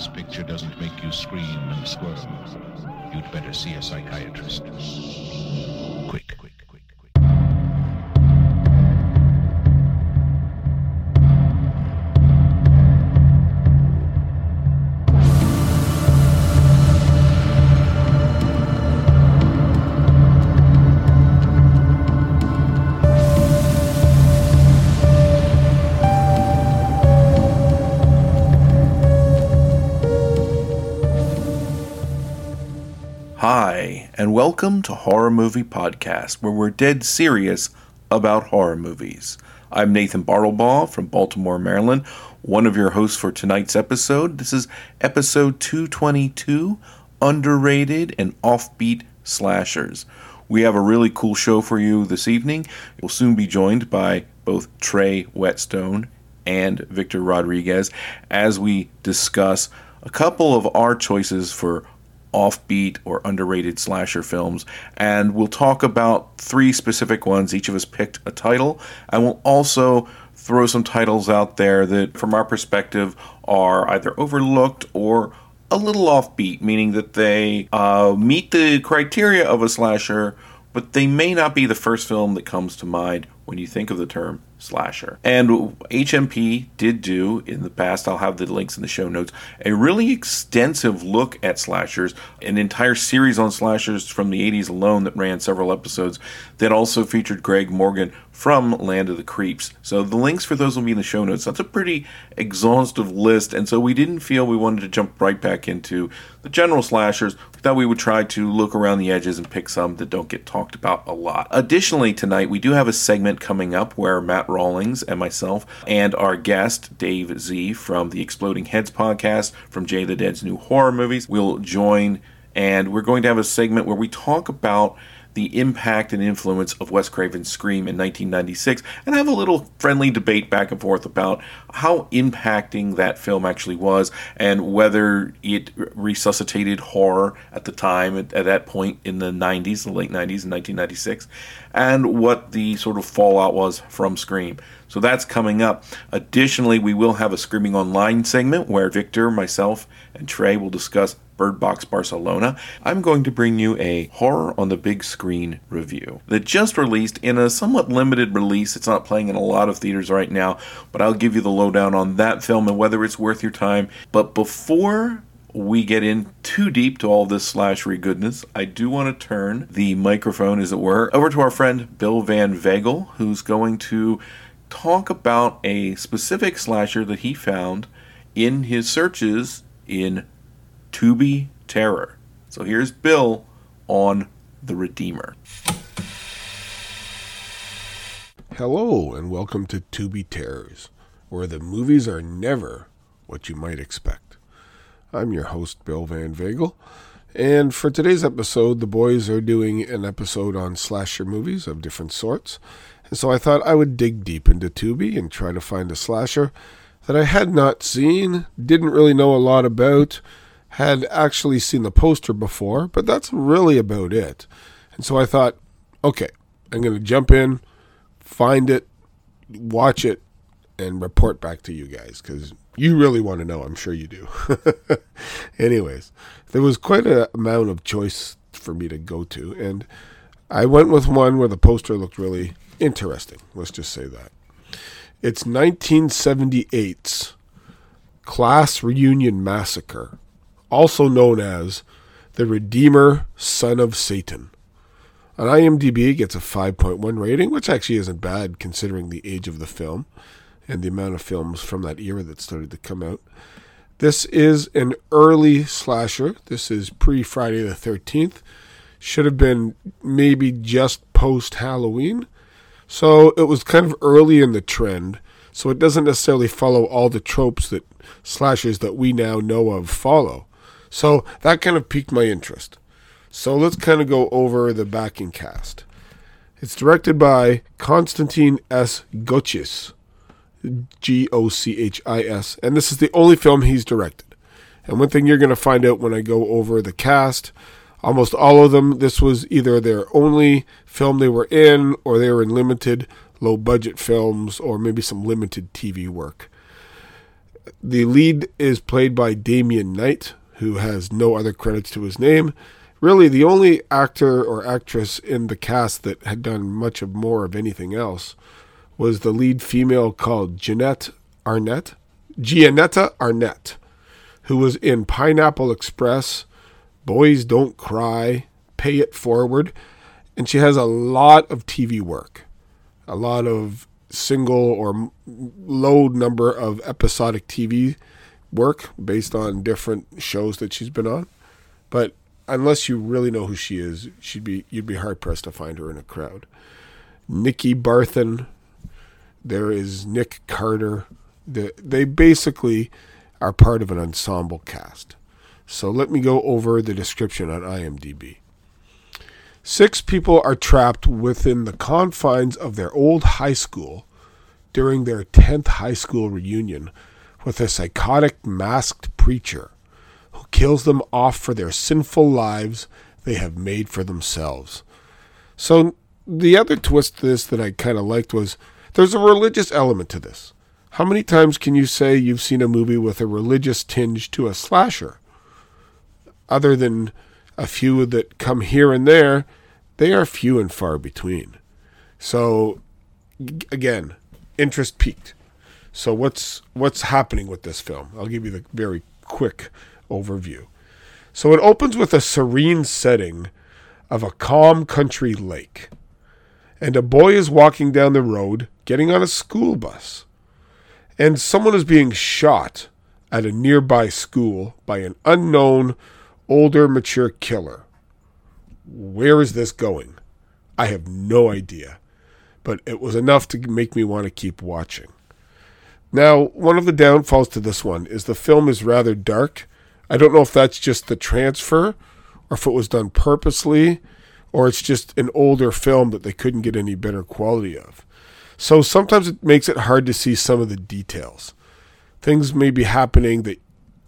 this picture doesn't make you scream and squirm, you'd better see a psychiatrist. Quick, welcome to Horror Movie Podcast, where we're dead serious about horror movies. I'm Nathan Bartlebaugh from Baltimore, Maryland, one of your hosts for tonight's episode. This is episode 222 Underrated and Offbeat Slashers. We have a really cool show for you this evening. We'll soon be joined by both Trey Whetstone and Victor Rodriguez as we discuss a couple of our choices for offbeat or underrated slasher films. And we'll talk about three specific ones. Each of us picked a title. And we'll also throw some titles out there that, from our perspective, are either overlooked or a little offbeat, meaning that they uh, meet the criteria of a slasher, but they may not be the first film that comes to mind when you think of the term slasher. And HMP did do in the past, I'll have the links in the show notes, a really extensive look at slashers, an entire series on slashers from the 80s alone that ran several episodes that also featured Greg Morgan from Land of the Creeps. So the links for those will be in the show notes. That's a pretty exhaustive list, and so we didn't feel we wanted to jump right back into the general slashers. We thought we would try to look around the edges and pick some that don't get talked about a lot. Additionally, tonight we do have a segment coming up where Matt Rawlings and myself and our guest, Dave Zee from the Exploding Heads podcast from Jay the Dead's new horror movies, will join. And we're going to have a segment where we talk about the impact and influence of Wes Craven's Scream in 1996 and have a little friendly debate back and forth about how impacting that film actually was and whether it resuscitated horror at the time, at, at that point in the 90s, the late 90s in 1996, and what the sort of fallout was from Scream. So that's coming up. Additionally, we will have a Screaming Online segment where Victor, myself, and Trey will discuss Bird Box Barcelona. I'm going to bring you a horror on the big screen review that just released in a somewhat limited release. It's not playing in a lot of theaters right now, but I'll give you the lowdown on that film and whether it's worth your time. But before we get in too deep to all this slashery goodness, I do want to turn the microphone, as it were, over to our friend Bill Van Veghel, who's going to talk about a specific slasher that he found in his searches in Tubi Terror. So here's Bill on The Redeemer. Hello, and welcome to Tubi Terrors, where the movies are never what you might expect. I'm your host, Bill Van Veghel, and for today's episode, the boys are doing an episode on slasher movies of different sorts. And so I thought I would dig deep into Tubi and try to find a slasher that I had not seen, didn't really know a lot about, had actually seen the poster before, but that's really about it. And so I thought, okay, I'm going to jump in, find it, watch it, and report back to you guys because you really want to know. I'm sure you do. Anyways, there was quite an amount of choice for me to go to, and I went with one where the poster looked really interesting. Let's just say that. It's 1978's Class Reunion Massacre, also known as The Redeemer, Son of Satan. On IMDb, it gets a 5.1 rating, which actually isn't bad considering the age of the film and the amount of films from that era that started to come out. This is an early slasher. This is pre Friday the 13th. Should have been maybe just post Halloween. So it was kind of early in the trend. So it doesn't necessarily follow all the tropes that slashers that we now know of follow. So that kind of piqued my interest. So let's kind of go over the backing cast. It's directed by Konstantin S. Gochis, G O C H I S, and this is the only film he's directed. And one thing you're going to find out when I go over the cast, almost all of them, this was either their only film they were in, or they were in limited, low budget films, or maybe some limited TV work. The lead is played by Damien Knight, who has no other credits to his name. Really, the only actor or actress in the cast that had done much of more of anything else was the lead female called Jeanette Arnette, Jeannetta Arnette, who was in Pineapple Express, Boys Don't Cry, Pay It Forward, and she has a lot of TV work, a lot of single or low number of episodic TV work based on different shows that she's been on. But unless you really know who she is, she'd be you'd be hard pressed to find her in a crowd. Nikki Barthen, there is Nick Carter. The, they basically are part of an ensemble cast. So let me go over the description on IMDb. Six people are trapped within the confines of their old high school during their 10th high school reunion with a psychotic masked preacher who kills them off for their sinful lives they have made for themselves. So, the other twist to this that I kind of liked was there's a religious element to this. How many times can you say you've seen a movie with a religious tinge to a slasher? Other than a few that come here and there, they are few and far between. So, again, interest peaked. So what's what's happening with this film? I'll give you the very quick overview. So it opens with a serene setting of a calm country lake. And a boy is walking down the road getting on a school bus. And someone is being shot at a nearby school by an unknown, older, mature killer. Where is this going? I have no idea. But it was enough to make me want to keep watching. Now, one of the downfalls to this one is the film is rather dark. I don't know if that's just the transfer or if it was done purposely or it's just an older film that they couldn't get any better quality of. So sometimes it makes it hard to see some of the details. Things may be happening that,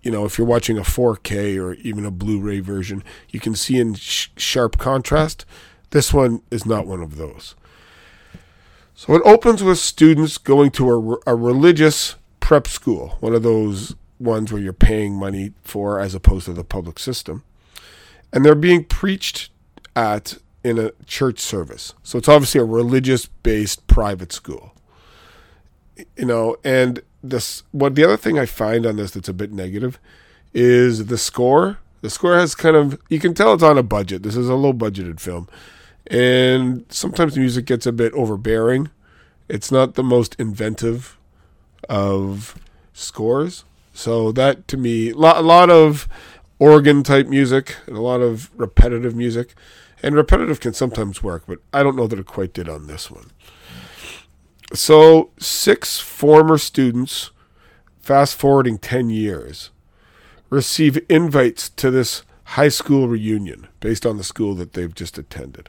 you know, if you're watching a 4K or even a Blu ray version, you can see in sh- sharp contrast. This one is not one of those. So it opens with students going to a, a religious prep school, one of those ones where you're paying money for as opposed to the public system. And they're being preached at in a church service. So it's obviously a religious based private school. You know, and this what the other thing I find on this that's a bit negative is the score. The score has kind of you can tell it's on a budget. This is a low budgeted film and sometimes music gets a bit overbearing. It's not the most inventive of scores. So that to me, a lot of organ type music and a lot of repetitive music. And repetitive can sometimes work, but I don't know that it quite did on this one. So, six former students, fast forwarding 10 years, receive invites to this high school reunion based on the school that they've just attended.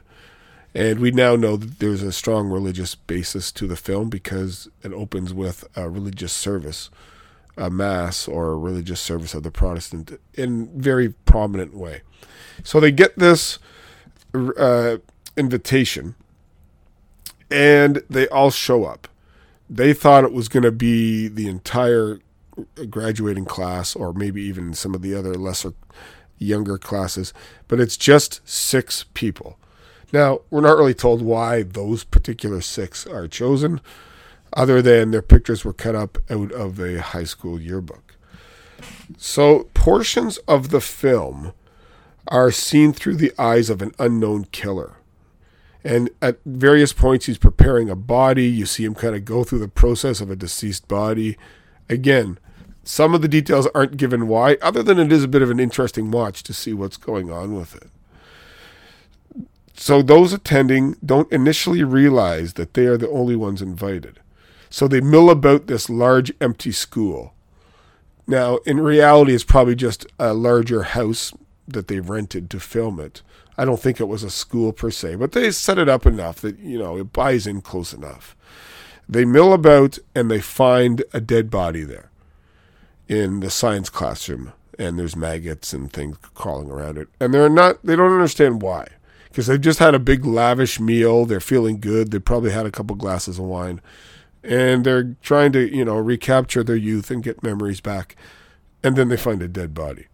And we now know that there's a strong religious basis to the film because it opens with a religious service, a mass or a religious service of the Protestant in very prominent way. So they get this uh, invitation, and they all show up. They thought it was going to be the entire graduating class, or maybe even some of the other lesser, younger classes, but it's just six people. Now, we're not really told why those particular six are chosen, other than their pictures were cut up out of a high school yearbook. So, portions of the film are seen through the eyes of an unknown killer. And at various points, he's preparing a body. You see him kind of go through the process of a deceased body. Again, some of the details aren't given why, other than it is a bit of an interesting watch to see what's going on with it. So those attending don't initially realize that they are the only ones invited. So they mill about this large empty school. Now, in reality, it's probably just a larger house that they rented to film it. I don't think it was a school per se, but they set it up enough that, you know, it buys in close enough. They mill about and they find a dead body there in the science classroom, and there's maggots and things crawling around it. And they're not, they don't understand why because they've just had a big lavish meal. They're feeling good. They probably had a couple glasses of wine, and they're trying to, you know, recapture their youth and get memories back. And then they find a dead body.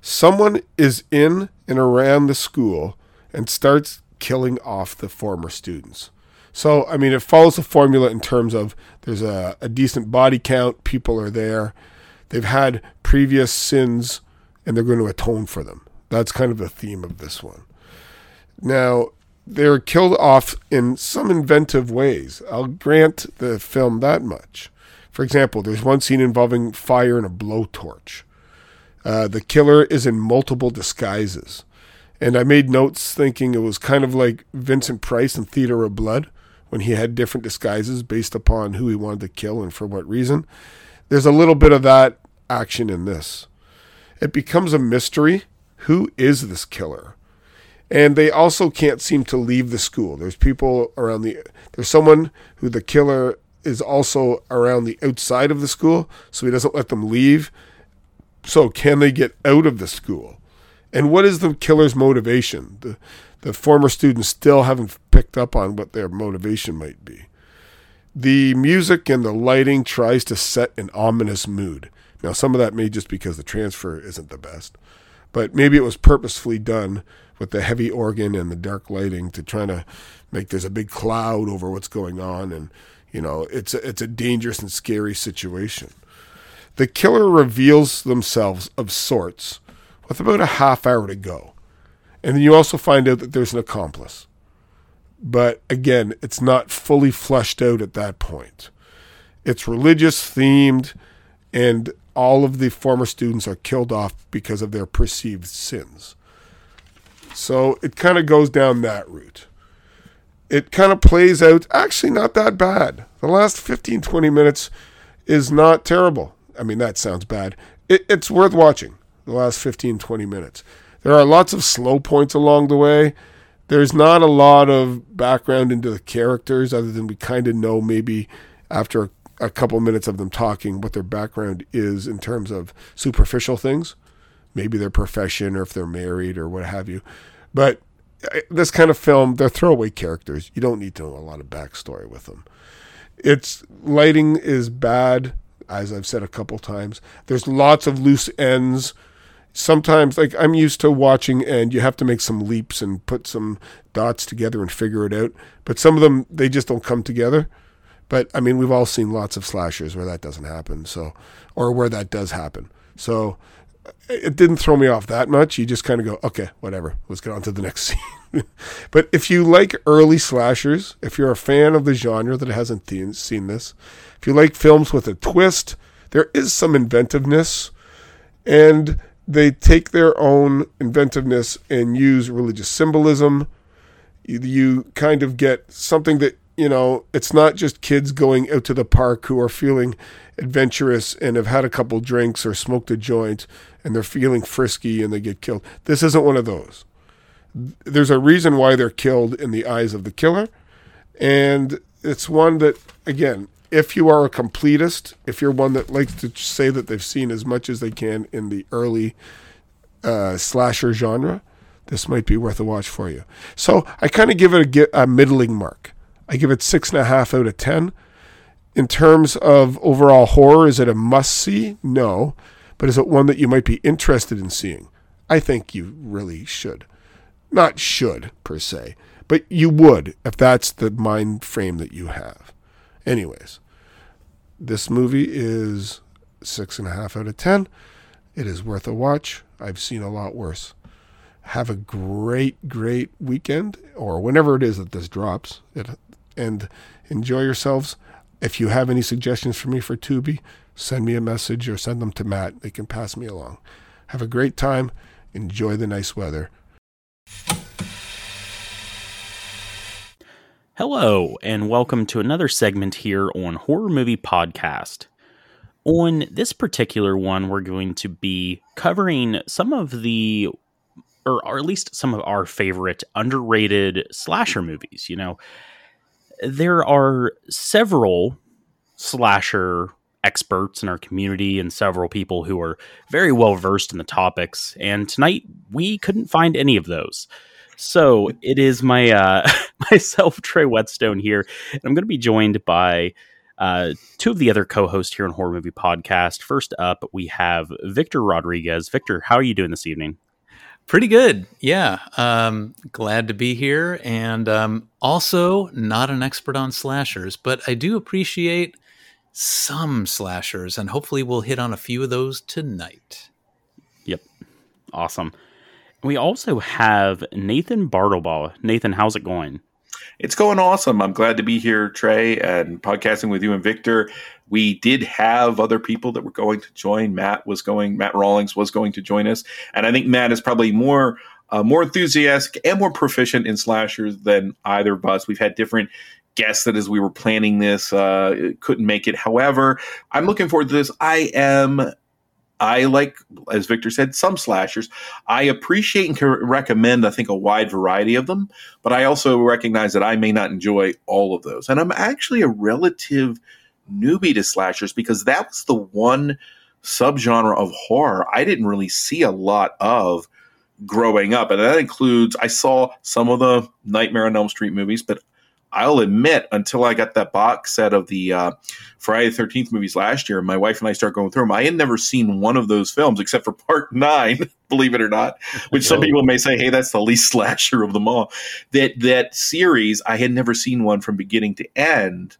Someone is in and around the school and starts killing off the former students. So, I mean, it follows the formula in terms of there's a, a decent body count, people are there, they've had previous sins, and they're going to atone for them. That's kind of the theme of this one. Now, they're killed off in some inventive ways. I'll grant the film that much. For example, there's one scene involving fire and a blowtorch. Uh, the killer is in multiple disguises. And I made notes thinking it was kind of like Vincent Price in Theater of Blood when he had different disguises based upon who he wanted to kill and for what reason. There's a little bit of that action in this. It becomes a mystery. Who is this killer? and they also can't seem to leave the school. There's people around the there's someone who the killer is also around the outside of the school, so he doesn't let them leave. So can they get out of the school? And what is the killer's motivation? The the former students still haven't picked up on what their motivation might be. The music and the lighting tries to set an ominous mood. Now some of that may just because the transfer isn't the best, but maybe it was purposefully done with the heavy organ and the dark lighting to try to make there's a big cloud over what's going on. And you know it's a, it's a dangerous and scary situation. The killer reveals themselves of sorts with about a half hour to go. And then you also find out that there's an accomplice. But again it's not fully fleshed out at that point. It's religious themed and all of the former students are killed off because of their perceived sins so it kind of goes down that route. It kind of plays out actually not that bad. The last 15, 20 minutes is not terrible. I mean, that sounds bad. It, it's worth watching the last 15, 20 minutes. There are lots of slow points along the way. There's not a lot of background into the characters other than we kind of know maybe after a couple minutes of them talking what their background is in terms of superficial things maybe their profession or if they're married or what have you. But uh, this kind of film, they're throwaway characters. You don't need to know a lot of backstory with them. Its lighting is bad, as I've said a couple times. There's lots of loose ends. Sometimes, like I'm used to watching, and you have to make some leaps and put some dots together and figure it out. But some of them, they just don't come together. But I mean, we've all seen lots of slashers where that doesn't happen. So, or where that does happen. So it didn't throw me off that much. You just kind of go, okay, whatever. Let's get on to the next scene. but if you like early slashers, if you're a fan of the genre that hasn't th- seen this, if you like films with a twist, there is some inventiveness, and they take their own inventiveness and use religious symbolism. You, you kind of get something that you know, it's not just kids going out to the park who are feeling adventurous and have had a couple drinks or smoked a joint and they're feeling frisky and they get killed. This isn't one of those. There's a reason why they're killed in the eyes of the killer. And it's one that, again, if you are a completist, if you're one that likes to say that they've seen as much as they can in the early uh, slasher genre, this might be worth a watch for you. So I kind of give it a, a middling mark. I give it six and a half out of 10. In terms of overall horror, is it a must see? No. But is it one that you might be interested in seeing? I think you really should. Not should, per se, but you would if that's the mind frame that you have. Anyways, this movie is six and a half out of 10. It is worth a watch. I've seen a lot worse. Have a great, great weekend, or whenever it is that this drops. It and enjoy yourselves. If you have any suggestions for me for Tubi, send me a message or send them to Matt. They can pass me along. Have a great time. Enjoy the nice weather. Hello, and welcome to another segment here on Horror Movie Podcast. On this particular one, we're going to be covering some of the, or, or at least some of our favorite underrated slasher movies. You know, there are several slasher experts in our community and several people who are very well versed in the topics. And tonight we couldn't find any of those. So it is my uh, myself, Trey Whetstone here, and I'm going to be joined by uh, two of the other co-hosts here on Horror Movie Podcast. First up, we have Victor Rodriguez. Victor, how are you doing this evening? Pretty good, yeah. Um, glad to be here, and um, also not an expert on slashers, but I do appreciate some slashers, and hopefully we'll hit on a few of those tonight. Yep, awesome. We also have Nathan Bartlebaugh. Nathan, how's it going? It's going awesome. I'm glad to be here, Trey, and podcasting with you and Victor. We did have other people that were going to join. Matt was going. Matt Rawlings was going to join us, and I think Matt is probably more uh, more enthusiastic and more proficient in slashers than either of us. We've had different guests that as we were planning this uh, couldn't make it. However, I'm looking forward to this. I am I like, as Victor said, some slashers. I appreciate and can recommend, I think, a wide variety of them, but I also recognize that I may not enjoy all of those. And I'm actually a relative newbie to slashers because that was the one subgenre of horror I didn't really see a lot of growing up. And that includes, I saw some of the Nightmare on Elm Street movies, but I'll admit, until I got that box set of the uh, Friday the Thirteenth movies last year, my wife and I started going through them. I had never seen one of those films except for Part Nine, believe it or not, which some people may say, "Hey, that's the least slasher of them all." That that series, I had never seen one from beginning to end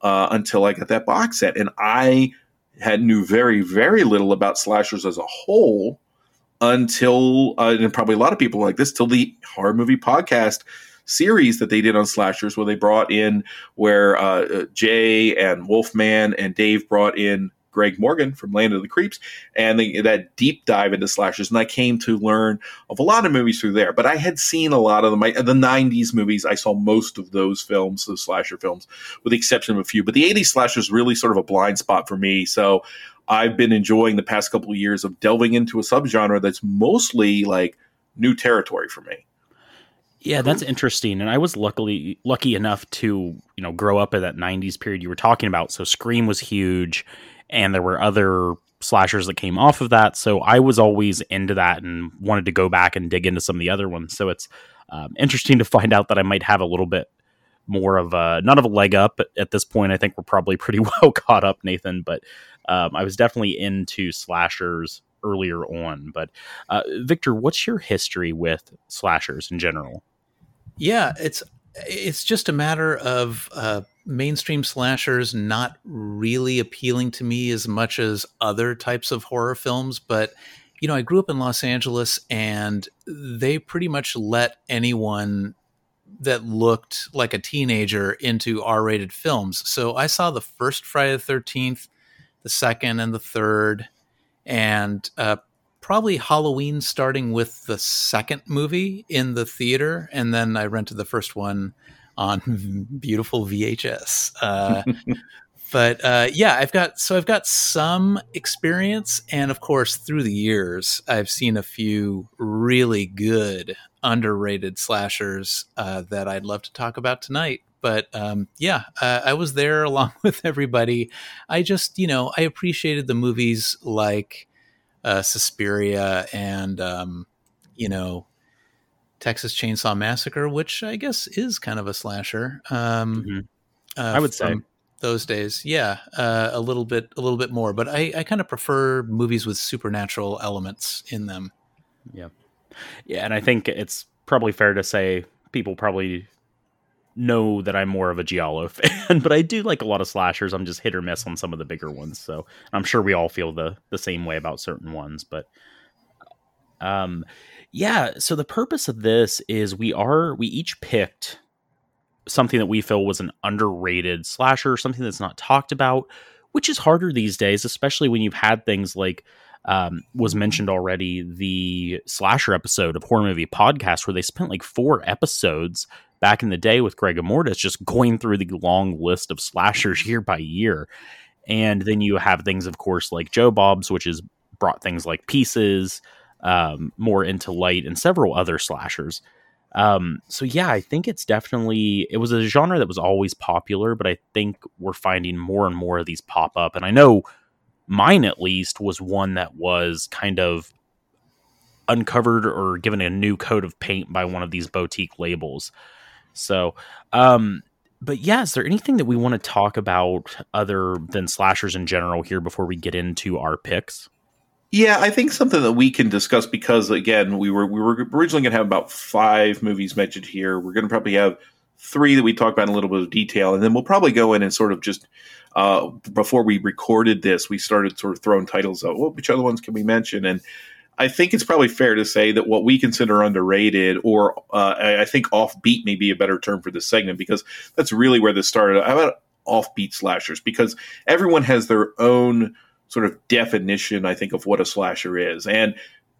uh, until I got that box set, and I had knew very very little about slashers as a whole until, uh, and probably a lot of people like this, till the horror movie podcast series that they did on slashers where they brought in where uh, Jay and Wolfman and Dave brought in Greg Morgan from Land of the Creeps and the, that deep dive into slashers. And I came to learn of a lot of movies through there, but I had seen a lot of them. I, the 90s movies, I saw most of those films, those slasher films, with the exception of a few. But the 80s slashers really sort of a blind spot for me. So I've been enjoying the past couple of years of delving into a subgenre that's mostly like new territory for me. Yeah, that's interesting. And I was luckily lucky enough to, you know, grow up in that 90s period you were talking about. So Scream was huge and there were other slashers that came off of that. So I was always into that and wanted to go back and dig into some of the other ones. So it's um, interesting to find out that I might have a little bit more of a not of a leg up at this point. I think we're probably pretty well caught up, Nathan. But um, I was definitely into slashers earlier on. But uh, Victor, what's your history with slashers in general? Yeah, it's it's just a matter of uh, mainstream slashers not really appealing to me as much as other types of horror films. But you know, I grew up in Los Angeles, and they pretty much let anyone that looked like a teenager into R-rated films. So I saw the first Friday the Thirteenth, the second, and the third, and uh, probably Halloween starting with the second movie in the theater, and then I rented the first one on beautiful VHS. Uh, but uh, yeah, I've got so I've got some experience, and of course, through the years, I've seen a few really good underrated slashers uh, that I'd love to talk about tonight. But um, yeah, uh, I was there along with everybody. I just, you know, I appreciated the movies like uh, Suspiria and um, you know Texas Chainsaw Massacre, which I guess is kind of a slasher. Um, mm-hmm. uh, I would say those days, yeah, uh, a little bit, a little bit more. But I, I kind of prefer movies with supernatural elements in them. Yeah, yeah, and I think it's probably fair to say people probably know that I'm more of a Giallo fan, but I do like a lot of slashers. I'm just hit or miss on some of the bigger ones. So I'm sure we all feel the the same way about certain ones. But um yeah, so the purpose of this is we are we each picked something that we feel was an underrated slasher, something that's not talked about, which is harder these days, especially when you've had things like um, was mentioned already the slasher episode of horror movie podcast where they spent like four episodes back in the day with Greg Immortis, just going through the long list of slashers year by year. And then you have things, of course, like Joe Bob's, which has brought things like Pieces um, more into light, and several other slashers. Um, so yeah, I think it's definitely it was a genre that was always popular, but I think we're finding more and more of these pop up. And I know mine at least was one that was kind of uncovered or given a new coat of paint by one of these boutique labels. So, um, but yeah, is there anything that we want to talk about other than slashers in general here before we get into our picks? Yeah, I think something that we can discuss because again, we were we were originally going to have about five movies mentioned here. We're going to probably have three that we talk about in a little bit of detail, and then we'll probably go in and sort of just uh, before we recorded this, we started sort of throwing titles out. Well, which other ones can we mention? And I think it's probably fair to say that what we consider underrated, or uh, I think offbeat, may be a better term for this segment because that's really where this started. How about offbeat slashers? Because everyone has their own sort of definition, I think, of what a slasher is, and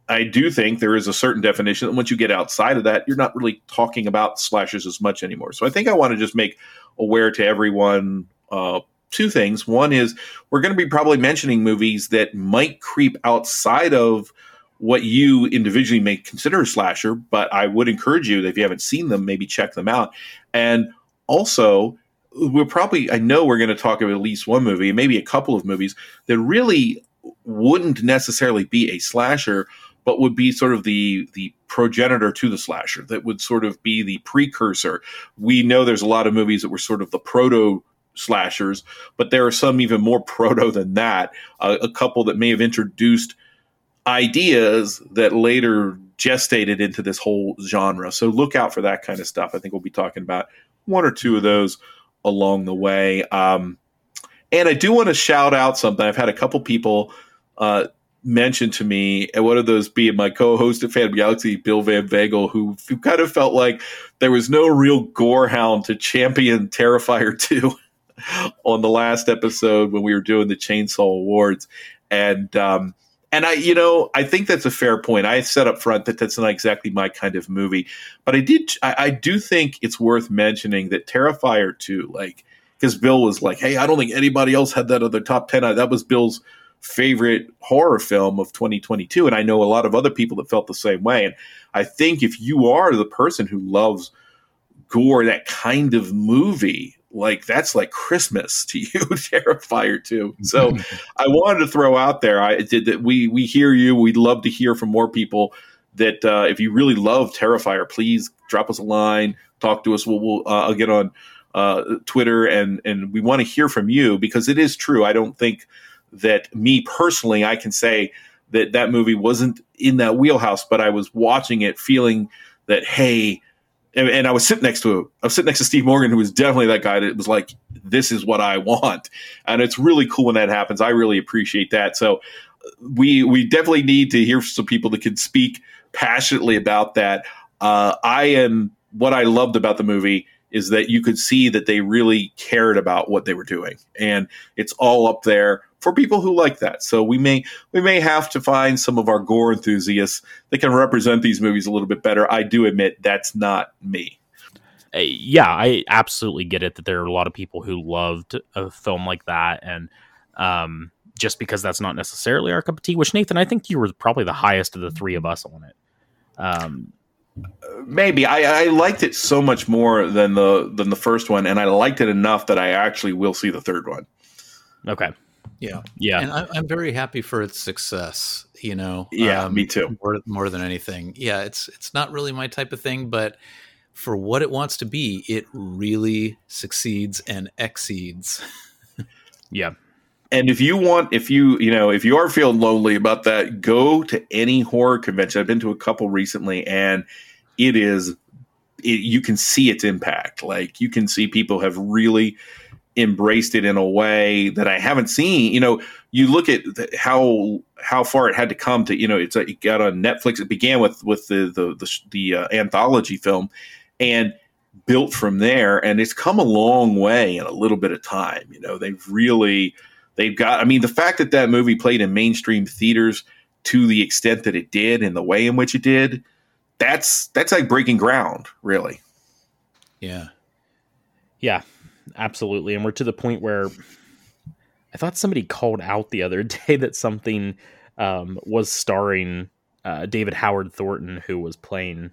I do think there is a certain definition. And once you get outside of that, you're not really talking about slashers as much anymore. So I think I want to just make aware to everyone uh, two things. One is we're going to be probably mentioning movies that might creep outside of what you individually may consider a slasher, but I would encourage you if you haven't seen them, maybe check them out. And also, we're probably, I know we're going to talk about at least one movie, maybe a couple of movies that really wouldn't necessarily be a slasher, but would be sort of the the progenitor to the slasher that would sort of be the precursor. We know there's a lot of movies that were sort of the proto slashers, but there are some even more proto than that. Uh, a couple that may have introduced ideas that later gestated into this whole genre. So look out for that kind of stuff. I think we'll be talking about one or two of those along the way. Um, and I do want to shout out something. I've had a couple people uh, mention to me, and one of those being my co-host at Fan Galaxy, Bill Van Veghel, who, who kind of felt like there was no real gorehound to champion Terrifier 2 on the last episode when we were doing the Chainsaw Awards. And um, and I, you know, I think that's a fair point. I said up front that that's not exactly my kind of movie, but I did, I, I do think it's worth mentioning that Terrifier 2, like, because Bill was like, hey, I don't think anybody else had that other top 10. That was Bill's favorite horror film of 2022. And I know a lot of other people that felt the same way. And I think if you are the person who loves gore, that kind of movie, like that's like Christmas to you, Terrifier too. So I wanted to throw out there, I did that. We we hear you. We'd love to hear from more people. That uh, if you really love Terrifier, please drop us a line, talk to us. We'll, we'll uh, I'll get on uh, Twitter and and we want to hear from you because it is true. I don't think that me personally, I can say that that movie wasn't in that wheelhouse, but I was watching it feeling that hey and, and, I was sitting next to I was sitting next to Steve Morgan, who was definitely that guy that was like, "This is what I want," and it's really cool when that happens. I really appreciate that. So we we definitely need to hear some people that can speak passionately about that. Uh, I am what I loved about the movie is that you could see that they really cared about what they were doing, and it's all up there for people who like that. So we may we may have to find some of our gore enthusiasts that can represent these movies a little bit better. I do admit that's not me. Uh, yeah, I absolutely get it that there are a lot of people who loved a film like that, and um, just because that's not necessarily our cup of tea. Which Nathan, I think you were probably the highest of the three of us on it. Um, maybe I, I, liked it so much more than the than the first one, and I liked it enough that I actually will see the third one. Okay, yeah, yeah, and I, am very happy for its success. You know, yeah, um, me too. More, more than anything, yeah, it's it's not really my type of thing, but for what it wants to be, it really succeeds and exceeds. yeah. And if you want, if you, you know, if you are feeling lonely about that, go to any horror convention. I've been to a couple recently and it is, it, you can see its impact. Like you can see people have really embraced it in a way that I haven't seen. You know, you look at how how far it had to come to. You know, it's a, it got on Netflix. It began with with the the the, the uh, anthology film, and built from there. And it's come a long way in a little bit of time. You know, they've really they've got. I mean, the fact that that movie played in mainstream theaters to the extent that it did and the way in which it did, that's that's like breaking ground, really. Yeah. Yeah absolutely. And we're to the point where I thought somebody called out the other day that something um, was starring uh, David Howard Thornton, who was playing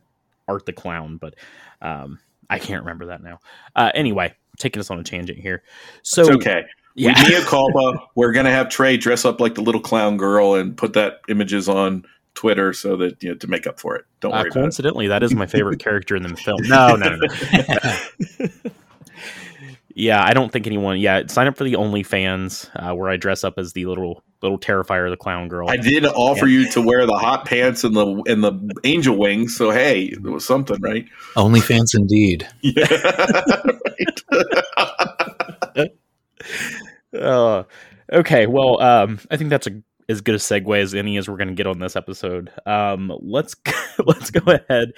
Art the Clown, but um, I can't remember that now. Uh, anyway, taking us on a tangent here. So it's okay. Yeah. We a culpa. We're gonna have Trey dress up like the little clown girl and put that images on Twitter so that you know to make up for it. Don't Uh, worry about it. coincidentally, that is my favorite character in the film. No, no, no. no. yeah, I don't think anyone. Yeah, sign up for the OnlyFans uh, where I dress up as the little little terrifier, the clown girl. I did offer you to wear the hot pants and the and the angel wings, so hey, it was something, right? OnlyFans indeed. Yeah, right. Uh, okay, well, um, I think that's a, as good a segue as any as we're going to get on this episode. Um, let's let's go ahead.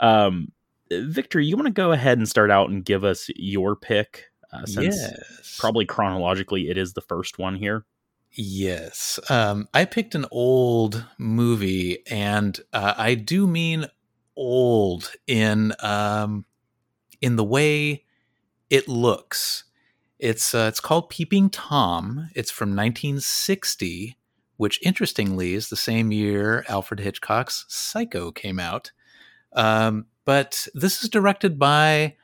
Um, Victor, you want to go ahead and start out and give us your pick, uh, since yes. probably chronologically it is the first one here. Yes. Um, I picked an old movie, and uh, I do mean old in um, in the way it looks. It's uh, it's called Peeping Tom. It's from 1960, which interestingly is the same year Alfred Hitchcock's Psycho came out. Um, but this is directed by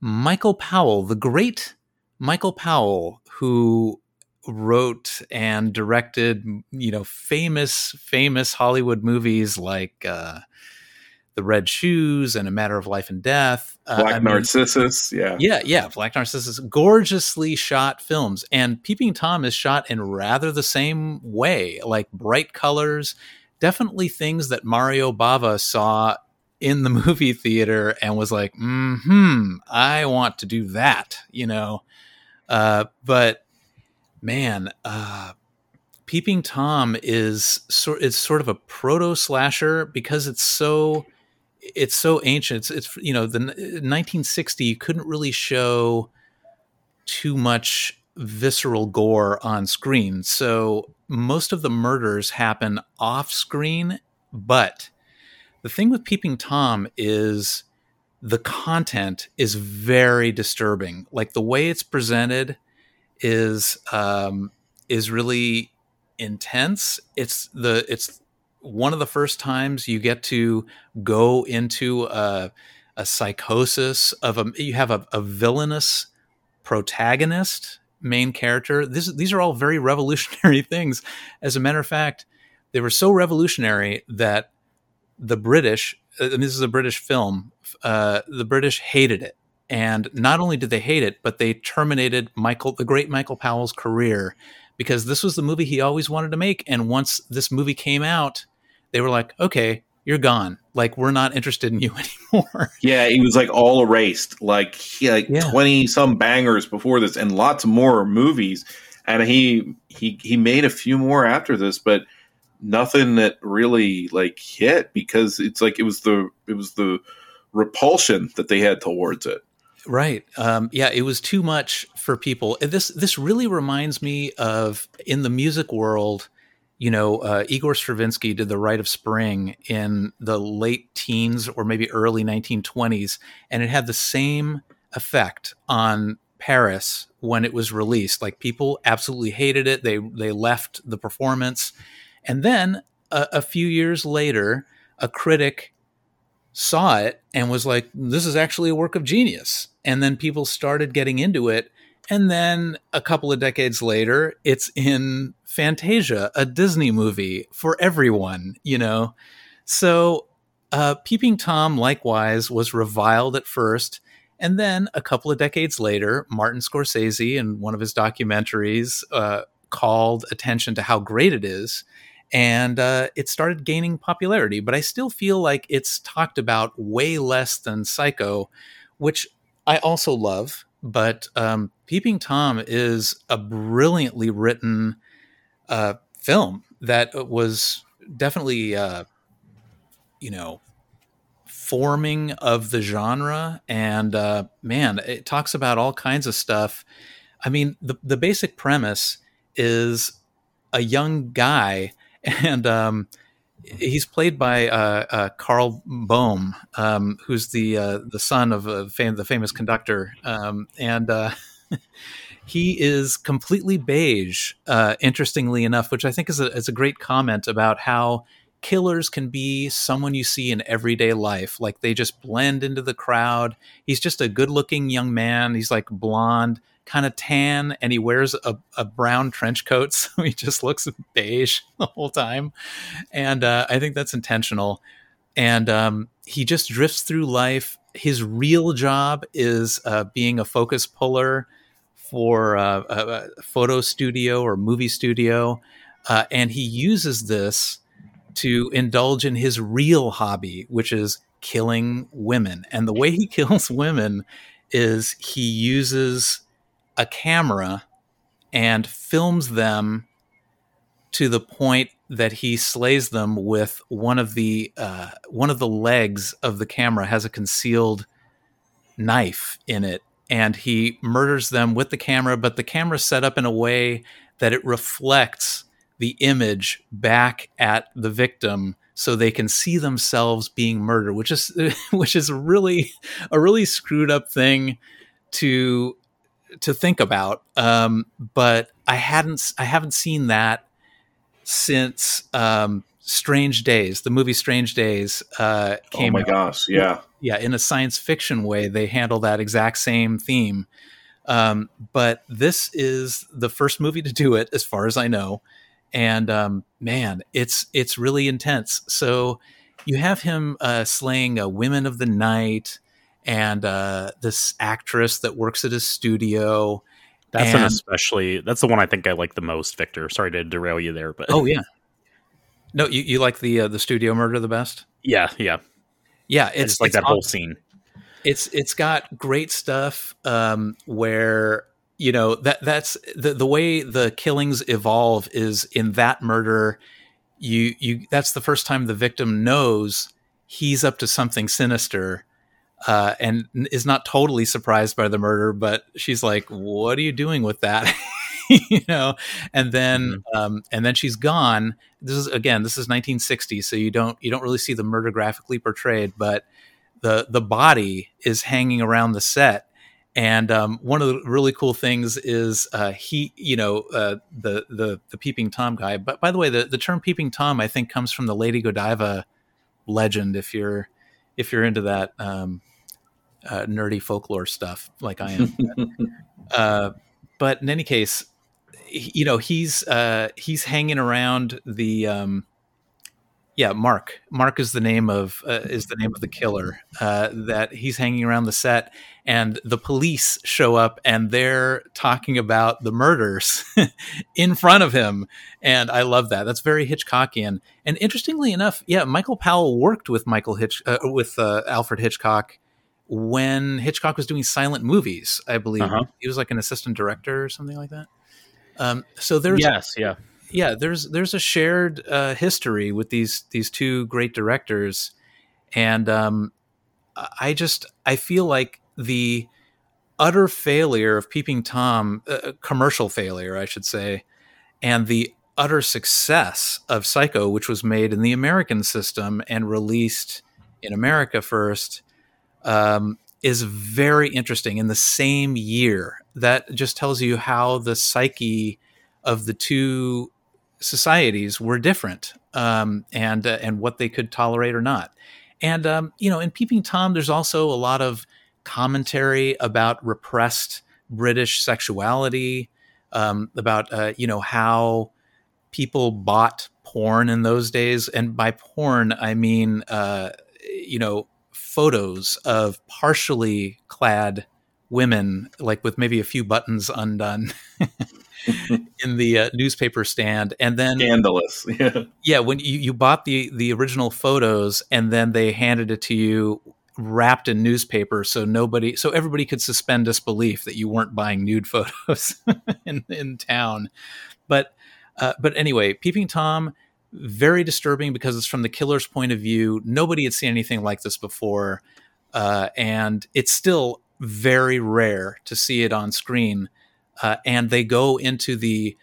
Michael Powell, the great Michael Powell, who wrote and directed, you know, famous, famous Hollywood movies like uh, The Red Shoes and A Matter of Life and Death. Uh, Black I mean, Narcissus, yeah. yeah, yeah, Black Narcissus, gorgeously shot films, and Peeping Tom is shot in rather the same way, like bright colors, definitely things that Mario Bava saw in the movie theater and was like, "Hmm, I want to do that," you know. Uh, but man, uh, Peeping Tom is sort it's sort of a proto slasher because it's so it's so ancient. It's, it's you know the 1960 you couldn't really show too much visceral gore on screen, so most of the murders happen off screen. But the thing with Peeping Tom is the content is very disturbing. Like the way it's presented is um, is really intense. It's the it's one of the first times you get to go into a, a psychosis of a you have a, a villainous protagonist main character this these are all very revolutionary things as a matter of fact they were so revolutionary that the british and this is a british film uh, the british hated it. And not only did they hate it but they terminated michael the great michael powell's career because this was the movie he always wanted to make. And once this movie came out they were like okay you're gone. Like we're not interested in you anymore. Yeah, he was like all erased, like he like Yeah. twenty some bangers before this, and lots more movies. And he he he made a few more after this, but nothing that really like hit because it's like it was the it was the repulsion that they had towards it. Right. Um, yeah, it was too much for people. This this really reminds me of in the music world. You know, uh, Igor Stravinsky did the Rite of Spring in the late teens or maybe early 1920s, and it had the same effect on Paris when it was released. Like people absolutely hated it. They they left the performance, and then a, a few years later, a critic saw it and was like, this is actually a work of genius. And then people started getting into it. And then a couple of decades later, it's in Fantasia, a Disney movie for everyone, you know? So, uh, Peeping Tom likewise was reviled at first. And then a couple of decades later, Martin Scorsese, in one of his documentaries, uh, called attention to how great it is and uh, it started gaining popularity. But I still feel like it's talked about way less than Psycho, which I also love. But um, Peeping Tom is a brilliantly written uh, film that was definitely, uh, you know, forming of the genre. And uh, man, it talks about all kinds of stuff. I mean, the the basic premise is a young guy and um, he's played by uh, uh, Carl Boehm, um, who's the uh, the son of a fam- the famous conductor, um, and uh, he is completely beige. Uh, interestingly enough, which I think is a is a great comment about how killers can be someone you see in everyday life. Like they just blend into the crowd. He's just a good looking young man. He's like blonde kind of tan, and he wears a, a brown trench coat, so he just looks beige the whole time. And uh, I think that's intentional. And um, he just drifts through life. His real job is uh, being a focus puller for uh, a, a, photo studio or movie studio, uh, and he uses this to indulge in his real hobby, which is killing women. And the way he kills women is he uses a camera and films them to the point that he slays them with one of the uh, one of the legs of the camera has a concealed knife in it. And he murders them with the camera but the camera set up in a way that it reflects the image back at the victim so they can see themselves being murdered which is which is really a really screwed up thing to to think about um, but i hadn't i haven't seen that since um, strange days the movie strange days uh, came oh my out. gosh yeah yeah in a science fiction way they handle that exact same theme um, but this is the first movie to do it as far as i know and um, man, it's it's really intense. So you have him uh, slaying uh, women of the night, and uh, this actress that works at his studio. That's and, an especially. That's the one I think I like the most, Victor. Sorry to derail you there, but oh yeah, no, you, you like the uh, the studio murder the best? Yeah, yeah, yeah. It's like it's that whole scene. it's it's got great stuff um, where you know that that's the the way the killings evolve is in that murder you you that's the first time the victim knows he's up to something sinister uh, and is not totally surprised by the murder but she's like what are you doing with that you know and then um, and then she's gone this is again this is 1960 so you don't you don't really see the murder graphically portrayed but the the body is hanging around the set and um, one of the really cool things is uh, he, you know, uh, the the the peeping tom guy. But by the way, the, the term peeping tom I think comes from the Lady Godiva legend. If you're if you're into that um, uh, nerdy folklore stuff, like I am. uh, but in any case, you know, he's uh, he's hanging around the. Um, yeah, Mark. Mark is the name of uh, is the name of the killer. Uh, that he's hanging around the set, and the police show up, and they're talking about the murders in front of him. And I love that. That's very Hitchcockian. And interestingly enough, yeah, Michael Powell worked with Michael Hitch uh, with uh, Alfred Hitchcock when Hitchcock was doing silent movies. I believe Uh-huh. he was like an assistant director or something like that. Um, so there's Yes, yeah. yeah there's there's a shared uh, history with these these two great directors and um, i just i feel like the utter failure of peeping tom uh, commercial failure i should say and the utter success of psycho which was made in the american system and released in america first um, is very interesting in the same year that just tells you how the psyche of the two societies were different um, and uh, and what they could tolerate or not. And um, you know, in Peeping Tom, there's also a lot of commentary about repressed British sexuality, um, about uh, you know how people bought porn in those days, and by porn I mean uh, you know photos of partially clad women, like with maybe a few buttons undone. in the uh, newspaper stand and then Scandalous. Yeah. yeah when you, you bought the the original photos and then they handed it to you wrapped in newspaper so nobody so everybody could suspend disbelief that you weren't buying nude photos in, in town but uh, but anyway peeping tom very disturbing because it's from the killer's point of view. Nobody had seen anything like this before uh, and it's still very rare to see it on screen uh, and they go into the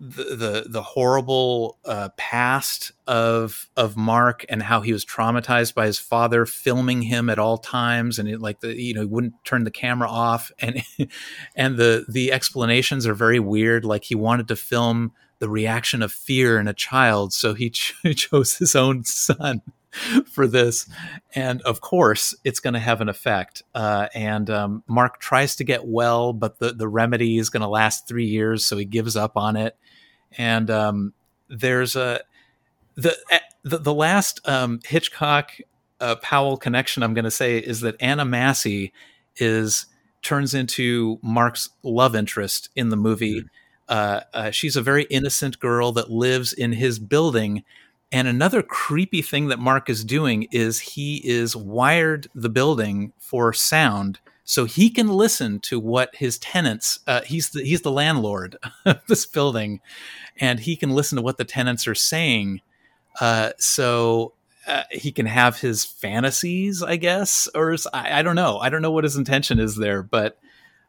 the the, the horrible uh, past of of Mark and how he was traumatized by his father filming him at all times and it, like the you know he wouldn't turn the camera off and and the the explanations are very weird. Like he wanted to film the reaction of fear in a child so he ch- chose his own son for this, and of course, it's going to have an effect. Uh, and um, Mark tries to get well, but the the remedy is going to last three years, so he gives up on it. And um, there's a the eh, the, the last um, Hitchcock uh, Powell connection I'm going to say is that Anna Massey is turns into Mark's love interest in the movie. Mm-hmm. Uh, uh, she's a very innocent girl that lives in his building. And another creepy thing that Mark is doing is he is wired the building for sound so he can listen to what his tenants uh, he's the, he's the landlord of this building and he can listen to what the tenants are saying uh, so uh, he can have his fantasies, I guess, or I, I, don't know. I don't know what his intention is there, but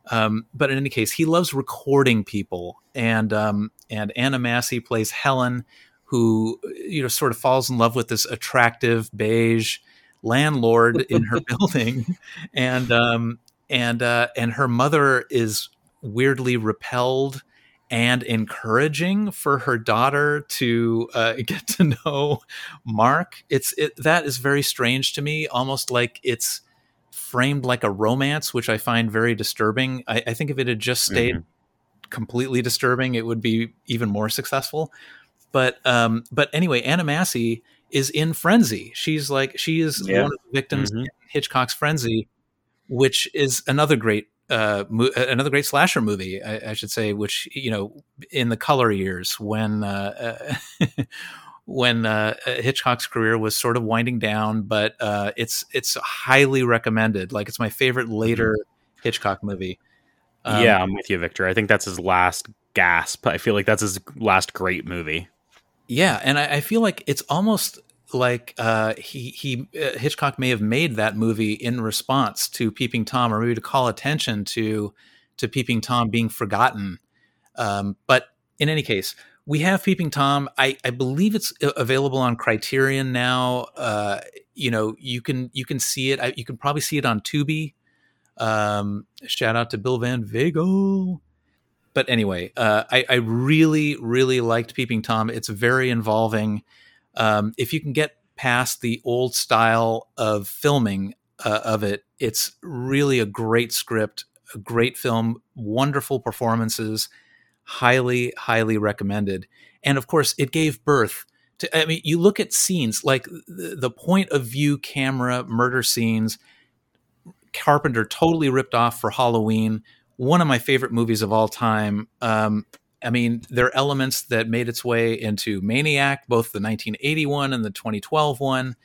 um, but in any case, he loves recording people, and um, and Anna Massey plays Helen, who you know sort of falls in love with this attractive beige landlord in her building, and um, and uh, and her mother is weirdly repelled and encouraging for her daughter to uh, get to know Mark. It's it, that is very strange to me, almost like it's framed like a romance, which I find very disturbing. I, I think if it had just stayed mm-hmm. completely disturbing, it would be even more successful. But um, but anyway, Anna Massey is in frenzy. She's like she is yeah. one of the victims mm-hmm. in Hitchcock's frenzy, which is another great uh, mo- another great slasher movie, I, I, should say, which you know, in the color years when uh, when uh, Hitchcock's career was sort of winding down, but uh, it's it's highly recommended. Like it's my favorite mm-hmm. later. Hitchcock movie. Um, yeah, I'm with you, Victor. I think that's his last gasp. I feel like that's his last great movie. Yeah, and I, I feel like it's almost like uh, he he uh, Hitchcock may have made that movie in response to Peeping Tom, or maybe to call attention to to Peeping Tom being forgotten. Um, but in any case, we have Peeping Tom. I, I believe it's uh, available on Criterion now. Uh, you know, you can you can see it. I, you can probably see it on Tubi. Um, shout out to Bill Van Veghel. But anyway, uh, I, I really really liked Peeping Tom. It's very involving um, if you can get past the old style of filming uh, of it, it's really a great script, a great film, wonderful performances, highly, highly recommended. And of course, it gave birth to, I mean, you look at scenes like the, point of view camera murder scenes. Carpenter totally ripped off for Halloween, one of my favorite movies of all time. Um, I mean, there are elements that made its way into Maniac, both the 1981 and the 2012 one.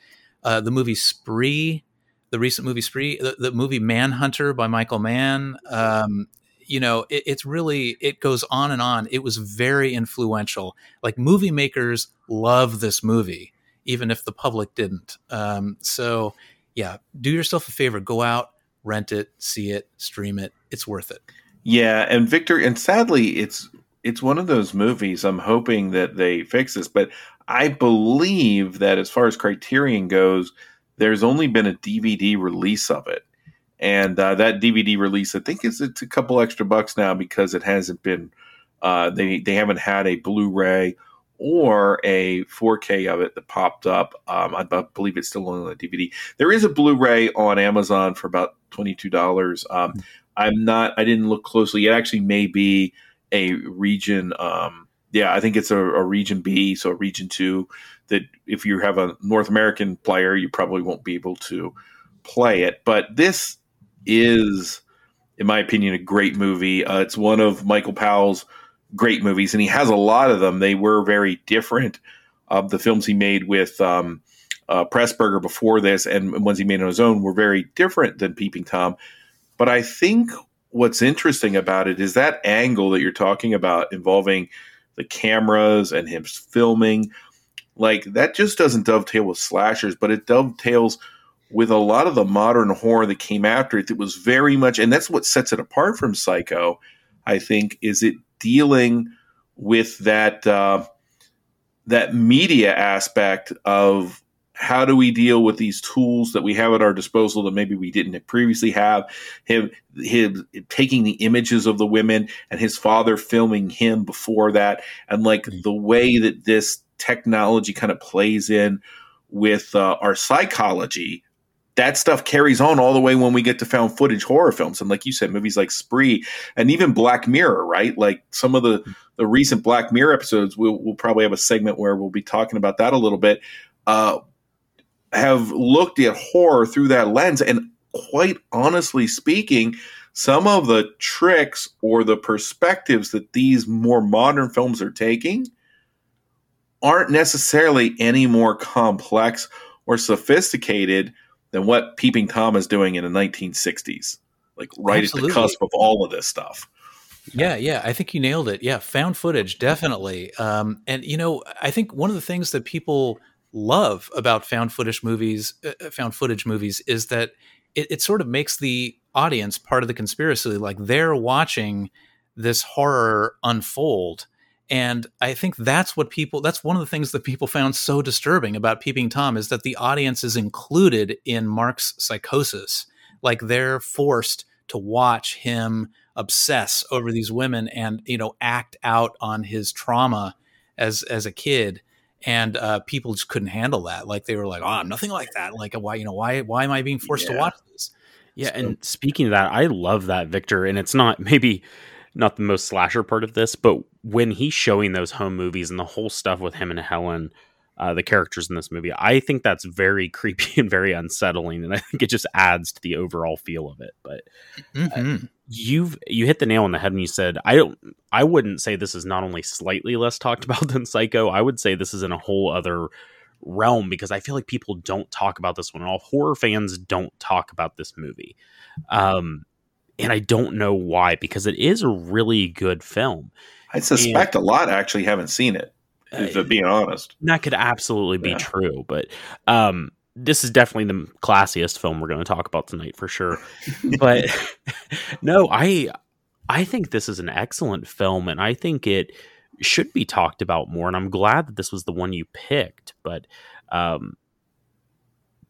Uh, the movie Spree, the recent movie Spree, the, the movie Manhunter by Michael Mann. Um, you know, it, it's really, it goes on and on. It was very influential. Like movie makers love this movie, even if the public didn't. Um, so, yeah, do yourself a favor, go out, rent it, see it, stream it. It's worth it. Yeah, and Victor, and sadly, it's it's one of those movies. I'm hoping that they fix this, but I believe that as far as Criterion goes, there's only been a DVD release of it, and uh, that DVD release, I think, is it's a couple extra bucks now because it hasn't been. Uh, they they haven't had a Blu-ray or a 4K of it that popped up. Um, I, I, believe it's still on the DVD. There is a Blu-ray on Amazon for about twenty two dollars. Um, hmm. I'm not. I didn't look closely. It actually may be a region. Um, yeah, I think it's a, a, region B, so region two. That if you have a North American player, you probably won't be able to play it. But this is, in my opinion, a great movie. Uh, it's one of Michael Powell's great movies, and he has a lot of them. They were very different. Of the films he made with um, uh, Pressburger before this, and ones he made on his own, were very different than Peeping Tom. But I think what's interesting about it is that angle that you're talking about involving the cameras and him filming like that just doesn't dovetail with slashers but it dovetails with a lot of the modern horror that came after it that was very much and that's what sets it apart from psycho i think is it dealing with that uh, that media aspect of how do we deal with these tools that we have at our disposal that maybe we didn't previously have him him taking the images of the women and his father filming him before that and like mm-hmm. the way that this technology kind of plays in with uh, our psychology, that stuff carries on all the way when we get to found footage horror films. And like you said movies like spree and even black mirror right? Like some of the the recent black mirror episodes we'll, we'll probably have a segment where we'll be talking about that a little bit uh, have looked at horror through that lens. And quite honestly speaking some of the tricks or the perspectives that these more modern films are taking aren't necessarily any more complex or sophisticated than what Peeping Tom is doing in the 1960s, like right Absolutely. at the cusp of all of this stuff. Yeah, yeah, I think you nailed it. Yeah, found footage, definitely. Um, and you know, I think one of the things that people love about found footage movies, uh, uh, found footage movies, is that it, it sort of makes the audience part of the conspiracy. Like they're watching this horror unfold and I think that's what people, that's one of the things that people found so disturbing about Peeping Tom is that the audience is included in Mark's psychosis. Like they're forced to watch him obsess over these women and, you know, act out on his trauma as, as a kid. And uh, people just couldn't handle that. Like they were like, "Oh, I'm nothing like that. Like, why, you know, why, why am I being forced yeah. to watch this?" Yeah, so, and speaking of that, I love that Victor, and it's not maybe not the most slasher part of this, but when he's showing those home movies and the whole stuff with him and Helen, uh, the characters in this movie, I think that's very creepy and very unsettling, and I think it just adds to the overall feel of it. But uh, mm-hmm. you've you hit the nail on the head when you said I don't. I wouldn't say this is not only slightly less talked about than Psycho. I would say this is in a whole other realm because I feel like people don't talk about this one at all. Horror fans don't talk about this movie. Um, and I don't know why because it is a really good film. I suspect and, a lot actually haven't seen it. If uh, being honest, that could absolutely be yeah. true, but um, this is definitely the classiest film we're going to talk about tonight for sure. but no, I I think this is an excellent film, and I think it should be talked about more. And I'm glad that this was the one you picked. But um,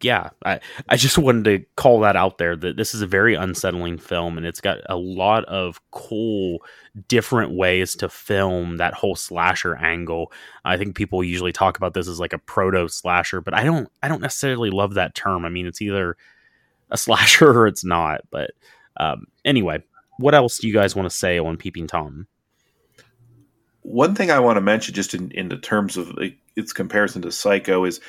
yeah, I, I just wanted to call that out there that this is a very unsettling film and it's got a lot of cool different ways to film that whole slasher angle. I think people usually talk about this as like a proto slasher, but I don't I don't necessarily love that term. I mean, it's either a slasher or it's not. But um, anyway, what else do you guys want to say on Peeping Tom? One thing I want to mention, just in, in the terms of its comparison to Psycho, is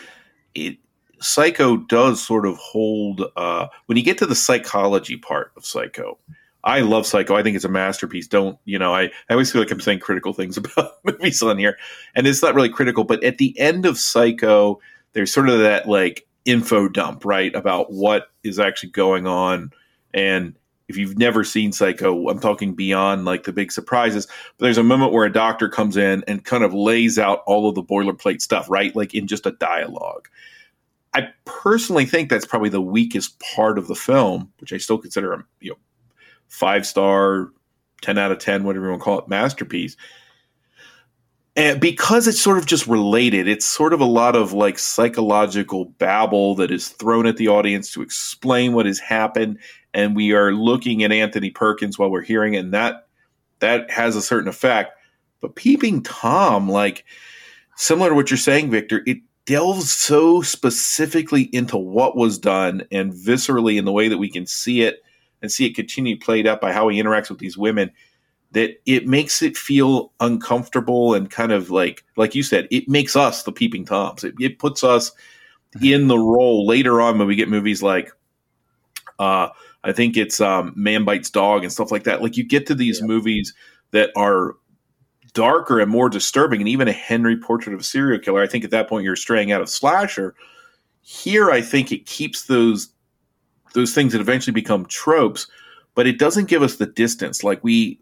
it Psycho does sort of hold uh, when you get to the psychology part of Psycho. I love Psycho. I think it's a masterpiece. Don't you know? I, I always feel like I'm saying critical things about movies on here, and it's not really critical. But at the end of Psycho, there's sort of that like info dump, right, about what is actually going on. And if you've never seen Psycho, I'm talking beyond like the big surprises. But there's a moment where a doctor comes in and kind of lays out all of the boilerplate stuff, right, like in just a dialogue. I personally think that's probably the weakest part of the film, which I still consider a you know five star, ten out of ten, whatever you want to call it, masterpiece. And because it's sort of just related, it's sort of a lot of like psychological babble that is thrown at the audience to explain what has happened, and we are looking at Anthony Perkins while we're hearing it, and that that has a certain effect. But peeping Tom, like similar to what you're saying, Victor, it delves so specifically into what was done and viscerally in the way that we can see it and see it continue played out by how he interacts with these women that it makes it feel uncomfortable and kind of like like you said it makes us the peeping toms. It, it puts us in the role later on when we get movies like uh i think it's um man bites dog and stuff like that. Like you get to these yeah. movies that are darker and more disturbing, and even a Henry portrait of a serial killer, I think at that point you're straying out of slasher. Here, I think it keeps those those things that eventually become tropes, but it doesn't give us the distance. Like we,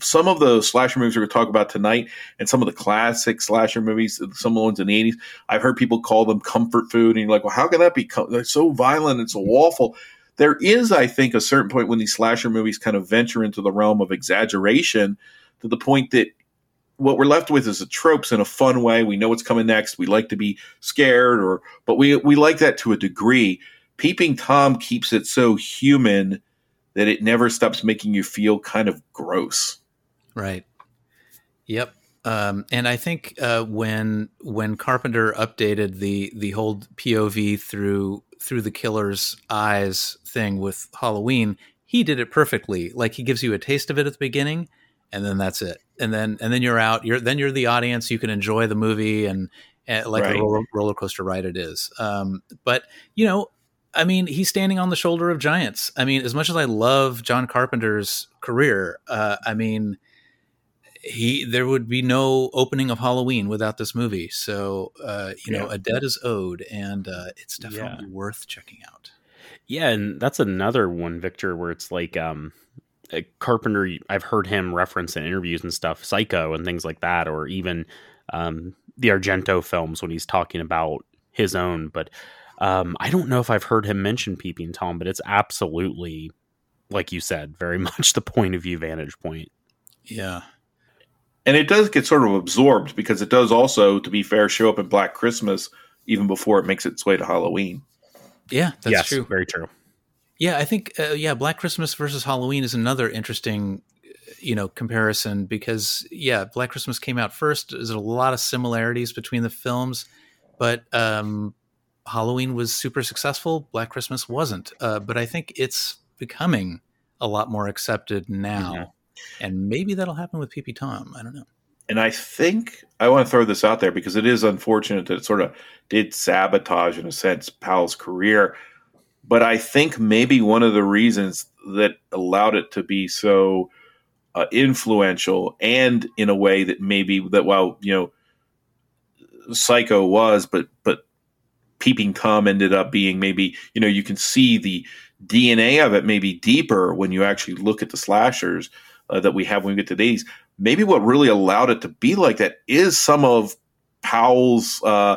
some of the slasher movies we're going to talk about tonight, and some of the classic slasher movies, some of the ones in the '80s, I've heard people call them comfort food, and you're like, well, how can that be? They're so violent and so mm-hmm. awful. There is, I think, a certain point when these slasher movies kind of venture into the realm of exaggeration to the point that what we're left with is the tropes in a fun way. We know what's coming next. We like to be scared, or but we we like that to a degree. Peeping Tom keeps it so human that it never stops making you feel kind of gross. Right. Yep. Um, and I think uh, when when Carpenter updated the the whole POV through through the killer's eyes thing with Halloween, he did it perfectly. Like he gives you a taste of it at the beginning, and then that's it. And then and then you're out. You're then you're the audience. You can enjoy the movie and, and like Right. a roller, roller coaster ride it is. Um, but you know, I mean, he's standing on the shoulder of giants. I mean, as much as I love John Carpenter's career, uh, I mean, he there would be no opening of Halloween without this movie. So uh, you know, a debt is owed, and uh, it's definitely worth checking out. Yeah, and that's another one, Victor, where it's like um Carpenter I've heard him reference in interviews and stuff, Psycho and things like that, or even um the Argento films when he's talking about his own. But um I don't know if I've heard him mention Peeping Tom, but it's absolutely like you said, very much the point of view vantage point. Yeah, and it does get sort of absorbed because it does also, to be fair, show up in Black Christmas even before it makes its way to Halloween. yeah, that's yes, true. very true. Yeah, I think uh, yeah, Black Christmas versus Halloween is another interesting you know comparison because yeah, Black Christmas came out first. There's a lot of similarities between the films, but um, Halloween was super successful. Black Christmas wasn't. Uh, but I think it's becoming a lot more accepted now, Mhm. and maybe that'll happen with PP Tom. I don't know. And I think I want to throw this out there because it is unfortunate that it sort of did sabotage, in a sense, Powell's career. But I think maybe one of the reasons that allowed it to be so uh, influential and in a way that maybe that while you know Psycho was, but but Peeping Tom ended up being maybe you know you can see the DNA of it maybe deeper when you actually look at the slashers uh, that we have when we get to these. Maybe what really allowed it to be like that is some of Powell's uh,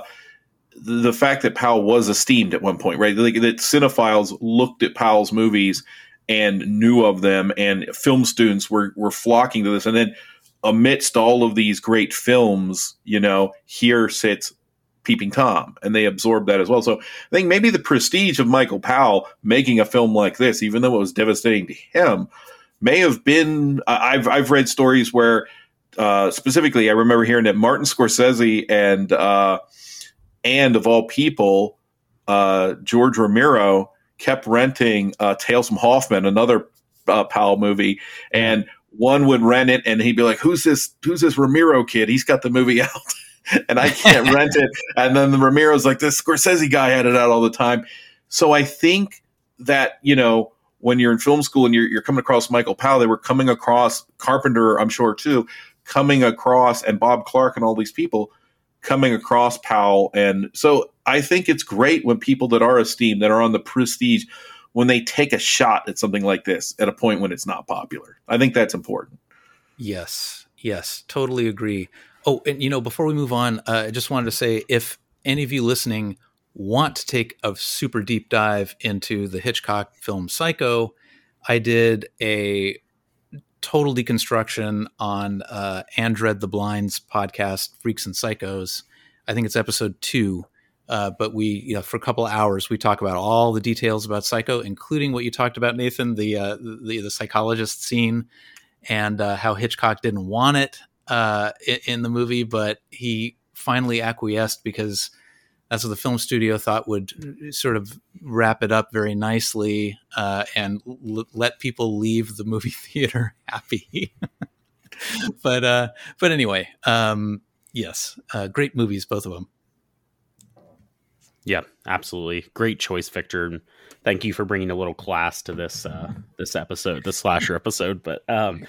the, fact that Powell was esteemed at one point, right? Like that cinephiles looked at Powell's movies and knew of them, and film students were were flocking to this, and then amidst all of these great films, you know, here sits Peeping Tom, and they absorbed that as well. So I think maybe the prestige of Michael Powell making a film like this, even though it was devastating to him, may have been. I- I've I've read stories where, uh, specifically, I remember hearing that Martin Scorsese and uh, and of all people, uh, George Romero kept renting uh, Tales from Hoffmann, another uh, Powell movie, and one would rent it, and he'd be like, "Who's this? Who's this Romero kid? He's got the movie out." and I can't rent it. And then the Romero's like, this Scorsese guy had it out all the time. So I think that, you know, when you're in film school and you're, you're coming across Michael Powell, they were coming across Carpenter, I'm sure too, coming across and Bob Clark and all these people coming across Powell. And so I think it's great when people that are esteemed, that are on the prestige, when they take a shot at something like this at a point when it's not popular. I think that's important. Yes, yes, totally agree. Oh, and you know, before we move on, uh, I just wanted to say if any of you listening want to take a super deep dive into the Hitchcock film Psycho, I did a total deconstruction on uh, Andred the Blind's podcast, Freaks and Psychos. I think it's episode two. Uh, but we, you know, for a couple hours, we talk about all the details about Psycho, including what you talked about, Nathan, the uh, the, the psychologist scene, and uh, how Hitchcock didn't want it uh, in, in the movie, but he finally acquiesced because that's what the film studio thought would sort of wrap it up very nicely uh, and l- let people leave the movie theater happy. but uh, but anyway, um, yes, uh, great movies, both of them. Yeah, absolutely. Great choice, Victor. Thank you for bringing a little class to this uh, this episode, the slasher episode. But um,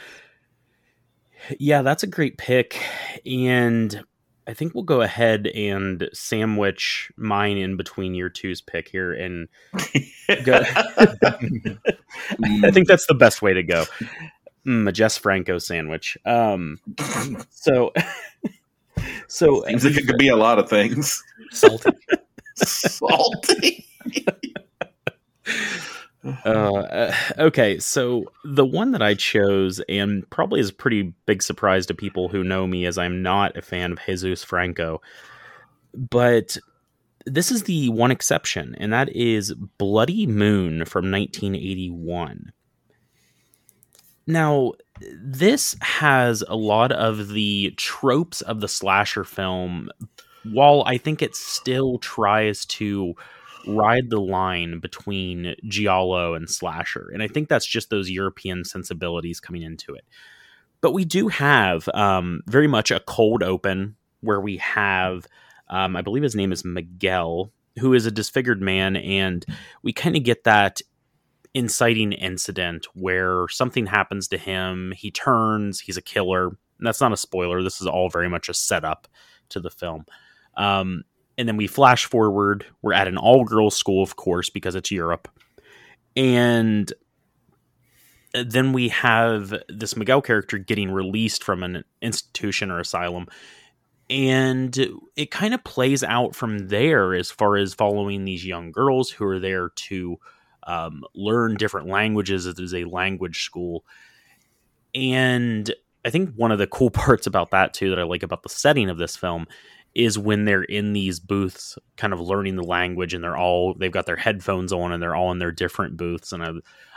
yeah, that's a great pick, and I think we'll go ahead and sandwich mine in between your two's pick here, and go. I think that's the best way to go. Mm, a Jess Franco sandwich. Um, so, so Seems like it could be a lot of things. Salty. Salty. Uh, uh, okay, so the one that I chose, and probably is a pretty big surprise to people who know me, as I'm not a fan of Jesus Franco, but this is the one exception, and that is Bloody Moon from 1981. Now, this has a lot of the tropes of the slasher film, while I think it still tries to ride the line between giallo and slasher. And I think that's just those European sensibilities coming into it. But we do have um, very much a cold open where we have, um, I believe his name is Miguel, who is a disfigured man. And we kind of get that inciting incident where something happens to him. He turns, he's a killer. And that's not a spoiler. This is all very much a setup to the film. Um, and then we flash forward. We're at an all girls school, of course, because it's Europe. And then we have this Miguel character getting released from an institution or asylum. And it kind of plays out from there as far as following these young girls who are there to um, learn different languages. It is a language school. And I think one of the cool parts about that, too, that I like about the setting of this film is when they're in these booths kind of learning the language and they're all they've got their headphones on and they're all in their different booths and I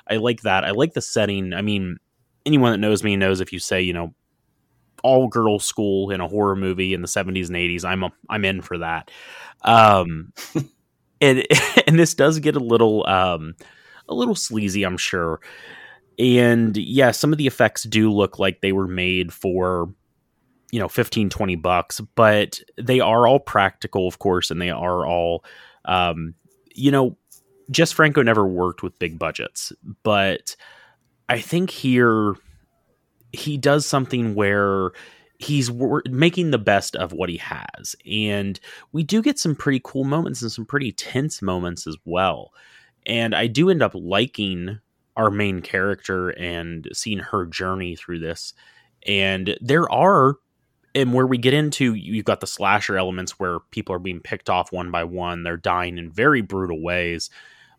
I like that. I like the setting. I mean, anyone that knows me knows if you say, you know, all girl school in a horror movie in the 70s and 80s, I'm a, I'm in for that. Um and and this does get a little um a little sleazy, I'm sure. And yeah, some of the effects do look like they were made for you know 15 20 bucks but they are all practical of course and they are all um, you know Jess Franco never worked with big budgets but i think here he does something where he's making the best of what he has and we do get some pretty cool moments and some pretty tense moments as well and i do end up liking our main character and seeing her journey through this and there are and where we get into you've got the slasher elements where people are being picked off one by one they're dying in very brutal ways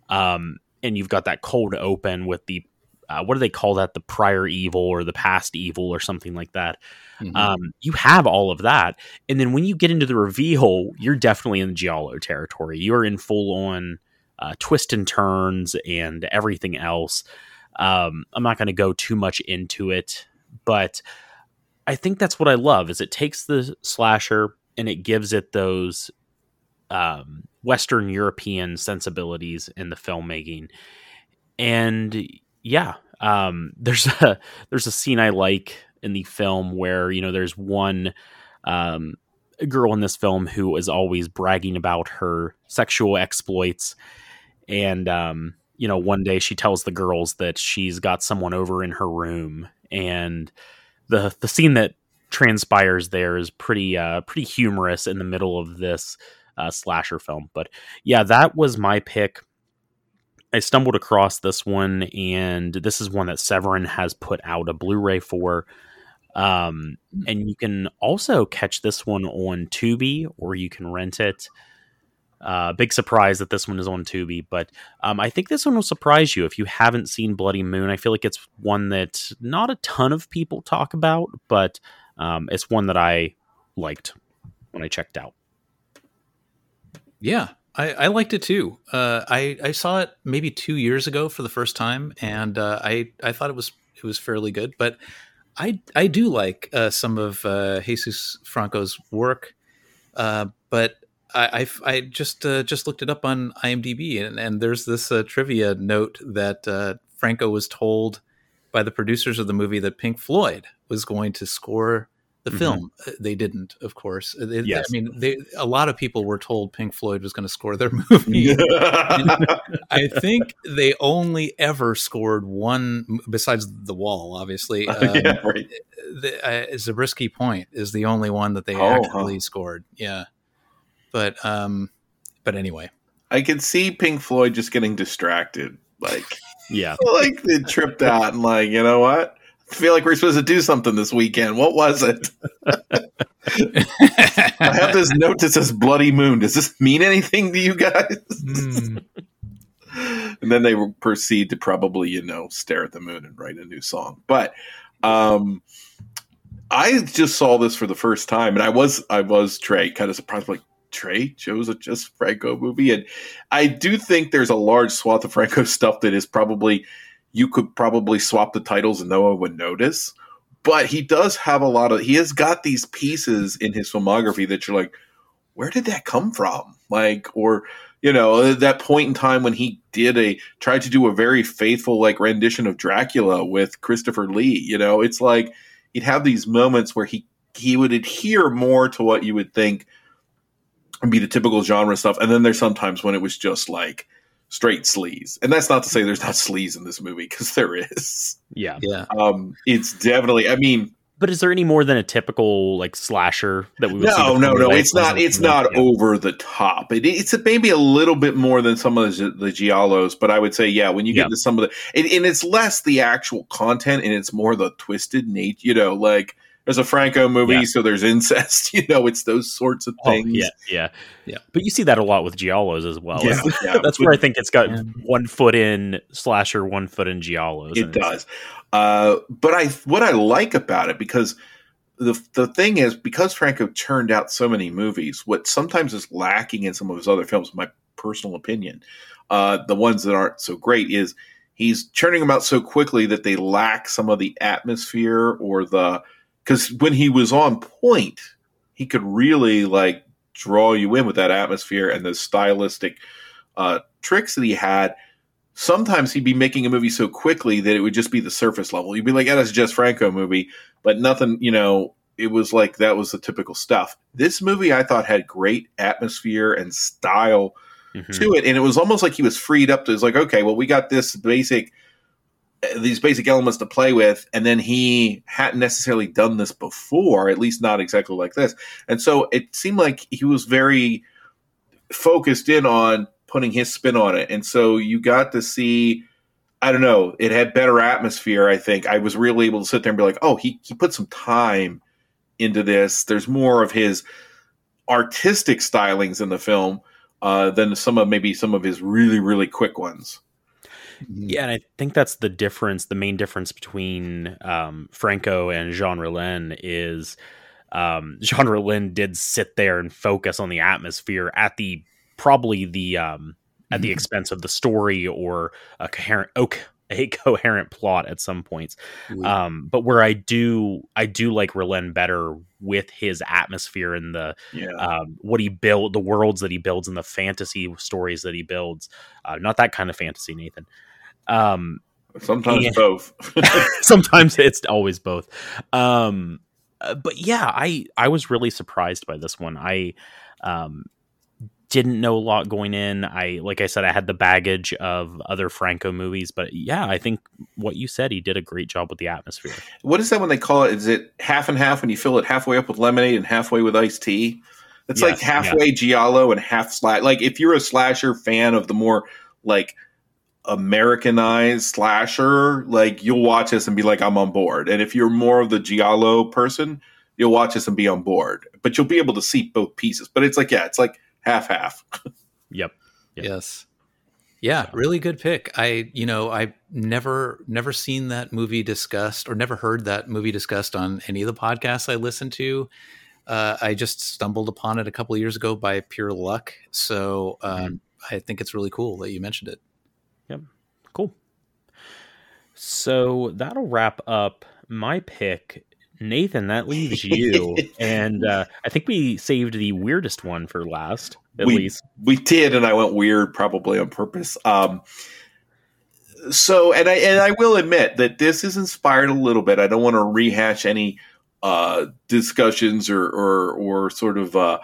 um, and you've got that cold open with the uh, what do they call that? The prior evil or the past evil or something like that. Mm-hmm. um, you have all of that and then when you get into the reveal you're definitely in the giallo territory. You're in full on uh, twist and turns and everything else. Um, i'm not going to go too much into it but I think that's what I love is it takes the slasher and it gives it those um, Western European sensibilities in the filmmaking. And yeah, um, there's a there's a scene I like in the film where you know there's one um, girl in this film who is always bragging about her sexual exploits, and um, you know one day she tells the girls that she's got someone over in her room and the the scene that transpires there is pretty uh, pretty humorous in the middle of this uh, slasher film. But yeah, that was my pick. I stumbled across this one, and this is one that Severin has put out a Blu-ray for. Um, and you can also catch this one on Tubi, or you can rent it. Uh, big surprise that this one is on Tubi, but um, I think this one will surprise you if you haven't seen Bloody Moon. I feel like it's one that not a ton of people talk about, but um, it's one that I liked when I checked out. Yeah, I, I liked it too. Uh, I I saw it maybe two years ago for the first time, and uh, I I thought it was it was fairly good. But I I do like uh, some of uh, Jesus Franco's work, uh, but I, I, I just uh, just looked it up on IMDb, and, and there's this uh, trivia note that uh, Franco was told by the producers of the movie that Pink Floyd was going to score the mm-hmm. film. Uh, they didn't, of course. Uh, they, yes. I mean, they, a lot of people were told Pink Floyd was going to score their movie. I think they only ever scored one, besides The Wall, obviously. Um, yeah, right. the, uh, Zabriskie Point is the only one that they oh, actually huh. scored. Yeah. But um, but anyway, I can see Pink Floyd just getting distracted, like yeah, like they tripped out and like you know what. I feel like we're supposed to do something this weekend. What was it? I have this note that says "Bloody Moon." Does this mean anything to you guys? Mm. and then they proceed to probably, you know, stare at the moon and write a new song. But um, I just saw this for the first time, and I was I was Trey kind of surprised, like Trey chose a Jess Franco movie, and I do think there's a large swath of Franco stuff that is probably you could probably swap the titles and no one would notice. But he does have a lot of he has got these pieces in his filmography that you're like, where did that come from? Like, or you know, that point in time when he did a tried to do a very faithful like rendition of Dracula with Christopher Lee. You know, it's like he'd have these moments where he he would adhere more to what you would think be the typical genre stuff, and then there's sometimes when it was just like straight sleaze. And that's not to say there's not sleaze in this movie because there is. Yeah. Yeah. Um, it's definitely. I mean, But is there any more than a typical like slasher that we would see no, the no, no. It's not. It's not Yeah. over the top. It, it's a, maybe a little bit more than some of the, the giallos, but I would say, yeah, when you get Yeah. into some of the, and, and it's less the actual content, and it's more the twisted nature. You know, like there's a Franco movie, Yeah. so there's incest. You know, it's those sorts of Oh, things. yeah, yeah, Yeah. But you see that a lot with giallos as well. Yeah, That's- yeah. That's where I think it's got Yeah. one foot in slasher, one foot in giallos. It does. Uh, but I what I like about it because the the thing is because Franco turned out so many movies, what sometimes is lacking in some of his other films, my personal opinion, uh, the ones that aren't so great is he's churning them out so quickly that they lack some of the atmosphere or the because when he was on point, he could really like draw you in with that atmosphere and the stylistic uh, tricks that he had sometimes he'd be making a movie so quickly that it would just be the surface level. You'd be like, yeah, that's a Jess Franco movie, but nothing, you know, it was like that was the typical stuff. This movie I thought had great atmosphere and style Mhm. to it, and it was almost like he was freed up to it's like, okay, well, we got this basic these basic elements to play with, and then he hadn't necessarily done this before, at least not exactly like this. And so it seemed like he was very focused in on putting his spin on it. And so you got to see, I don't know, it had better atmosphere, I think. I was really able to sit there and be like, oh, he, he put some time into this. There's more of his artistic stylings in the film uh, than some of maybe some of his really, really quick ones. Yeah, and I think that's the difference. The main difference between um, Franco and Jean Rollin is um, Jean Rollin did sit there and focus on the atmosphere at the probably the um, at the expense of the story or a coherent a coherent plot at some points. Um, but where I do I do like Rollin better with his atmosphere and the Yeah. um, what he build, the worlds that he builds, and the fantasy stories that he builds. Uh, not that kind of fantasy, Nathan. Um, Sometimes yeah. both. sometimes it's always both. Um, uh, but yeah, I I was really surprised by this one. I um, didn't know a lot going in. I like I said, I had the baggage of other Franco movies, but yeah, I think what you said, he did a great job with the atmosphere. what is that when they call it? Is it half and half when you fill it halfway up with lemonade and halfway with iced tea? It's like Yes, halfway giallo and half slash. Like if you're a slasher fan of the more like Americanized slasher, like you'll watch this and be like, I'm on board. And if you're more of the giallo person, you'll watch this and be on board. But you'll be able to see both pieces. But it's like, yeah, it's like half half. Yep. Yeah. Yes. Yeah, really good pick. I, you know, I never never seen that movie discussed or never heard that movie discussed on any of the podcasts I listened to. Uh, I just stumbled upon it a couple of years ago by pure luck. So um, I think it's really cool that you mentioned it. Cool. So that'll wrap up my pick. Nathan, that leaves you. and uh, I think we saved the weirdest one for last, at we, least. we did, and I went weird probably on purpose. Um, so, and I and I will admit that this is inspired a little bit. I don't want to rehash any uh, discussions or or, or sort of uh,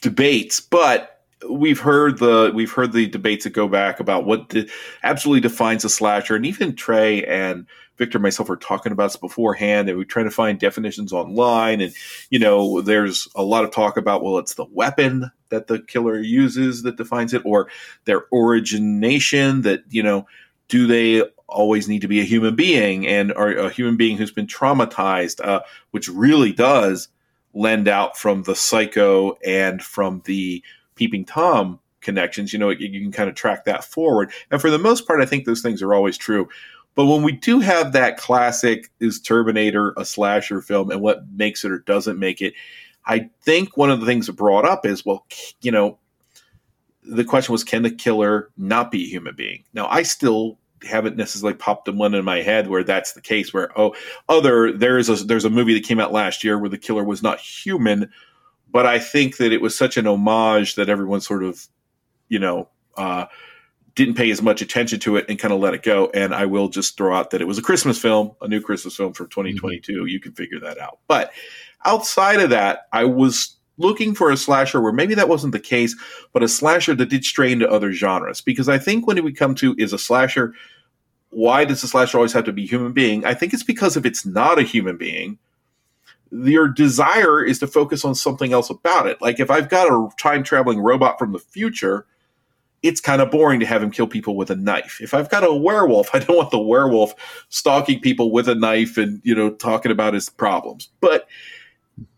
debates, but we've heard the we've heard the debates that go back about what de- absolutely defines a slasher, and even Trey and Victor and myself were talking about this beforehand, and we're trying to find definitions online, and you know, there's a lot of talk about well, it's the weapon that the killer uses that defines it, or their origination that you know, do they always need to be a human being? And or a human being who's been traumatized, uh, which really does lend out from the psycho and from the peeping tom connections you know you can kind of track that forward and for the most part i think those things are always true but when we do have that classic is terminator a slasher film and what makes it or doesn't make it i think one of the things brought up is well you know the question was can the killer not be a human being now i still haven't necessarily popped one in my head where that's the case. Where oh, other there's a there's a movie that came out last year where the killer was not human, but I think that it was such an homage that everyone sort of, you know, uh, didn't pay as much attention to it and kind of let it go. And I will just throw out that it was a Christmas film, a new Christmas film for 2022. Mm-hmm. You can figure that out. But outside of that, I was looking for a slasher where maybe that wasn't the case, but a slasher that did stray into other genres. Because I think when we come to is a slasher, why does a slasher always have to be a human being? I think it's because if it's not a human being, your desire is to focus on something else about it. Like if I've got a time traveling robot from the future, it's kind of boring to have him kill people with a knife. If I've got a werewolf, I don't want the werewolf stalking people with a knife and, you know, talking about his problems. But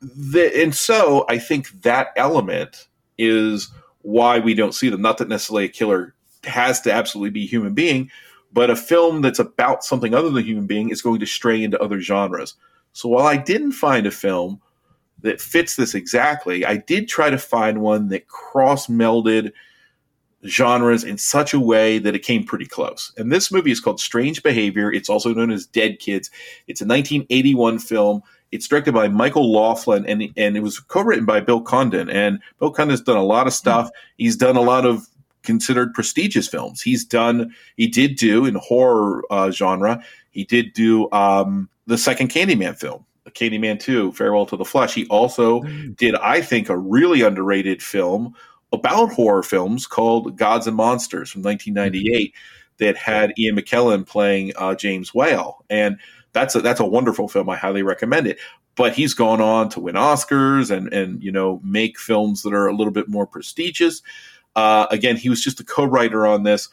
the, and so I think that element is why we don't see them. Not that necessarily a killer has to absolutely be human being, but a film that's about something other than human being is going to stray into other genres. So while I didn't find a film that fits this exactly, I did try to find one that cross melded genres in such a way that it came pretty close. And this movie is called Strange Behavior. It's also known as Dead Kids. It's a 1981 film. It's directed by Michael Laughlin and and it was co-written by Bill Condon. And Bill Condon's done a lot of stuff. He's done a lot of considered prestigious films. He's done he did do in horror uh, genre. He did do um, the second Candyman film, Candyman 2, Farewell to the Flesh. He also mm. did, I think, a really underrated film about horror films called Gods and Monsters from 1998 that had Ian McKellen playing uh, James Whale. And that's a, that's a wonderful film. I highly recommend it. But he's gone on to win Oscars and and you know make films that are a little bit more prestigious. Uh, again, he was just a co-writer on this,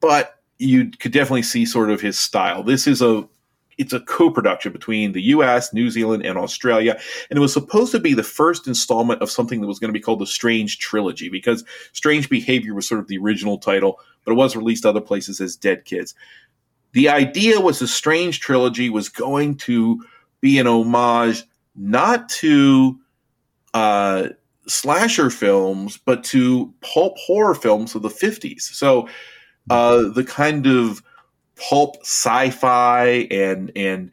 but you could definitely see sort of his style. This is a it's a co-production between the U.S., New Zealand, and Australia, and it was supposed to be the first installment of something that was going to be called the Strange Trilogy because Strange Behavior was sort of the original title, but it was released other places as Dead Kids. The idea was the Strange Trilogy was going to be an homage not to uh, slasher films, but to pulp horror films of the 50s. So uh, the kind of pulp sci-fi and and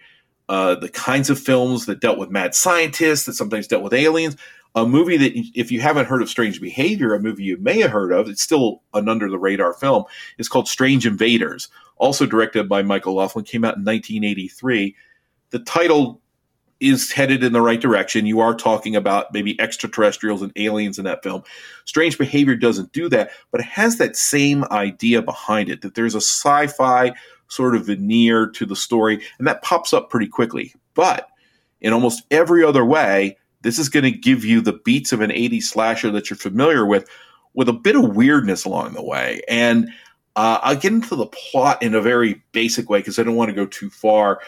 uh, the kinds of films that dealt with mad scientists that sometimes dealt with aliens. A movie that, if you haven't heard of Strange Behavior, a movie you may have heard of, it's still an under the radar film, is called Strange Invaders, also directed by Michael Laughlin, came out in 1983. The title is headed in the right direction. You are talking about maybe extraterrestrials and aliens in that film. Strange Behavior doesn't do that, but it has that same idea behind it that there's a sci fi sort of veneer to the story, and that pops up pretty quickly. But in almost every other way, this is going to give you the beats of an 80s slasher that you're familiar with, with a bit of weirdness along the way. And uh, I'll get into the plot in a very basic way because I don't want to go too far.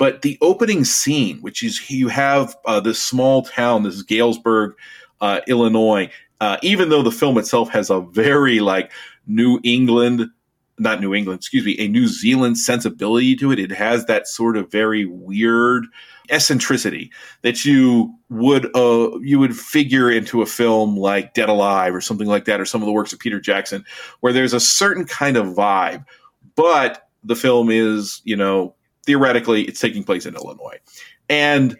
But the opening scene, which is you have uh, this small town, this is Galesburg, uh, Illinois. Uh, even though the film itself has a very like New England, not New England, excuse me, a New Zealand sensibility to it. It has that sort of very weird eccentricity that you would uh, you would figure into a film like Dead Alive or something like that, or some of the works of Peter Jackson, where there's a certain kind of vibe, but the film is you know theoretically it's taking place in Illinois. And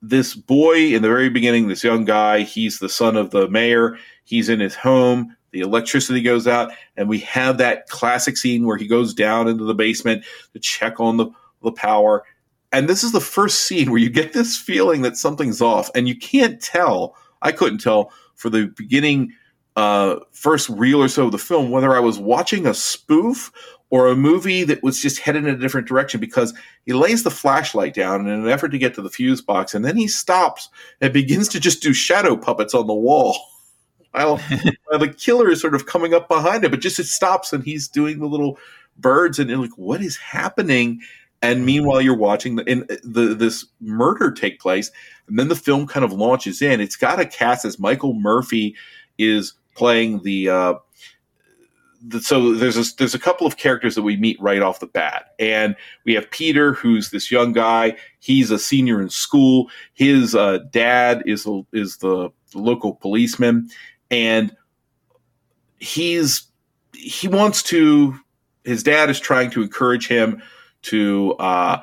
this boy in the very beginning, this young guy, he's the son of the mayor. He's in his home. The electricity goes out, and we have that classic scene where he goes down into the basement to check on the, the power. And this is the first scene where you get this feeling that something's off, and you can't tell. I couldn't tell for the beginning uh, first reel or so of the film whether I was watching a spoof or a movie that was just headed in a different direction because he lays the flashlight down in an effort to get to the fuse box and then he stops and begins to just do shadow puppets on the wall. While, while the killer is sort of coming up behind him but just it stops and he's doing the little birds and you're like what is happening? And meanwhile you're watching the, in the this murder take place and then the film kind of launches in. It's got a cast as michael murphy is playing the uh, so there's a, there's a couple of characters that we meet right off the bat, and we have Peter, who's this young guy. He's a senior in school. His uh, dad is is the local policeman, and he's he wants to his dad is trying to encourage him to uh,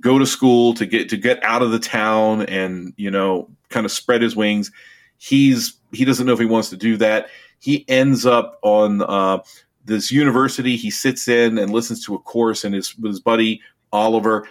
go to school to get to get out of the town and you know kind of spread his wings. He's he doesn't know if he wants to do that. He ends up on uh, this university. He sits in and listens to a course and his with his buddy Oliver.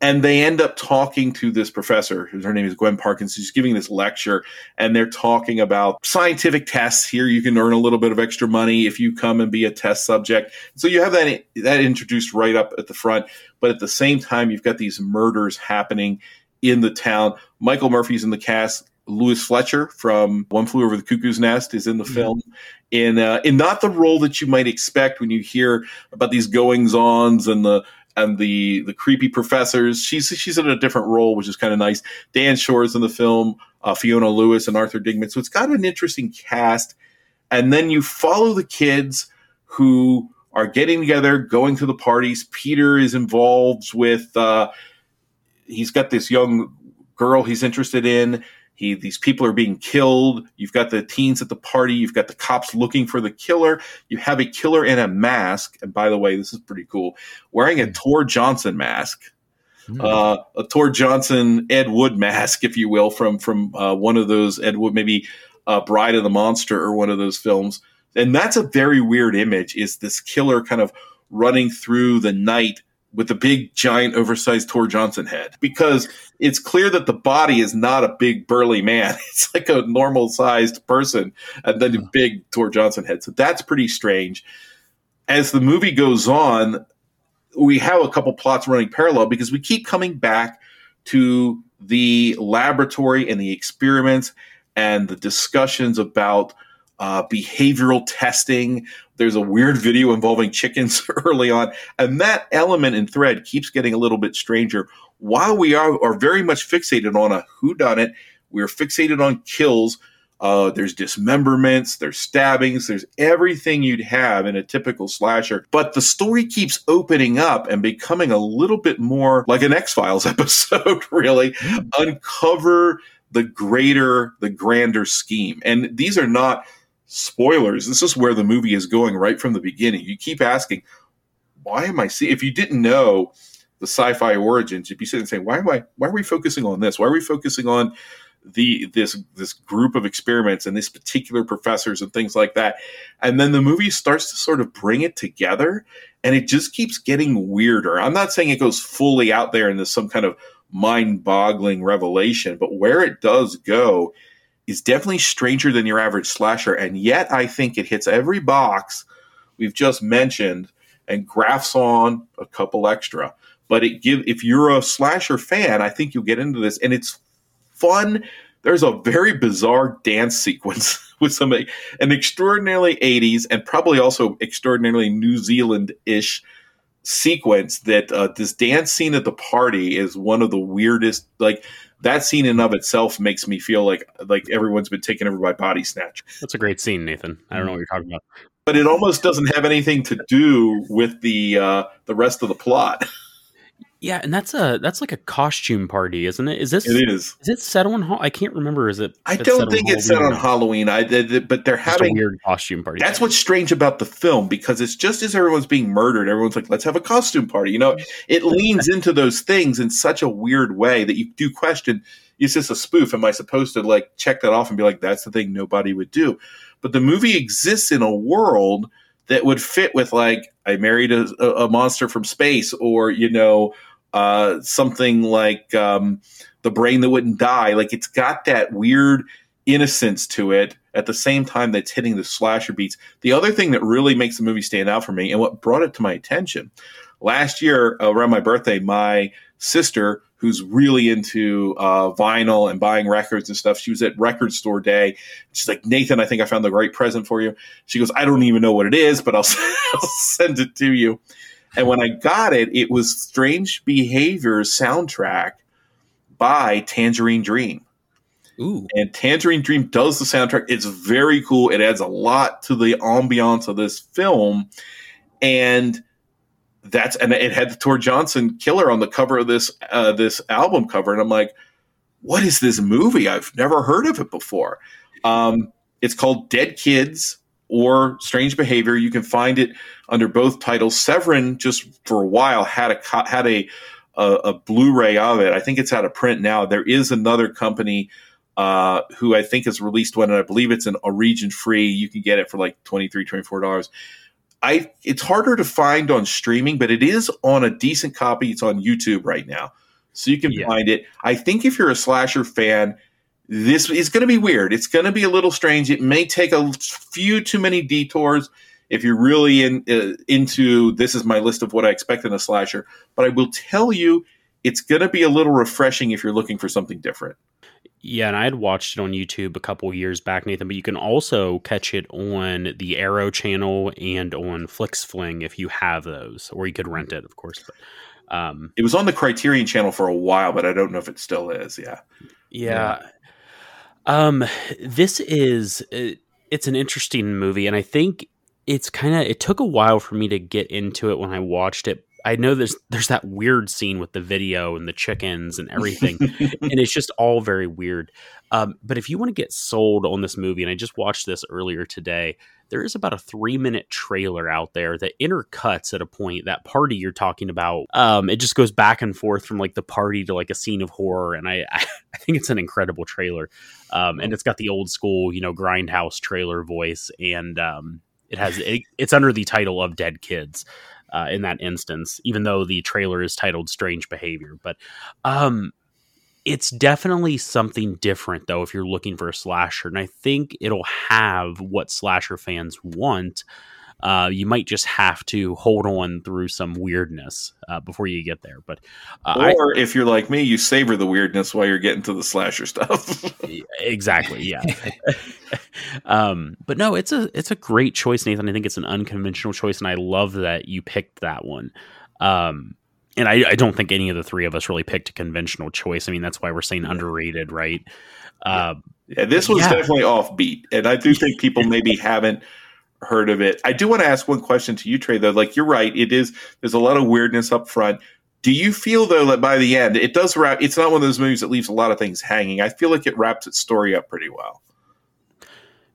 And they end up talking to this professor her name is gwen parkinson she's giving this lecture and they're talking about scientific tests. Here you can earn a little bit of extra money if you come and be a test subject. So you have that that introduced right up at the front but at the same time you've got these murders happening in the town. Michael murphy's in the cast Louise Fletcher from One Flew Over the Cuckoo's Nest is in the mm-hmm. film, in uh, in not the role that you might expect when you hear about these goings ons and the and the the creepy professors. She's she's in a different role, which is kind of nice. Dan Shor's in the film, uh, Fiona Lewis and Arthur Dignam. So it's got an interesting cast. And then you follow the kids who are getting together, going to the parties. Peter is involved with. Uh, he's got this young girl he's interested in. He, these people are being killed. You've got the teens at the party. You've got the cops looking for the killer. You have a killer in a mask. And by the way, this is pretty cool. Wearing a Tor Johnson mask. Mm. Uh, a Tor Johnson Ed Wood mask, if you will, from from uh, one of those Ed Wood, maybe uh, Bride of the Monster or one of those films. And that's a very weird image. Is this killer kind of running through the night with a big, giant, oversized Tor Johnson head because it's clear that the body is not a big, burly man. It's like a normal sized person and then a hmm. big Tor Johnson head. So that's pretty strange. As the movie goes on, we have a couple plots running parallel because we keep coming back to the laboratory and the experiments and the discussions about uh, behavioral testing. There's a weird video involving chickens early on, and that element in thread keeps getting a little bit stranger. While we are, are very much fixated on a who done it, we're fixated on kills. Uh, there's dismemberments, there's stabbings, there's everything you'd have in a typical slasher. But the story keeps opening up and becoming a little bit more like an X Files episode, really. Mm. Uncover the greater, the grander scheme. And these are not spoilers. This is where the movie is going right from the beginning. You keep asking, why am I seeing? If you didn't know the sci-fi origins, you'd be sitting saying, why am I? Why are we focusing on this? Why are we focusing on the this this group of experiments and these particular professors and things like that? And then the movie starts to sort of bring it together, and it just keeps getting weirder. I'm not saying it goes fully out there into some kind of mind-boggling revelation, but where it does go is definitely stranger than your average slasher, and yet I think it hits every box we've just mentioned and grafts on a couple extra. But it give if you're a slasher fan, I think you'll get into this, and it's fun. There's a very bizarre dance sequence with some an extraordinarily 80s and probably also extraordinarily New Zealand ish sequence that uh, this dance scene at the party is one of the weirdest like that scene in of itself makes me feel like like everyone's been taken over by body snatch. That's a great scene, Nathan. I don't know what you're talking about. But it almost doesn't have anything to do with the uh, the rest of the plot. Yeah, and that's a that's like a costume party, isn't it? Is this? It is. Is it set on? I can't remember. Is it? I don't think it's set on Halloween. I did, but they're just having weird costume party. That's what's strange about the film because it's just as everyone's being murdered, everyone's like, "Let's have a costume party." You know, it leans into those things in such a weird way that you do question: Is this a spoof? Am I supposed to like check that off and be like, "That's the thing nobody would do"? But the movie exists in a world that would fit with like, "I married a, a monster from space," or you know uh, something like um, The Brain That Wouldn't Die. Like it's got that weird innocence to it at the same time that's hitting the slasher beats. The other thing that really makes the movie stand out for me and what brought it to my attention last year around my birthday, my sister, who's really into uh, vinyl and buying records and stuff, she was at record store day. She's like, Nathan, I think I found the right present for you. She goes, I don't even know what it is, but I'll, I'll send it to you. And when I got it, it was Strange Behavior soundtrack by Tangerine Dream. Ooh. And Tangerine Dream does the soundtrack. It's very cool. It adds a lot to the ambiance of this film. And that's and it had the Tor Johnson killer on the cover of this uh, this album cover. And I'm like, what is this movie? I've never heard of it before. Um, it's called Dead Kids or Strange Behavior. You can find it under both titles. Severin just for a while had a had a a, a Blu-ray of it. I think it's out of print now. There is another company uh, who I think has released one, and I believe it's an, a region free. You can get it for like 23 $24. I it's harder to find on streaming, but it is on a decent copy. It's on YouTube right now, so you can Yeah. find it. I think if you're a slasher fan, this is going to be weird. It's going to be a little strange. It may take a few too many detours if you're really in uh, into this is my list of what I expect in a slasher. But I will tell you, it's going to be a little refreshing if you're looking for something different. Yeah, and I had watched it on YouTube a couple years back, Nathan. But you can also catch it on the Arrow channel and on FlixFling if you have those, or you could rent it, of course. But um, It was on the Criterion channel for a while, but I don't know if it still is. Yeah. yeah, um, this is it, it's an interesting movie, and I think it's kind of it took a while for me to get into it when I watched it. I know there's there's that weird scene with the video and the chickens and everything, and it's just all very weird. Um, but if you want to get sold on this movie, and I just watched this earlier today, there is about a three minute trailer out there that intercuts at a point that party you're talking about. Um, it just goes back and forth from like the party to like a scene of horror, and I I think it's an incredible trailer. Um, and it's got the old school, you know, grindhouse trailer voice, and um, it has it, it's under the title of Dead Kids. Uh, in that instance, even though the trailer is titled "Strange Behavior," but um, it's definitely something different though if you're looking for a slasher. And i think it'll have what slasher fans want uh, you might just have to hold on through some weirdness uh, before you get there but uh, I, or if you're like me, you savor the weirdness while you're getting to the slasher stuff. exactly yeah um but no it's a it's a great choice nathan i think it's an unconventional choice and i love that you picked that one um and I, I don't think any of the three of us really picked a conventional choice. I mean, that's why we're saying underrated, right? Uh, yeah, this was Yeah. definitely offbeat, and I do think people maybe haven't heard of it. I do want to ask one question to you, Trey. Though, like you're right, it is. There's a lot of weirdness up front. Do you feel though that by the end, it does wrap? It's not one of those movies that leaves a lot of things hanging. I feel like it wraps its story up pretty well.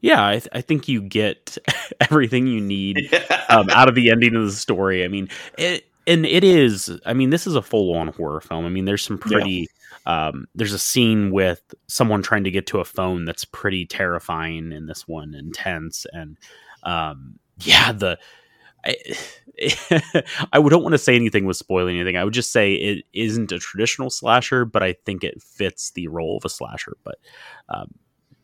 yeah, I, th- I think you get everything you need um, out of the ending of the story. I mean, it, and it is. I mean, this is a full-on horror film. I mean, there's some Yeah. pretty. Um, there's a scene with someone trying to get to a phone that's pretty terrifying in this one, intense, and um, yeah, the. I, I don't want to say anything with spoiling anything. I would just say it isn't a traditional slasher, but I think it fits the role of a slasher. But um,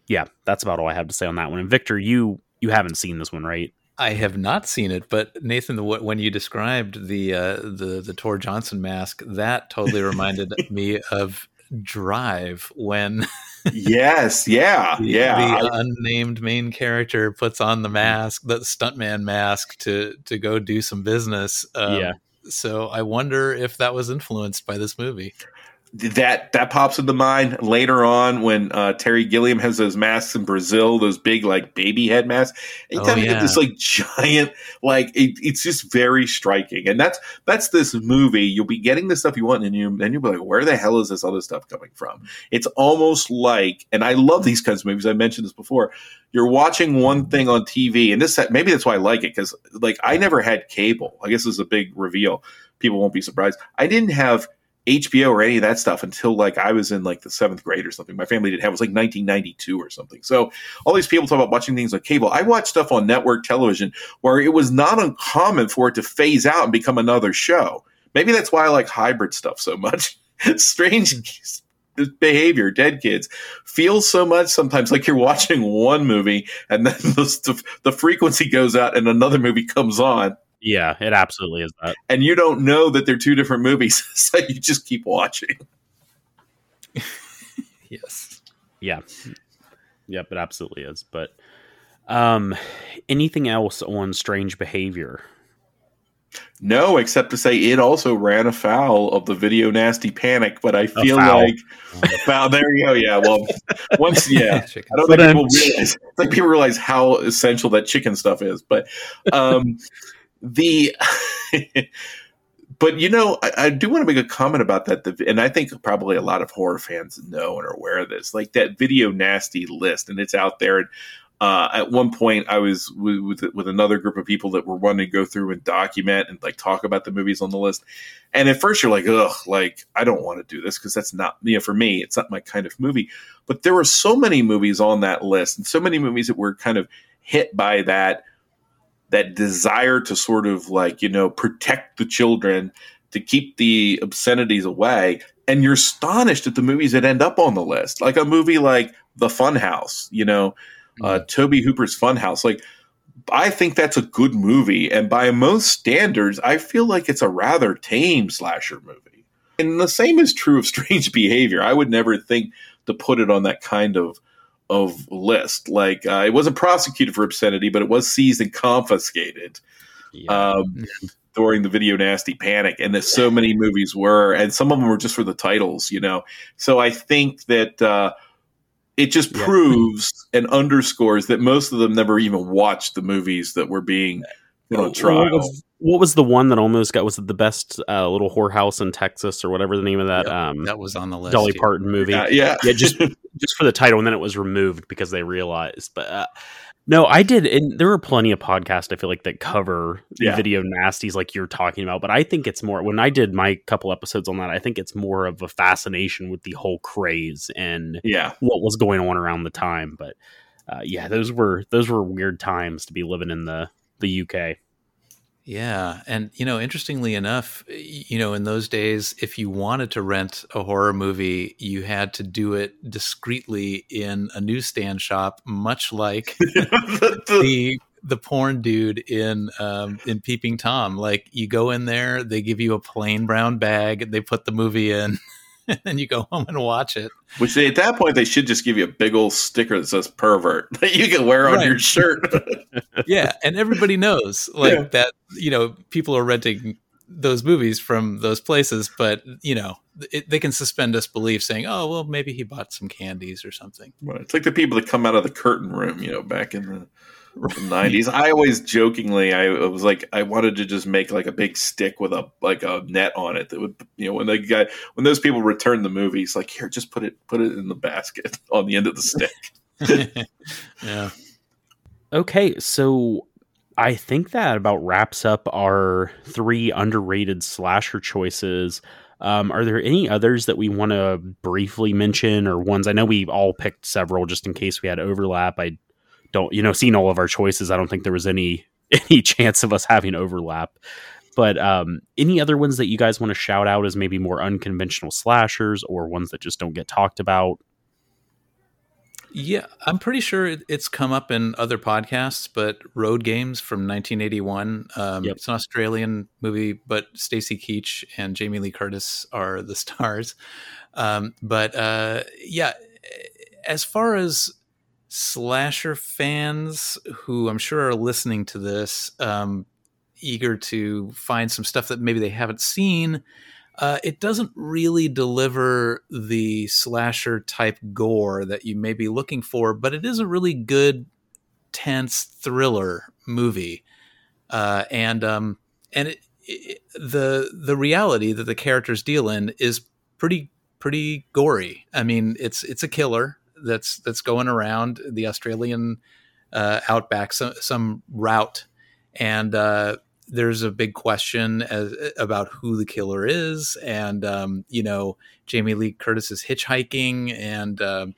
yeah, that's about all I have to say on that one. And Victor, you you haven't seen this one, right? I have not seen it, but Nathan, the, when you described the uh, the the Tor Johnson mask, that totally reminded me of Drive when yes, yeah, the, yeah. the unnamed main character puts on the mask, the stuntman mask, to to go do some business. Um, Yeah. So I wonder if that was influenced by this movie. That that pops into mind later on when uh, Terry Gilliam has those masks in Brazil, those big like baby head masks. Anytime Oh, you get this like giant, like it, it's just very striking, and that's that's this movie. You'll be getting the stuff you want, and you and you'll be like, where the hell is this other stuff coming from? It's almost like, and I love these kinds of movies. I mentioned this before. You're watching one thing on TV, and this maybe that's why I like it because like I never had cable. I guess this is a big reveal. People won't be surprised. I didn't have HBO or any of that stuff until like I was in like the seventh grade or something. My family didn't have it was like 1992 or something. So all these people talk about watching things on cable. I watched stuff on network television where it was not uncommon for it to phase out and become another show. Maybe that's why I like hybrid stuff so much. Strange behavior, dead kids feels so much sometimes like you're watching one movie and then the, the frequency goes out and another movie comes on Yeah, it absolutely is that. and you don't know that they're two different movies, so you just keep watching. Yes. Yeah. Yep, it absolutely is. But um anything else on strange behavior? No, except to say it also ran afoul of the video nasty panic, but I feel Afoul. like foul. There you go. Yeah. Well, once yeah, I don't think But, people realize. I think people realize how essential that chicken stuff is. But um, the, but you know, I, I do want to make a comment about that. The, and I think probably a lot of horror fans know and are aware of this. Like that video nasty list, and it's out there. And uh, at one point I was with, with, another group of people that were wanting to go through and document and like talk about the movies on the list. And at first you're like, ugh, like I don't want to do this because that's not you know for me it's not my kind of movie. But there were so many movies on that list and so many movies that were kind of hit by that that desire to sort of like you know protect the children to keep the obscenities away and you're astonished at the movies that end up on the list like a movie like the funhouse you know uh, Tobe Hooper's Funhouse. Like, I think that's a good movie, and by most standards, I feel like it's a rather tame slasher movie. And the same is true of Strange Behavior. I would never think to put it on that kind of of list. Like, uh, it wasn't prosecuted for obscenity, but it was seized and confiscated. Yeah. Um, during the video nasty panic and that so many movies were and some of them were just for the titles you know so i think that uh, it just Yeah. proves and underscores that most of them never even watched the movies that were being put on trial. was, what was the one that almost got? Was it the best uh, little whorehouse in Texas or whatever the name of that Yep, um, that was on the list. Dolly too. Parton movie? Yeah, yeah. yeah, just just for the title, and then it was removed because they realized. But uh, no, I did, and there are plenty of podcasts I feel like that cover Yeah. video nasties like you're talking about. But I think it's more when I did my couple episodes on that. I think it's more of a fascination with the whole craze and yeah. what was going on around the time. But uh, yeah, those were those were weird times to be living in the the UK. Yeah, and you know, interestingly enough, you know, in those days, if you wanted to rent a horror movie, you had to do it discreetly in a newsstand shop, much like The- the- porn dude in um, in Peeping Tom. Like, you go in there, they give you a plain brown bag, they put the movie in, and then you go home and watch it. which they, at that point they should just give you a big old sticker that says pervert that you can wear on Right. your shirt. yeah and everybody knows like Yeah. that you know people are renting those movies from those places but you know it, they can suspend disbelief saying oh well maybe he bought some candies or something Right. It's like the people that come out of the curtain room, you know, back in the nineties. I always jokingly, I was like, I wanted to just make like a big stick with a like a net on it that would, you know, when the guy when those people return the movies, like here, just put it put it in the basket on the end of the stick. yeah Okay, so I think that about wraps up our three underrated slasher choices. Um, are there any others that we want to briefly mention, or ones? I know we all picked several just in case we had overlap. I don't, you know, seeing all of our choices, I don't think there was any any chance of us having overlap. But um, any other ones that you guys want to shout out as maybe more unconventional slashers, or ones that just don't get talked about? yeah i'm pretty sure it, it's come up in other podcasts but road games from 1981 um, Yep. it's an australian movie but stacy keach and jamie lee curtis are the stars um, but uh, yeah as far as slasher fans who I'm sure are listening to this, um, eager to find some stuff that maybe they haven't seen, uh, it doesn't really deliver the slasher type gore that you may be looking for, but it is a really good, tense thriller movie, uh, and um, and it, it, the the reality that the characters deal in is pretty pretty gory. I mean, it's it's a killer that's that's going around the Australian uh, outback, some some route, and uh, there's a big question as, about who the killer is, and um, you know Jamie Lee Curtis is hitchhiking, and um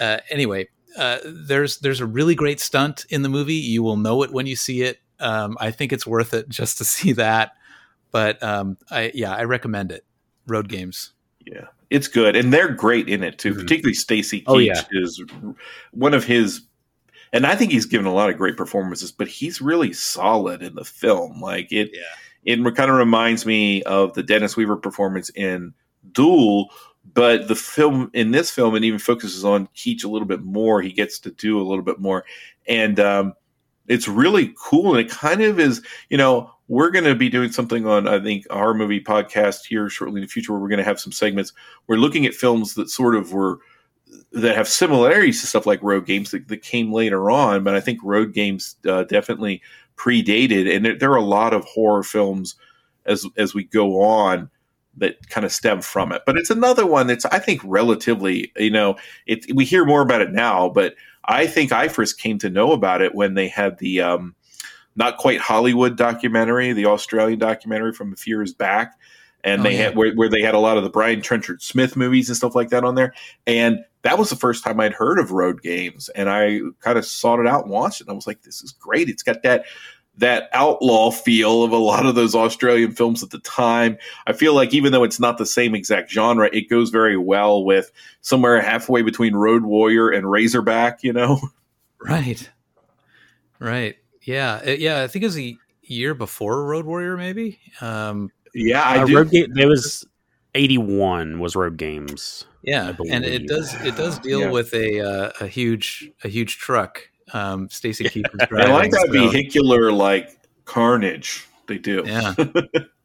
uh, anyway, uh, there's there's a really great stunt in the movie. You will know it when you see it. Um, I think it's worth it just to see that. But um, I yeah, I recommend it. Road games. Yeah, it's good, and they're great in it too. Mhm. Particularly Stacy Keach Oh, yeah. is one of his, and I think he's given a lot of great performances. But he's really solid in the film. Like it, Yeah. it kind of reminds me of the Dennis Weaver performance in Duel. But the film in this film, it even focuses on Keach a little bit more. He gets to do a little bit more, and um, it's really cool. And it kind of is, you know, we're going to be doing something on, I think, our movie podcast here shortly in the future where we're going to have some segments. We're looking at films that sort of were that have similarities to stuff like Road Games that, that came later on. But I think Road Games uh, definitely predated, and there, there are a lot of horror films as as we go on that kind of stem from it. But it's another one that's I think relatively, you know, it we hear more about it now, but I think I first came to know about it when they had the um, not quite Hollywood documentary, the Australian documentary from a few years back, and Oh, they yeah. had where, where they had a lot of the Brian Trenchard Smith movies and stuff like that on there, and that was the first time I'd heard of Road Games, and I kind of sought it out and watched it. And I was like, this is great. It's got that that outlaw feel of a lot of those Australian films at the time. I feel like even though it's not the same exact genre, it goes very well with somewhere halfway between Road Warrior and Razorback. You know, Right. Right. Yeah. Uh, yeah. I think it was a year before Road Warrior, maybe. Um, yeah, I Uh, do. Road Game. There was eighty one was Road Games. yeah, and it does it does deal Yeah. with a uh, a huge a huge truck. Um, Stacy Keaton's I driving. like that so- vehicular like carnage. They do. Yeah.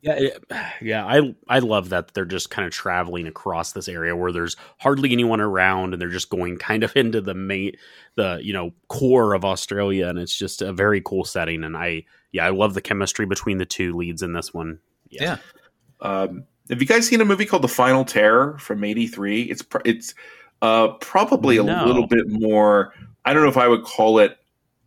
Yeah, it- yeah. I I love that they're just kind of traveling across this area where there's hardly anyone around, and they're just going kind of into the main, the you know core of Australia, and it's just a very cool setting. And I yeah, I love the chemistry between the two leads in this one. Yeah. Um, have you guys seen a movie called The Final Terror from '83? It's pr- it's uh, probably a No. little bit more. I don't know if I would call it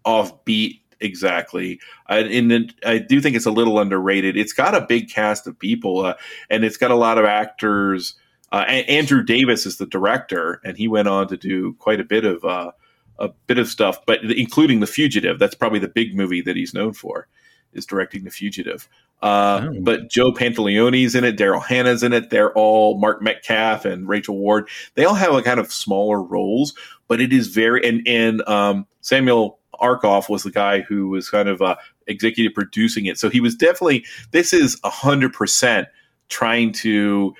offbeat exactly. I, and it, I do think it's a little underrated. It's got a big cast of people, uh, and it's got a lot of actors. Uh, A- Andrew Davis is the director, and he went on to do quite a bit of uh, a bit of stuff, but including The Fugitive. That's probably the big movie that he's known for, is directing The Fugitive. Uh, Oh. But Joe Pantoliano's in it, Daryl Hannah's in it. They're all Mark Metcalf and Rachel Ward. They all have a kind of smaller roles, but it is very and and um, Samuel Arkoff was the guy who was kind of uh, executive producing it. So he was definitely this is a hundred percent trying to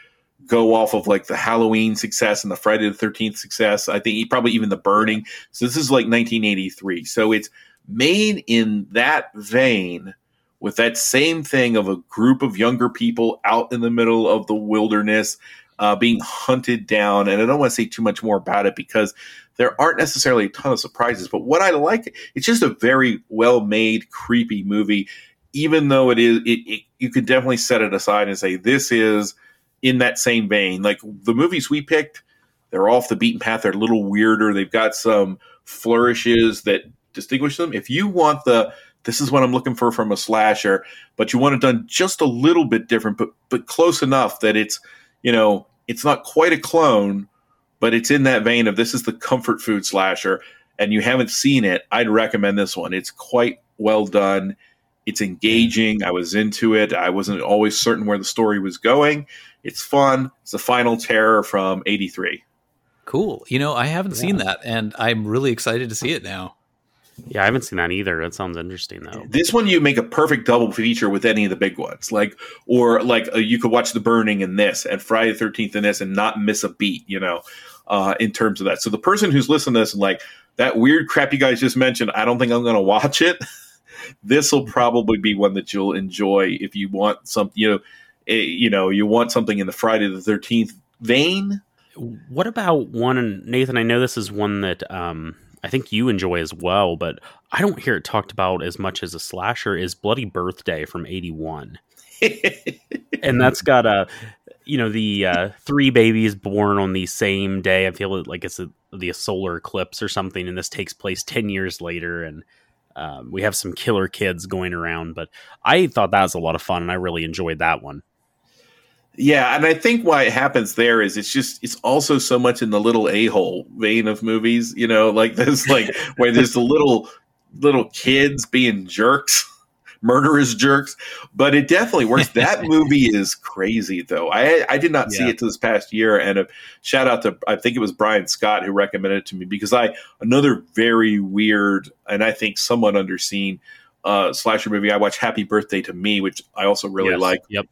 go off of like the Halloween success and the Friday the Thirteenth success. I think he probably even the Burning. So this is like 1983. So it's made in that vein with that same thing of a group of younger people out in the middle of the wilderness uh, being hunted down. And I don't want to say too much more about it because there aren't necessarily a ton of surprises. But what I like, it's just a very well made, creepy movie. Even though it is, it, it you could definitely set it aside and say this is in that same vein. Like the movies we picked, they're off the beaten path. They're a little weirder. They've got some flourishes that distinguish them. If you want the this is what I'm looking for from a slasher, but you want it done just a little bit different, but but close enough that it's you know it's not quite a clone, but it's in that vein of this is the comfort food slasher, and you haven't seen it. I'd recommend this one. It's quite well done. It's engaging. I was into it. I wasn't always certain where the story was going. It's fun. It's the final terror from '83. Cool. You know, I haven't seen that, and I'm really excited to see it now. Yeah, I haven't seen that either. That sounds interesting though. This one you make a perfect double feature with any of the big ones, like or like uh, you could watch The Burning and this, and Friday the Thirteenth and this, and not miss a beat. You know, uh, in terms of that. So the person who's listening to this and like that weird crap you guys just mentioned, I don't think I'm going to watch it. this will probably be one that you'll enjoy if you want some. You know, eh, you know, you want something in the Friday the Thirteenth vein. What about one? Nathan, I know this is one that um, I think you enjoy as well, but I don't hear it talked about as much as a slasher. Is Bloody Birthday from '81, and that's got a, you know, the uh, three babies born on the same day. I feel like it's a, the solar eclipse or something, and this takes place ten years later, and um, we have some killer kids going around. But I thought that was a lot of fun, and I really enjoyed that one. Yeah, and I think why it happens there is it's just it's also so much in the little a hole vein of movies, you know, like this, like where there's the little little kids being jerks, murderous jerks. But it definitely works. That movie is crazy, though. I I did not see it to this past year, and a shout out to I think it was Brian Scott who recommended it to me because I another very weird and I think somewhat underseen uh, slasher movie. I watched Happy Birthday to Me, which I also really Yes. like, Yep,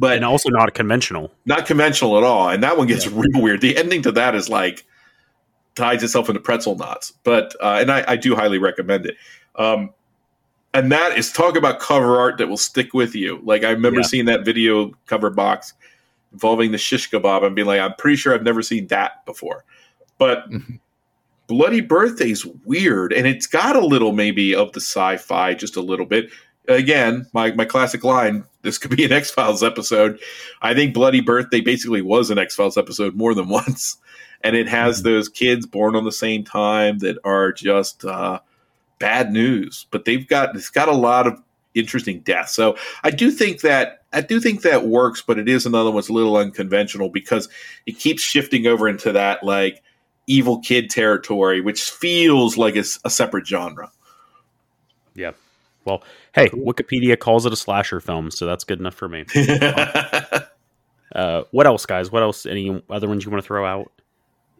but and also not conventional. not conventional at all. And that one gets real weird. The ending to that is like ties itself into pretzel knots. But uh, and I, I do highly recommend it. Um, and that is talk about cover art that will stick with you. Like I remember Yeah. seeing that video cover box involving the shish kebab and being like, I'm pretty sure I've never seen that before. But Bloody Birthday's weird, and it's got a little maybe of the sci-fi, just a little bit. Again, my, my classic line, this could be an X Files episode. I think Bloody Birthday basically was an X Files episode more than once. and it has mm-hmm. those kids born on the same time that are just uh, bad news. But they've got it's got a lot of interesting deaths. So I do think that I do think that works, but it is another one's a little unconventional because it keeps shifting over into that like evil kid territory, which feels like it's a separate genre. Yeah. Well, hey, cool. Wikipedia calls it a slasher film, so that's good enough for me. uh, what else, guys? What else? Any other ones you want to throw out?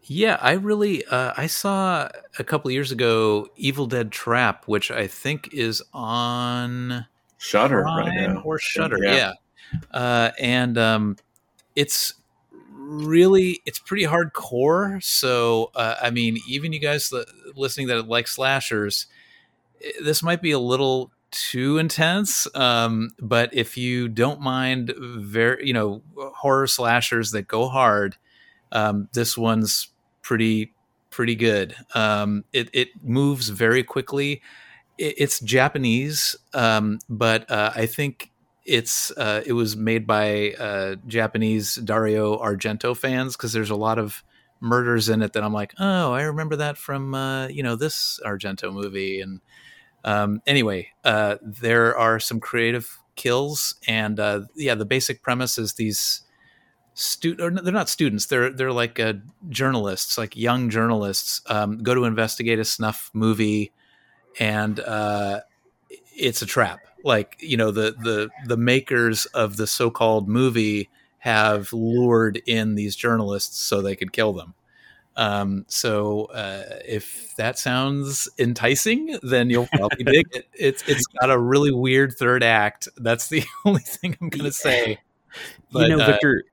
Yeah, I really uh, I saw a couple years ago Evil Dead Trap, which I think is on Shudder right now. or Shutter, yeah. yeah. Uh, and um, it's really it's pretty hardcore. So uh, I mean, even you guys listening that like slashers, this might be a little too intense. Um, but if you don't mind very you know horror slashers that go hard um, this one's pretty pretty good. Um, it it moves very quickly. It, it's Japanese, um, but uh, I think it's uh, it was made by uh, Japanese Dario Argento fans because there's a lot of murders in it that I'm like, oh, I remember that from uh, you know this Argento movie. And um, anyway, uh, there are some creative kills, and uh, yeah, the basic premise is these student they're not students. They're they're like uh, journalists like young journalists um, go to investigate a snuff movie and uh, it's a trap. Like you know the the the makers of the so-called movie have lured in these journalists so they could kill them um, so uh, if that sounds enticing then you'll probably dig it it's it's got a really weird third act that's the only thing i'm gonna say but, you know, uh, Victor,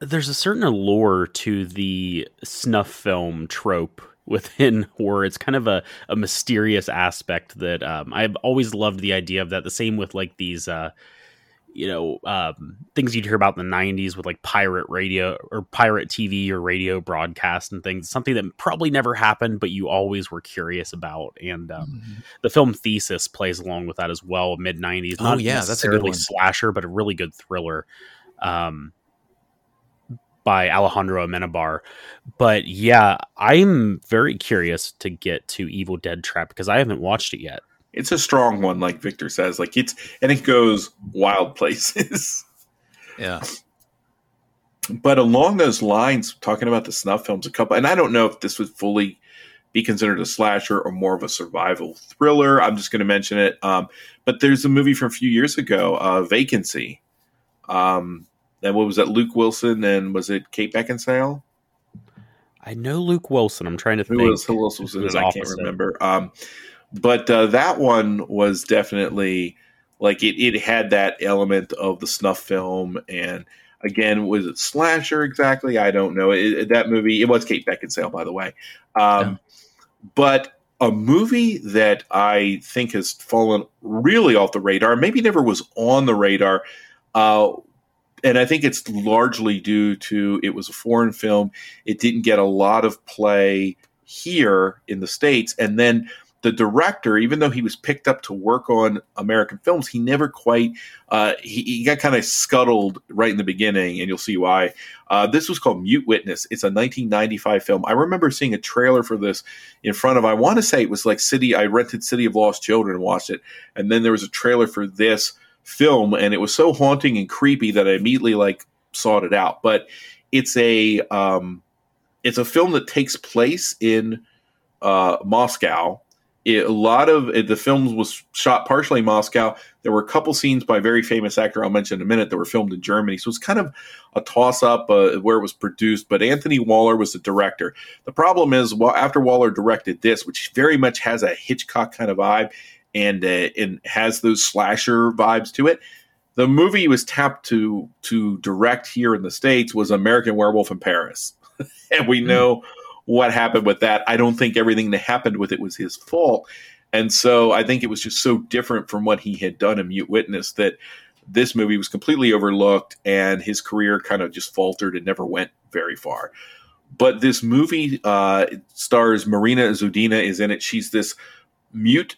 there's a certain allure to the snuff film trope within horror. It's kind of a, a mysterious aspect that um, I've always loved the idea of that. The same with like these, uh, you know, um, things you'd hear about in the 90s with like pirate radio or pirate TV or radio broadcast and things. Something that probably never happened, but you always were curious about. And um, mm-hmm. the film Thesis plays along with that as well, mid 90s. Not oh, yeah, that's a good one. slasher, but a really good thriller. Um, by Alejandro Amenabar. But yeah, I'm very curious to get to Evil Dead Trap because I haven't watched it yet. It's a strong one, like Victor says. Like it's and it goes wild places. Yeah. But along those lines, talking about the snuff films, a couple, and I don't know if this would fully be considered a slasher or more of a survival thriller. I'm just going to mention it. Um, but there's a movie from a few years ago, uh, Vacancy. Um, and what was that? Luke Wilson and was it Kate Beckinsale? I know Luke Wilson. I'm trying to think. Who else, who else was in it? I can't remember. Um, but uh, that one was definitely like it. It had that element of the snuff film, and again, was it slasher exactly? I don't know. It, that movie. It was Kate Beckinsale, by the way. Um, yeah. But a movie that I think has fallen really off the radar, maybe never was on the radar, uh, and I think it's largely due to it was a foreign film. It didn't get a lot of play here in the states, and then the director, even though he was picked up to work on American films, he never quite uh, he, he, got kind of scuttled right in the beginning, and you'll see why. Uh, this was called Mute Witness. It's a 1995 film. I remember seeing a trailer for this in front of. I want to say it was like City. I rented City of Lost Children and watched it, and then there was a trailer for this film, and it was so haunting and creepy that I immediately like sought it out. But it's a um, it's a film that takes place in uh, Moscow. It, a lot of it, the films was shot partially in Moscow. There were a couple scenes by a very famous actor I'll mention in a minute that were filmed in Germany. So it's kind of a toss up uh, where it was produced. But Anthony Waller was the director. The problem is, well, after Waller directed this, which very much has a Hitchcock kind of vibe, and uh, and has those slasher vibes to it. The movie he was tapped to to direct here in the states was American Werewolf in Paris, and we hmm. know mm. What happened with that. I don't think everything that happened with it was his fault, and so I think it was just so different from what he had done in Mute Witness that this movie was completely overlooked, and his career kind of just faltered and never went very far. But this movie uh, stars Marina Zudina is in it. She's this mute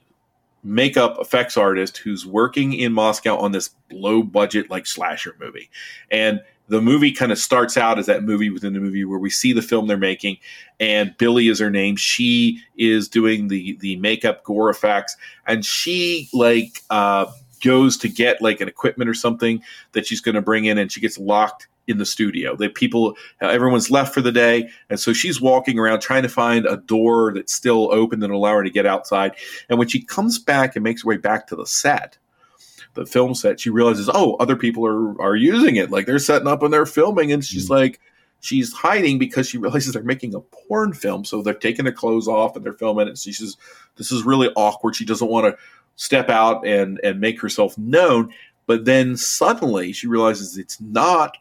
makeup effects artist who's working in Moscow on this low budget like slasher movie. And the movie kind of starts out as that movie within the movie where we see the film they're making, and Billy is her name. She is doing the the makeup gore effects, and she like uh, goes to get like an equipment or something that she's going to bring in, and she gets locked in the studio. The people, everyone's left for the day, and so she's walking around trying to find a door that's still open that will allow her to get outside. And when she comes back and makes her way back to the set, the film set, she realizes, oh, other people are are using it. Like they're setting up and they're filming, and she's mm-hmm. like, she's hiding because she realizes they're making a porn film, so they're taking their clothes off and they're filming it. She says, this is really awkward. She doesn't want to step out and and make herself known. But then suddenly she realizes it's not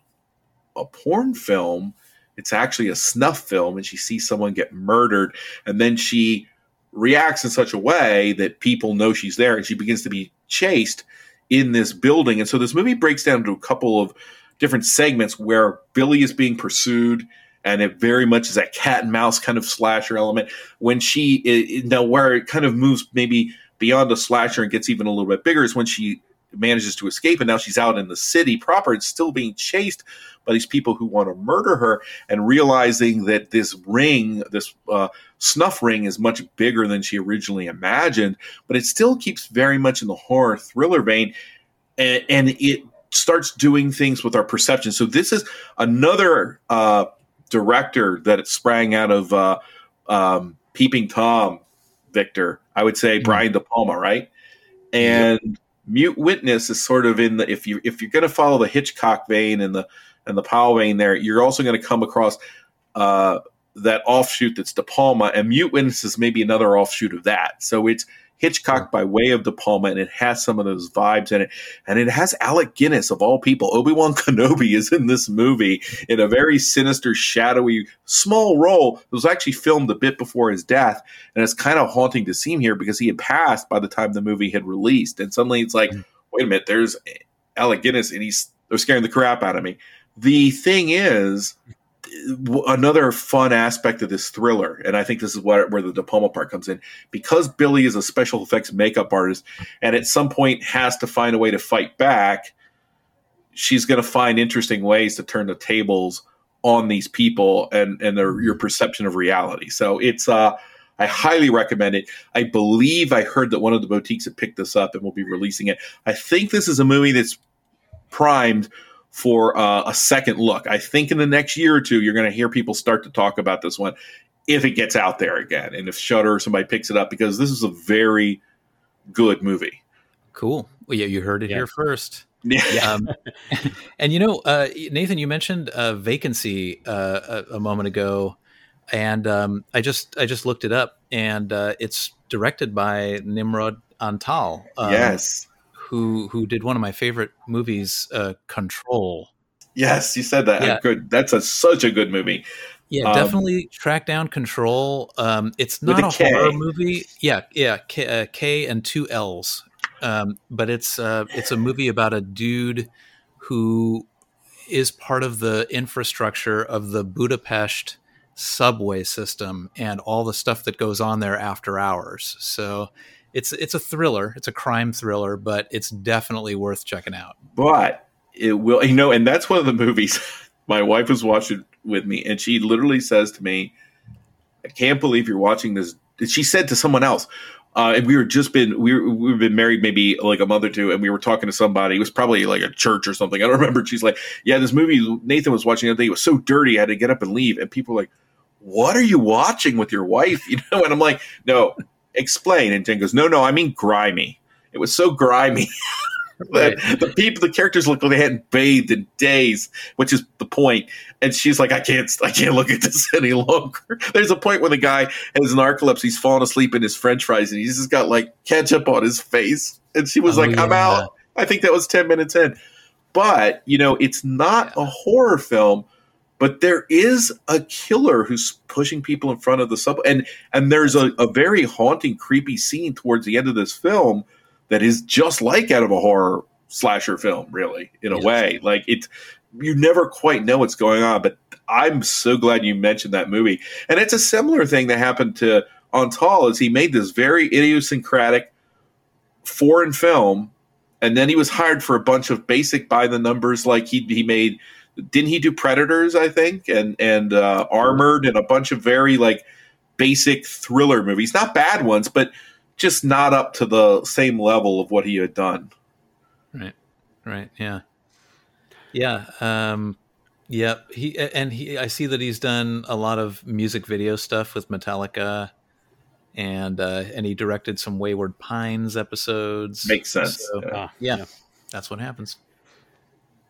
a porn film. It's actually a snuff film, and she sees someone get murdered, and then she reacts in such a way that people know she's there, and she begins to be chased in this building. And so this movie breaks down into a couple of different segments where Billy is being pursued and it very much is that cat and mouse kind of slasher element. When she it, now where it kind of moves maybe beyond a slasher and gets even a little bit bigger is when she manages to escape and now she's out in the city proper and still being chased by these people who want to murder her and realizing that this ring this uh, snuff ring is much bigger than she originally imagined but it still keeps very much in the horror thriller vein and, and it starts doing things with our perception so this is another uh, director that sprang out of uh, um, peeping tom victor i would say mm-hmm. brian de palma right and yep mute witness is sort of in the if you if you're going to follow the Hitchcock vein and the and the Powell vein there, you're also going to come across uh, that offshoot that's De Palma, and mute witness is maybe another offshoot of that. So it's Hitchcock by way of De Palma, and it has some of those vibes in it. And it has Alec Guinness, of all people. Obi Wan Kenobi is in this movie in a very sinister, shadowy, small role. It was actually filmed a bit before his death, and it's kind of haunting to see him here because he had passed by the time the movie had released. And suddenly it's like, mm. wait a minute, there's Alec Guinness, and he's they're scaring the crap out of me. The thing is, another fun aspect of this thriller, and I think this is where, where the De Palma part comes in, because Billy is a special effects makeup artist, and at some point has to find a way to fight back. She's going to find interesting ways to turn the tables on these people and and their, your perception of reality. So it's uh, I highly recommend it. I believe I heard that one of the boutiques had picked this up and will be releasing it. I think this is a movie that's primed for uh, a second look. I think in the next year or two, you're going to hear people start to talk about this one if it gets out there again, and if Shutter or somebody picks it up because this is a very good movie. Cool. Well, yeah, you heard it yeah. here first. Yeah. Um, and you know, uh, Nathan, you mentioned uh, vacancy uh, a, a, moment ago, and um, I just I just looked it up, and uh, it's directed by Nimrod Antal. Um, yes who who did one of my favorite movies, uh, Kontroll. Yes, you said that. Yeah. Good. That's a such a good movie. Yeah, um, definitely track down Kontroll. Um, it's not a, a horror movie. Yeah, yeah, K, uh, K and two L's. Um, but it's uh, it's a movie about a dude who is part of the infrastructure of the Budapest subway system and all the stuff that goes on there after hours. So it's it's a thriller. It's a crime thriller, but it's definitely worth checking out. But it will, you know, and that's one of the movies. My wife was watching with me, and she literally says to me, "I can't believe you're watching this." She said to someone else, uh, and we were just been we were, we've been married maybe like a month or two, and we were talking to somebody. It was probably like a church or something. I don't remember. She's like, "Yeah, this movie Nathan was watching the other day. It was so dirty, I had to get up and leave." And people were like, "What are you watching with your wife?" You know, and I'm like, "No, explain. And Jen goes, no, no, I mean grimy. It was so grimy. Right. the people, the characters look like they hadn't bathed in days, which is the point. And she's like, I can't, I can't look at this any longer. There's a point where the guy has narcolepsy, he's fallen asleep in his French fries, and he's just got like ketchup on his face. And she was oh, like, I'm out. I think that was ten minutes in. But you know, it's not yeah. a horror film but there is a killer who's pushing people in front of the subway. And and there's a, a, very haunting creepy scene towards the end of this film that is just like out of a horror slasher film really in a yes. way. Like it's you never quite know what's going on but i'm so glad you mentioned that movie. And it's a similar thing that happened to Antal is he made this very idiosyncratic foreign film and then he was hired for a bunch of basic by the numbers like he, he made didn't he do Predators? I think and and uh, Armored and a bunch of very like basic thriller movies, not bad ones, but just not up to the same level of what he had done. Right, right, yeah, yeah. Um, Yep. He and he I see that he's done a lot of music video stuff with Metallica and uh and he directed some Wayward Pines episodes. Makes sense. So, yeah. Ah, yeah, that's what happens.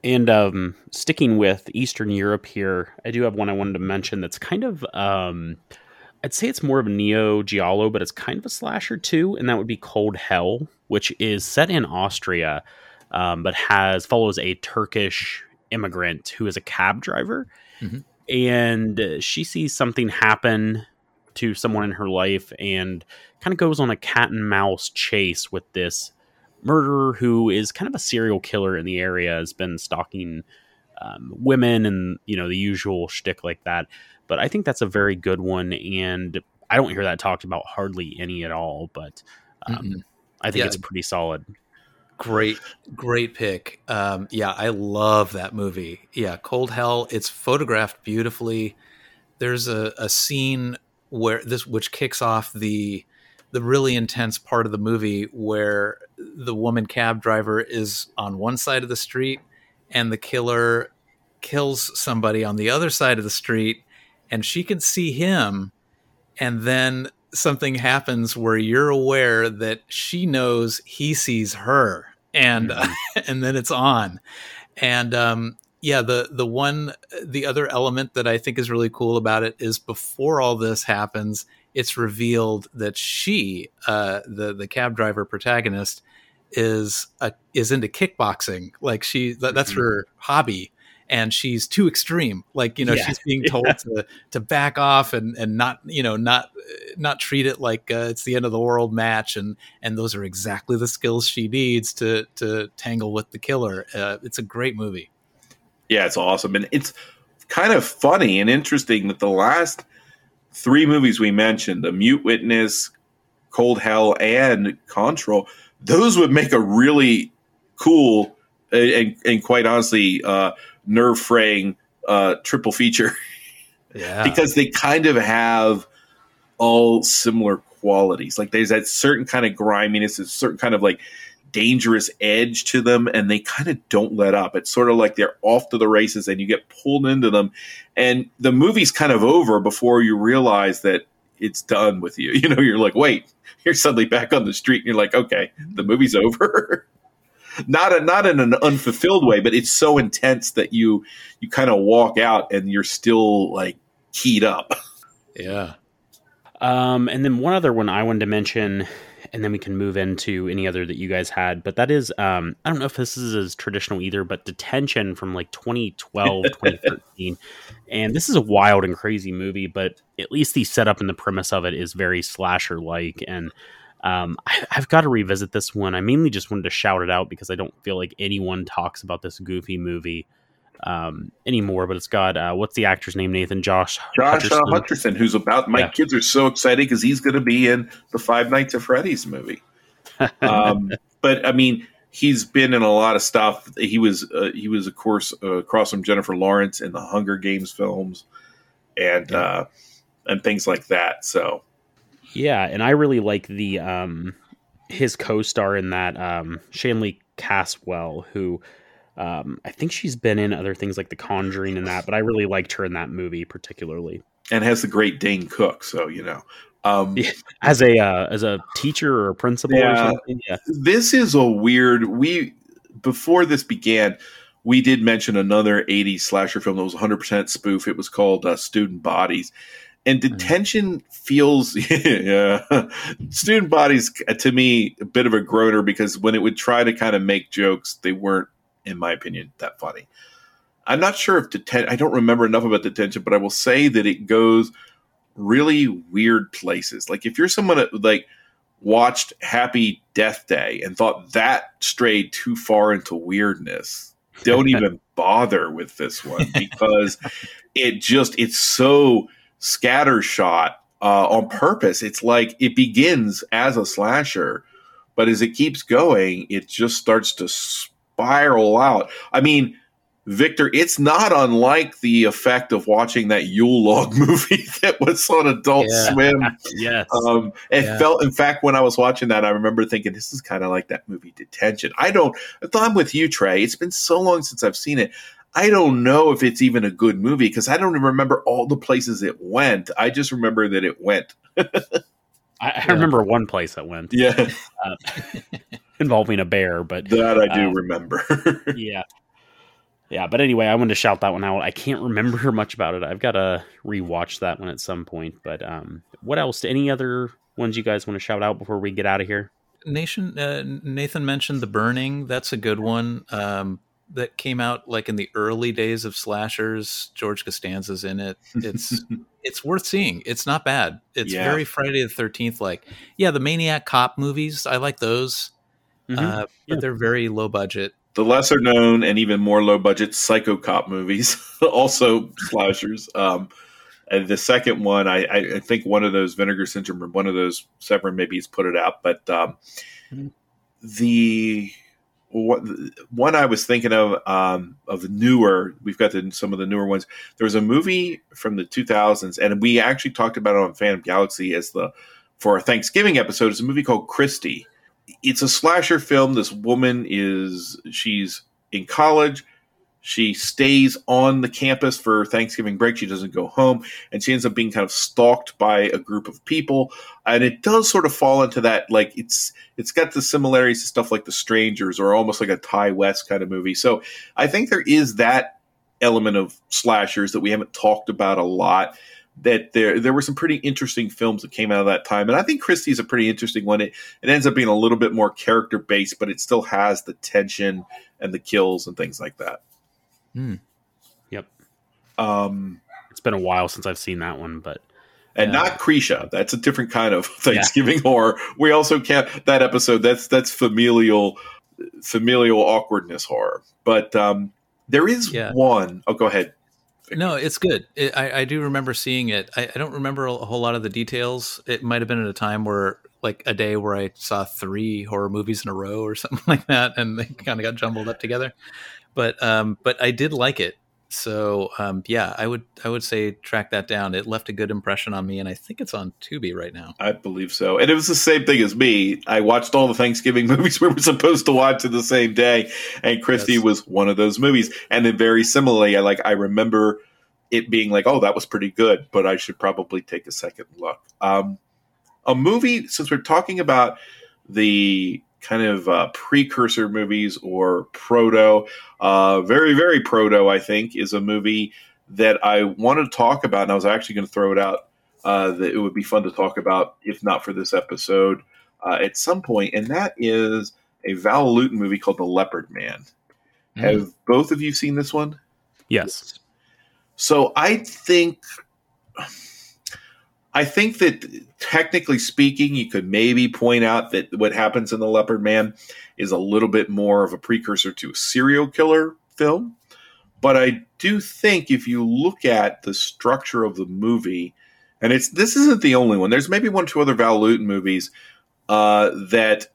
And um, sticking with Eastern Europe here, I do have one I wanted to mention that's kind of, um, I'd say it's more of a neo giallo, but it's kind of a slasher too, and that would be Cold Hell, which is set in Austria, um, but has follows a Turkish immigrant who is a cab driver, Mhm. and she sees something happen to someone in her life, and kind of goes on a cat and mouse chase with this murderer who is kind of a serial killer in the area has been stalking um, women and you know the usual shtick like that. But I think that's a very good one, and I don't hear that talked about hardly any at all. But um. I think Yeah. it's pretty solid. Great, great pick. Um, yeah, I love that movie. Yeah, Cold Hell. It's photographed beautifully. There's a, a scene where this, which kicks off the the really intense part of the movie, where the woman cab driver is on one side of the street, and the killer kills somebody on the other side of the street, and she can see him, and then something happens where you're aware that she knows he sees her and and then it's on. And um yeah the the one the other element that i think is really cool about it is before all this happens it's revealed that she uh the the cab driver protagonist is a, is into kickboxing like she that, that's Mhm. her hobby and she's too extreme like you know Yeah. she's being told to to back off and and not you know not not treat it like uh, it's the end of the world match and and those are exactly the skills she needs to to tangle with the killer uh, it's a great movie Yeah, it's awesome. And it's kind of funny and interesting that the last three movies we mentioned, The Mute Witness, Cold Hell, and Kontroll, those would make a really cool and, and, and quite honestly uh, nerve fraying uh, triple feature yeah because they kind of have all similar qualities. Like there's that certain kind of griminess, a certain kind of like dangerous edge to them, and they kind of don't let up. It's sort of like they're off to the races, and you get pulled into them, and the movie's kind of over before you realize that it's done with you. You know, you're like, wait, you're suddenly back on the street, and you're like, okay, the movie's over. not a, not in an unfulfilled way, but it's so intense that you you kind of walk out and you're still like keyed up. yeah Um, and then one other one I wanted to mention, and then we can move into any other that you guys had. But that is, um, I don't know if this is as traditional either, but Detention from like 2012, 2013. And this is a wild and crazy movie, but at least the setup and the premise of it is very slasher like. And um, I, I've got to revisit this one. I mainly just wanted to shout it out because I don't feel like anyone talks about this goofy movie um, anymore. But it's got, uh, what's the actor's name, Nathan? Josh Josh Hutcherson. uh, Hutcherson, who's about my Yeah. kids are so excited because he's going to be in the Five Nights at Freddy's movie. Um, but I mean, he's been in a lot of stuff. He was uh, he was of course uh, across from Jennifer Lawrence in the Hunger Games films, and uh, and things like that. So Yeah, and I really like the um his co-star in that um Shanley Caswell who um I think she's been in other things like The Conjuring and that, but I really liked her in that movie particularly. and has the great Dane Cook. So you know. Um, Yeah. As a uh, as a teacher or a principal or Yeah. something. Yeah. this is a weird we before this began we did mention another 80s slasher film that was 100% spoof it was called uh, student bodies and detention feels yeah student bodies uh, to me a bit of a groaner because when it would try to kind of make jokes they weren't in my opinion that funny i'm not sure if detention i don't remember enough about detention but i will say that it goes really weird places like if you're someone that like watched Happy Death Day and thought that strayed too far into weirdness, don't even bother with this one because it just it's so scattershot uh, on purpose. It's like it begins as a slasher, but as it keeps going, it just starts to spiral out. I mean, Victor, it's not unlike the effect of watching that Yule log movie that was on Adult Yeah. Swim. yes. Um, it Yeah. felt, in fact, when I was watching that, I remember thinking, this is kind of like that movie Detention. I don't, I'm with you, Trey. It's been so long since I've seen it. I don't know if it's even a good movie because I don't even remember all the places it went. I just remember that it went. I, I yeah. remember one place that went Yeah, involving a bear, but that I do Uh, remember. yeah. Yeah, but anyway, I wanted to shout that one out. I can't remember much about it. I've got to rewatch that one at some point. But um, what else? Any other ones you guys want to shout out before we get out of here? Nation uh, Nathan mentioned The Burning. That's a good one. Um, that came out like in the early days of slashers. George Costanza's in it. It's it's worth seeing. It's not bad. It's Yeah. very Friday the Thirteenth. Like yeah, the Maniac Cop movies. I like those, Mhm. uh, but Yeah. they're very low budget. the lesser known and even more low budget psycho cop movies, also slashers. Um, and the second one, I, I, I think one of those Vinegar Syndrome or one of those Severin maybe he's put it out, but um, Mhm. the one I was thinking of um, of the newer, we've got the, some of the newer ones. There was a movie from the 2000s, and we actually talked about it on Phantom Galaxy as the for our Thanksgiving episode. It's a movie called Kristy it's a slasher film. This woman is she's in college. She stays on the campus for Thanksgiving break. She doesn't go home, and she ends up being kind of stalked by a group of people. And it does sort of fall into that like it's it's got the similarities to stuff like The Strangers or almost like a Ti West kind of movie. So I think there is that element of slashers that we haven't talked about a lot that there there were some pretty interesting films that came out of that time, and I think Kristy's a pretty interesting one. It it ends up being a little bit more character based, but it still has the tension and the kills and things like that. Hmm. Yep. Um, It's been a while since I've seen that one, but and Yeah. not Krisha. That's a different kind of Thanksgiving horror. We also can't that episode. That's that's familial familial awkwardness horror. But um, there is Yeah. one. Oh, go ahead. No, it's good. It, I, I do remember seeing it. I, I don't remember a whole lot of the details. It might have been at a time where, like, a day where I saw three horror movies in a row or something like that, and they kind of got jumbled up together. But um, but I did like it. So um, yeah, I would I would say track that down. It left a good impression on me, and I think it's on Tubi right now. I believe so. And it was the same thing as me. I watched all the Thanksgiving movies we were supposed to watch in the same day, and Kristy Yes. was one of those movies. And then very similarly, I like I remember it being like, "Oh, that was pretty good," but I should probably take a second look. Um, a movie, since we're talking about the kind of uh, precursor movies or proto, uh, very very proto, I think, is a movie that I wanted to talk about, and I was actually going to throw it out uh, that it would be fun to talk about, if not for this episode, uh, at some point, and that is a Val Lewton movie called The Leopard Man. Have both of you seen this one? yes. So I think, I think that technically speaking, you could maybe point out that what happens in The Leopard Man is a little bit more of a precursor to a serial killer film. But I do think if you look at the structure of the movie, and it's this isn't the only one. There's maybe one or two other Val Lewton movies uh, that,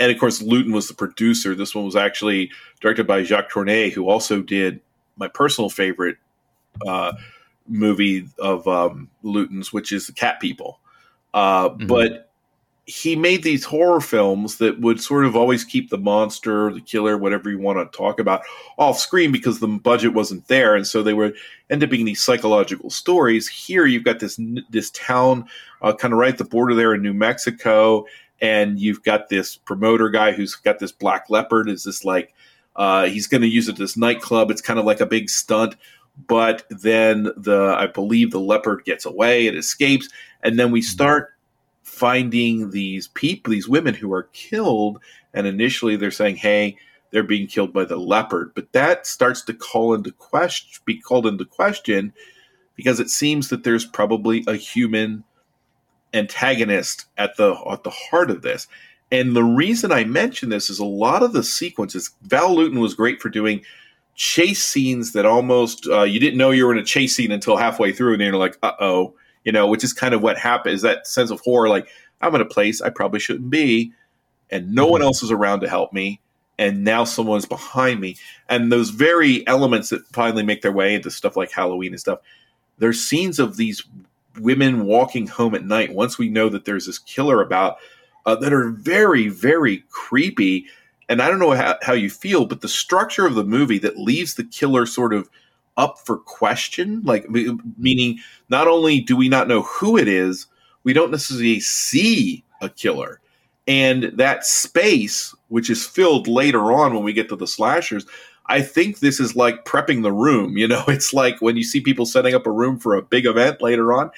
and of course Lewton was the producer. This one was actually directed by Jacques Tourneur, who also did my personal favorite uh, movie of um, Lewton's, which is The Cat People. Uh, Mhm. But he made these horror films that would sort of always keep the monster, the killer, whatever you want to talk about, off screen because the budget wasn't there, and so they would end up being these psychological stories. Here, you've got this this town, uh, kind of right at the border there in New Mexico, and you've got this promoter guy who's got this black leopard. Is this like uh, he's going to use it at this nightclub? It's kind of like a big stunt, but then the I believe the leopard gets away, it escapes, and then we mm-hmm. start finding these people, these women who are killed, and initially they're saying, "Hey." They're being killed by the leopard, but that starts to call into question, be called into question, because it seems that there's probably a human antagonist at the at the heart of this. And the reason I mention this is a lot of the sequences. Val Luton was great for doing chase scenes that almost uh, you didn't know you were in a chase scene until halfway through, and then you're like, "Uh oh," you know, which is kind of what happened. Is that sense of horror? Like I'm in a place I probably shouldn't be, and no one else is around to help me, and now someone's behind me. And those very elements that finally make their way into stuff like Halloween and stuff, there's scenes of these women walking home at night once we know that there's this killer about uh, that are very, very creepy. And I don't know how, how you feel, but the structure of the movie that leaves the killer sort of up for question, like meaning not only do we not know who it is, we don't necessarily see a killer. And that space, which is filled later on when we get to the slashers, I think this is like prepping the room. You know, it's like when you see people setting up a room for a big event later on.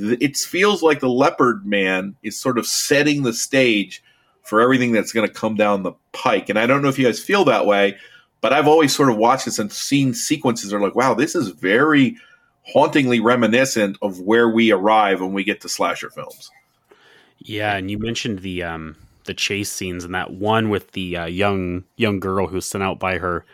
It feels like the Leopard Man is sort of setting the stage for everything that's going to come down the pike. And I don't know if you guys feel that way, but I've always sort of watched this and seen sequences that are like, wow, this is very hauntingly reminiscent of where we arrive when we get to slasher films. Yeah, and you mentioned the um the chase scenes and that one with the uh, young young girl who's sent out by her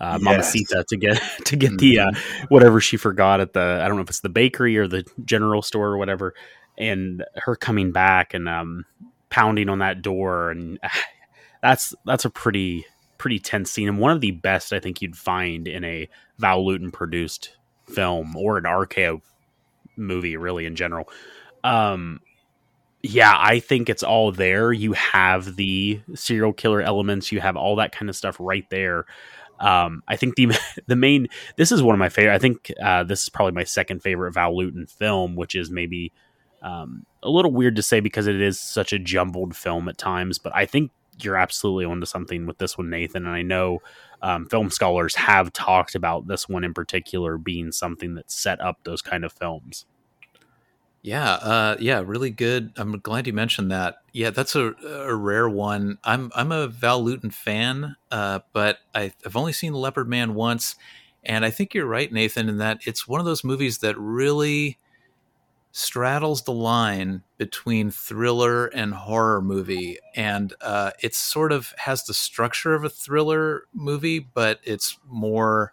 uh, yes. mamacita to get to get the uh, mm-hmm. whatever she forgot at the I don't know if it's the bakery or the general store or whatever, and her coming back and um, pounding on that door and that's that's a pretty pretty tense scene and one of the best I think you'd find in a Val Lewton produced film or an RKO movie really in general. Um, yeah, I think it's all there. You have the serial killer elements, you have all that kind of stuff right there. Um, I think the the main this is one of my favorite. I think uh, this is probably my second favorite Val Lewton film, which is maybe um, a little weird to say because it is such a jumbled film at times. But I think you're absolutely onto something with this one, Nathan. And I know um, film scholars have talked about this one in particular being something that set up those kind of films. Yeah, uh, yeah, really good. I'm glad you mentioned that. Yeah, that's a, a rare one. I'm I'm a Val Lewton fan, uh, but I, have only seen Leopard Man once, and I think you're right, Nathan, in that it's one of those movies that really straddles the line between thriller and horror movie, and uh, it sort of has the structure of a thriller movie, but it's more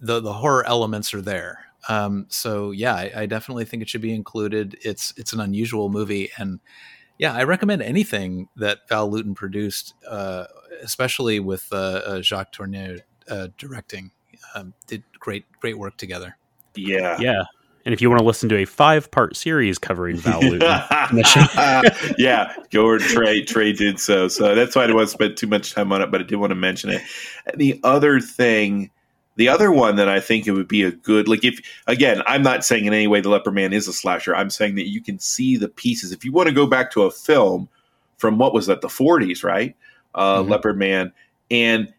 the the horror elements are there um, so yeah, I, I, definitely think it should be included. It's it's an unusual movie, and yeah, I recommend anything that Val Lewton produced, uh, especially with uh, uh, Jacques Tourneur uh, directing. Um, did great great work together. Yeah, yeah. And if you want to listen to a five part series covering Val Lewton, yeah, George Trey Trey did so. So that's why I didn't want to spend too much time on it, but I did want to mention it. And the other thing the other one that I think it would be a good like if again, I'm not saying in any way the Leopard Man is a slasher. I'm saying that you can see the pieces. If you want to go back to a film from what was that the 40s, right? Uh, mm-hmm. Leopard Man and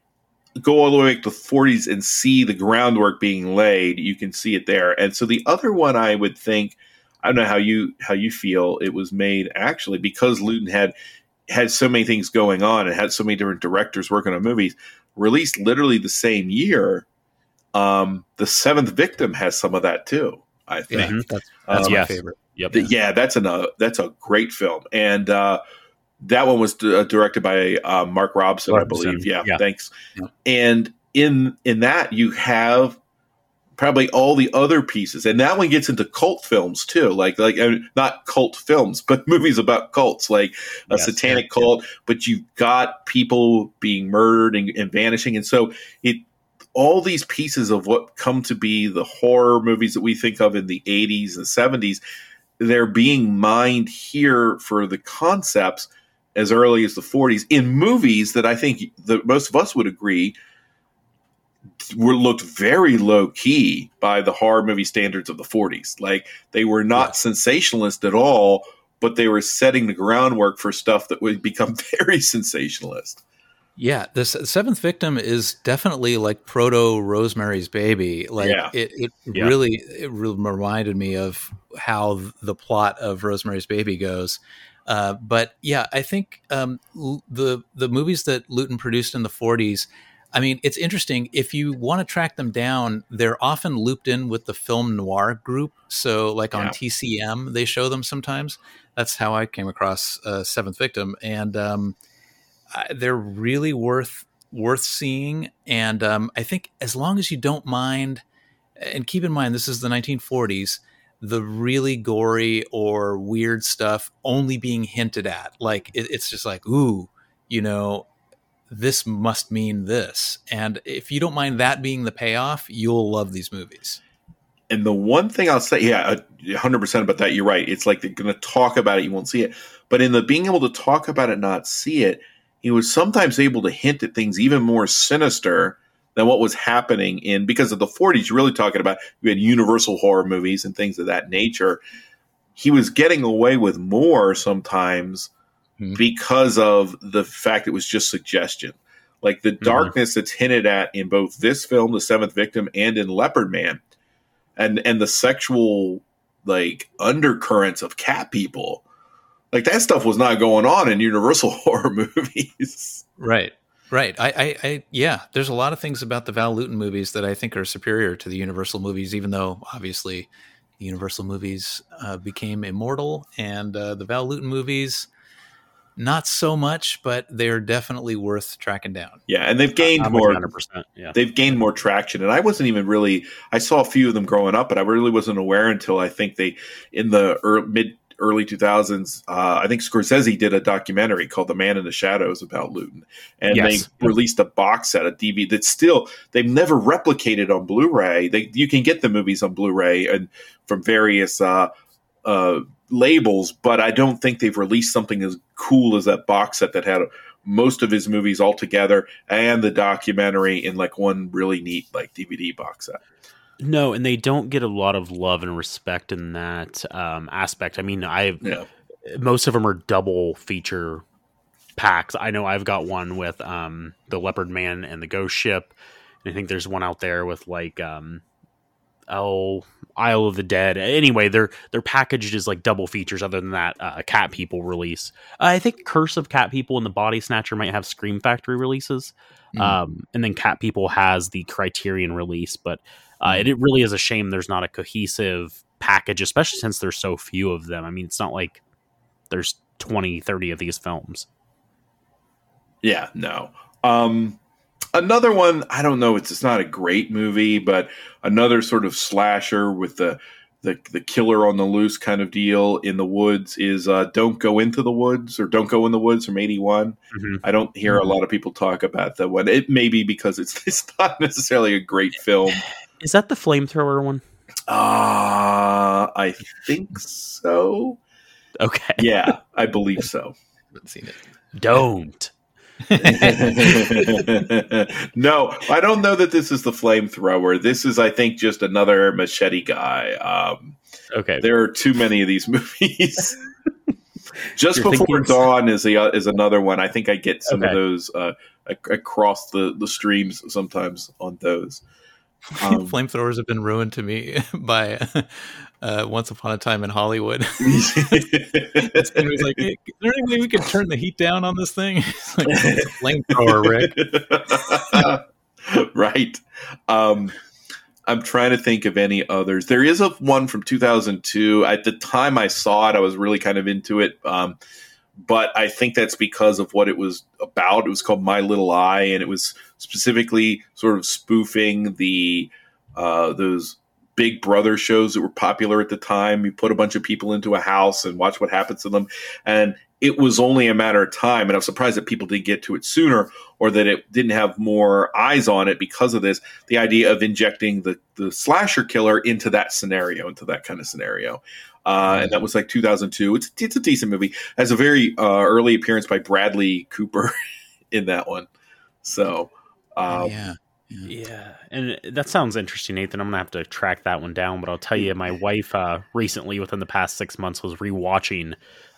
go all the way back to the 40s and see the groundwork being laid, you can see it there. And so the other one I would think I don't know how you how you feel it was made actually because Lewton had had so many things going on and had so many different directors working on movies released literally the same year um, the seventh victim has some of that too. I think mm-hmm. that's, that's um, my favorite. Yep. The, yeah, that's a that's a great film, and uh, that one was d- uh, directed by uh, Mark Robson, Robson, I believe. Yeah, yeah. thanks. Yeah. And in in that you have probably all the other pieces, and that one gets into cult films too, like like uh, not cult films, but movies about cults, like a yes, satanic yeah, cult. But you've got people being murdered and, and vanishing, and so it all these pieces of what come to be the horror movies that we think of in the 80s and 70s, they're being mined here for the concepts as early as the 40s in movies that I think that most of us would agree were looked very low key by the horror movie standards of the 40s. Like they were not yeah. sensationalist at all, but they were setting the groundwork for stuff that would become very sensationalist. Yeah, the seventh victim is definitely like proto Rosemary's Baby. Like yeah. it, it yeah. really, it really reminded me of how the plot of Rosemary's Baby goes. Uh, but yeah, I think um, the the movies that Lewton produced in the '40s. I mean, it's interesting. If you want to track them down, they're often looped in with the film noir group. So, like on yeah. TCM, they show them sometimes. That's how I came across uh, Seventh Victim, and um, they're really worth worth seeing. And um, I think as long as you don't mind, and keep in mind this is the 1940s, the really gory or weird stuff only being hinted at. Like it, it's just like, ooh, you know, this must mean this. And if you don't mind that being the payoff, you'll love these movies. And the one thing I'll say, yeah, uh, hundred percent about that. You're right. It's like they're going to talk about it, you won't see it. But in the being able to talk about it, not see it, he was sometimes able to hint at things even more sinister than what was happening in because of the 40s. You're really talking about you had universal horror movies and things of that nature. He was getting away with more sometimes mm-hmm. because of the fact it was just suggestion. Like the mm-hmm. darkness that's hinted at in both this film, The Seventh Victim, and in Leopard Man and and the sexual like undercurrents of cat people like that stuff was not going on in universal horror movies right right I, I, I yeah there's a lot of things about the val lewton movies that i think are superior to the universal movies even though obviously the universal movies uh, became immortal and uh, the val lewton movies not so much, but they're definitely worth tracking down. Yeah, and they've gained I'm more. 100%, yeah. They've gained more traction, and I wasn't even really. I saw a few of them growing up, but I really wasn't aware until I think they in the early, mid early 2000s. Uh, I think Scorsese did a documentary called "The Man in the Shadows" about Lewton. and yes. they released a box set, a DVD that's still they've never replicated on Blu-ray. You can get the movies on Blu-ray and from various. Uh, uh, labels, but I don't think they've released something as cool as that box set that had most of his movies all together and the documentary in like one really neat like DVD box set. No, and they don't get a lot of love and respect in that um, aspect. I mean, I've yeah. most of them are double feature packs. I know I've got one with um, the Leopard Man and the Ghost Ship. And I think there's one out there with like um, oh Isle of the Dead. Anyway, they're they're packaged as like double features. Other than that, uh, Cat People release. Uh, I think Curse of Cat People and the Body Snatcher might have Scream Factory releases, mm. um, and then Cat People has the Criterion release. But uh, it, it really is a shame there's not a cohesive package, especially since there's so few of them. I mean, it's not like there's 20, 30 of these films. Yeah, no. Um, another one i don't know it's, it's not a great movie but another sort of slasher with the the, the killer on the loose kind of deal in the woods is uh, don't go into the woods or don't go in the woods from 81 mm-hmm. i don't hear mm-hmm. a lot of people talk about that one it may be because it's it's not necessarily a great film is that the flamethrower one uh i think so okay yeah i believe so haven't seen it don't no, I don't know that this is the flamethrower. This is, I think, just another machete guy. Um, okay, there are too many of these movies. just You're before dawn is a, uh, is another one. I think I get some okay. of those uh, across the the streams sometimes on those. Um, Flamethrowers have been ruined to me by uh, Once Upon a Time in Hollywood. it's like, hey, is there any way we could turn the heat down on this thing? It's like, flamethrower, Rick. right. Um, I'm trying to think of any others. There is a one from 2002. At the time I saw it, I was really kind of into it. Um, but I think that's because of what it was about. It was called My Little Eye, and it was specifically sort of spoofing the uh, those Big Brother shows that were popular at the time. You put a bunch of people into a house and watch what happens to them. And it was only a matter of time. And I'm surprised that people didn't get to it sooner or that it didn't have more eyes on it because of this. The idea of injecting the, the slasher killer into that scenario, into that kind of scenario. Uh, and that was like 2002. It's, it's a decent movie. Has a very uh, early appearance by Bradley Cooper in that one. So, um, yeah. Yeah. and that sounds interesting, Nathan. I'm gonna have to track that one down. But I'll tell you, my wife uh, recently, within the past six months, was rewatching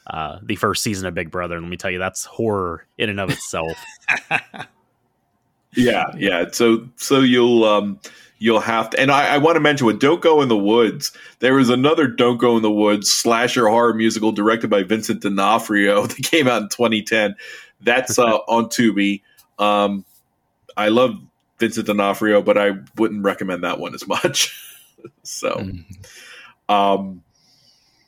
uh, the first season of Big Brother, and let me tell you, that's horror in and of itself. yeah, yeah. So, so you'll um, you'll have to, and I, I want to mention what "Don't Go in the Woods." There was another "Don't Go in the Woods" slasher horror musical directed by Vincent D'Onofrio that came out in 2010. That's uh, on Tubi. Um, I love Vincent D'Onofrio, but I wouldn't recommend that one as much. so, mm-hmm. um,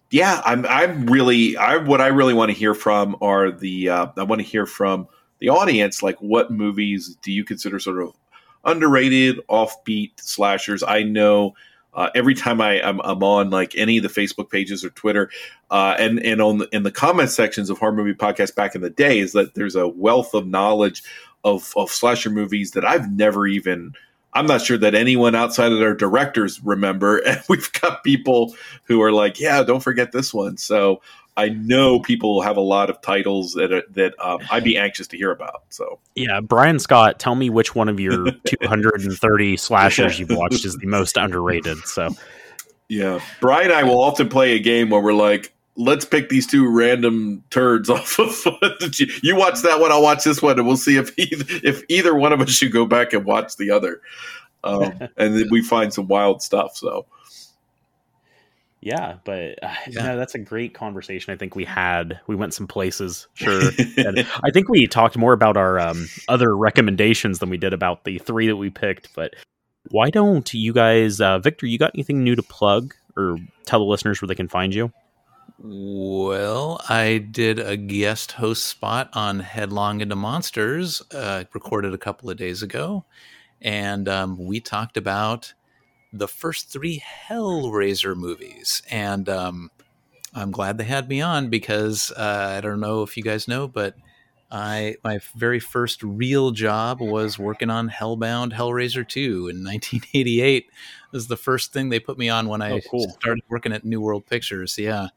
yeah, I'm I'm really I what I really want to hear from are the uh, I want to hear from the audience like what movies do you consider sort of underrated, offbeat slashers? I know. Uh, every time I, I'm, on like any of the Facebook pages or Twitter, uh, and and on the, in the comment sections of horror movie podcast back in the day, is that there's a wealth of knowledge of of slasher movies that I've never even. I'm not sure that anyone outside of their directors remember, and we've got people who are like, "Yeah, don't forget this one." So I know people have a lot of titles that are, that um, I'd be anxious to hear about. So yeah, Brian Scott, tell me which one of your 230 slashers you've watched is the most underrated. So yeah, Brian and I will often play a game where we're like, let's pick these two random turds off of you you watch that one, I'll watch this one, and we'll see if either, if either one of us should go back and watch the other. Um, and then we find some wild stuff. So yeah, but uh, yeah. no, that's a great conversation. I think we had we went some places. Sure, I think we talked more about our um, other recommendations than we did about the three that we picked. But why don't you guys, uh, Victor? You got anything new to plug or tell the listeners where they can find you? Well, I did a guest host spot on Headlong into Monsters, uh, recorded a couple of days ago, and um, we talked about the first three Hellraiser movies. And um, I'm glad they had me on because uh, I don't know if you guys know, but I my very first real job was working on Hellbound Hellraiser 2 in 1988. was the first thing they put me on when I oh, cool. started working at New World Pictures. Yeah.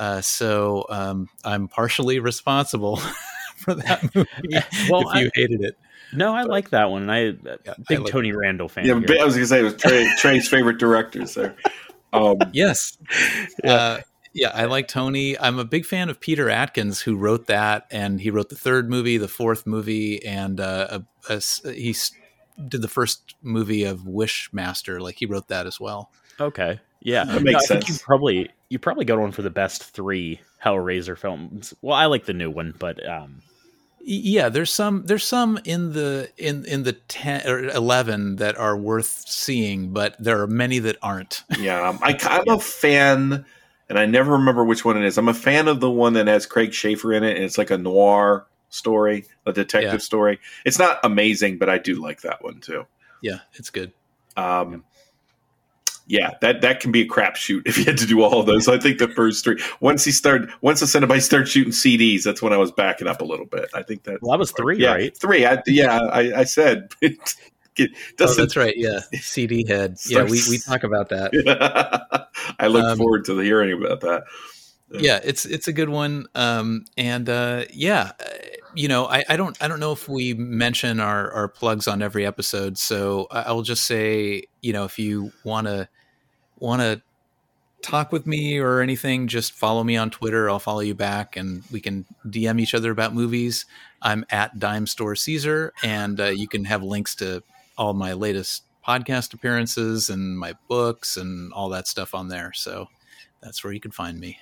Uh, so um, I'm partially responsible for that movie. well, if you I, hated it. No, I but, like that one. I uh, yeah, big I like Tony Randel fan. Yeah, here. I was gonna say it was Trey, Trey's favorite director. So, um, yes, yeah. Uh, yeah, I like Tony. I'm a big fan of Peter Atkins, who wrote that, and he wrote the third movie, the fourth movie, and uh, a, a, he did the first movie of Wishmaster. Like he wrote that as well. Okay, yeah, that makes no, sense. you probably you probably got one for the best three Hellraiser films. Well, I like the new one, but um, yeah there's some there's some in the in in the 10 or 11 that are worth seeing but there are many that aren't. Yeah I, i'm a fan and i never remember which one it is. I'm a fan of the one that has craig sheffer in it and it's like a noir story a detective yeah. story. It's not amazing but i do like that one too. Yeah it's good. Um yeah, that that can be a crapshoot if you had to do all of those. I think the first three, once he started, once the Cenobite started shooting CDs, that's when I was backing up a little bit. I think that well, that was three, yeah, right? Three. I, yeah, I, I said. It oh, that's right. Yeah, CD head. Yeah, we, we talk about that. I look um, forward to hearing about that. Yeah, it's it's a good one. Um, and uh, yeah, uh, you know, I, I don't I don't know if we mention our our plugs on every episode, so I'll just say, you know, if you want to want to talk with me or anything, just follow me on Twitter. I'll follow you back, and we can DM each other about movies. I'm at Dime Store Caesar, and uh, you can have links to all my latest podcast appearances and my books and all that stuff on there. So that's where you can find me.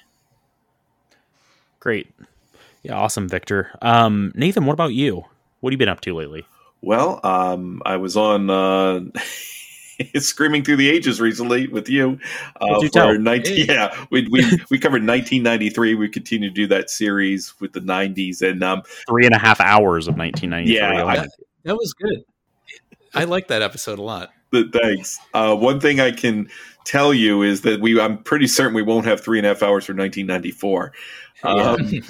Great. Yeah, awesome, Victor. Um, Nathan, what about you? What have you been up to lately? Well, um, I was on. Uh, screaming through the ages recently with you. Uh, you for 19, yeah, we, we we covered 1993. We continue to do that series with the 90s and um, three and a half hours of 1993. Yeah, I, that was good. I like that episode a lot. Thanks. Uh, one thing I can tell you is that we I'm pretty certain we won't have three and a half hours for 1994. Um,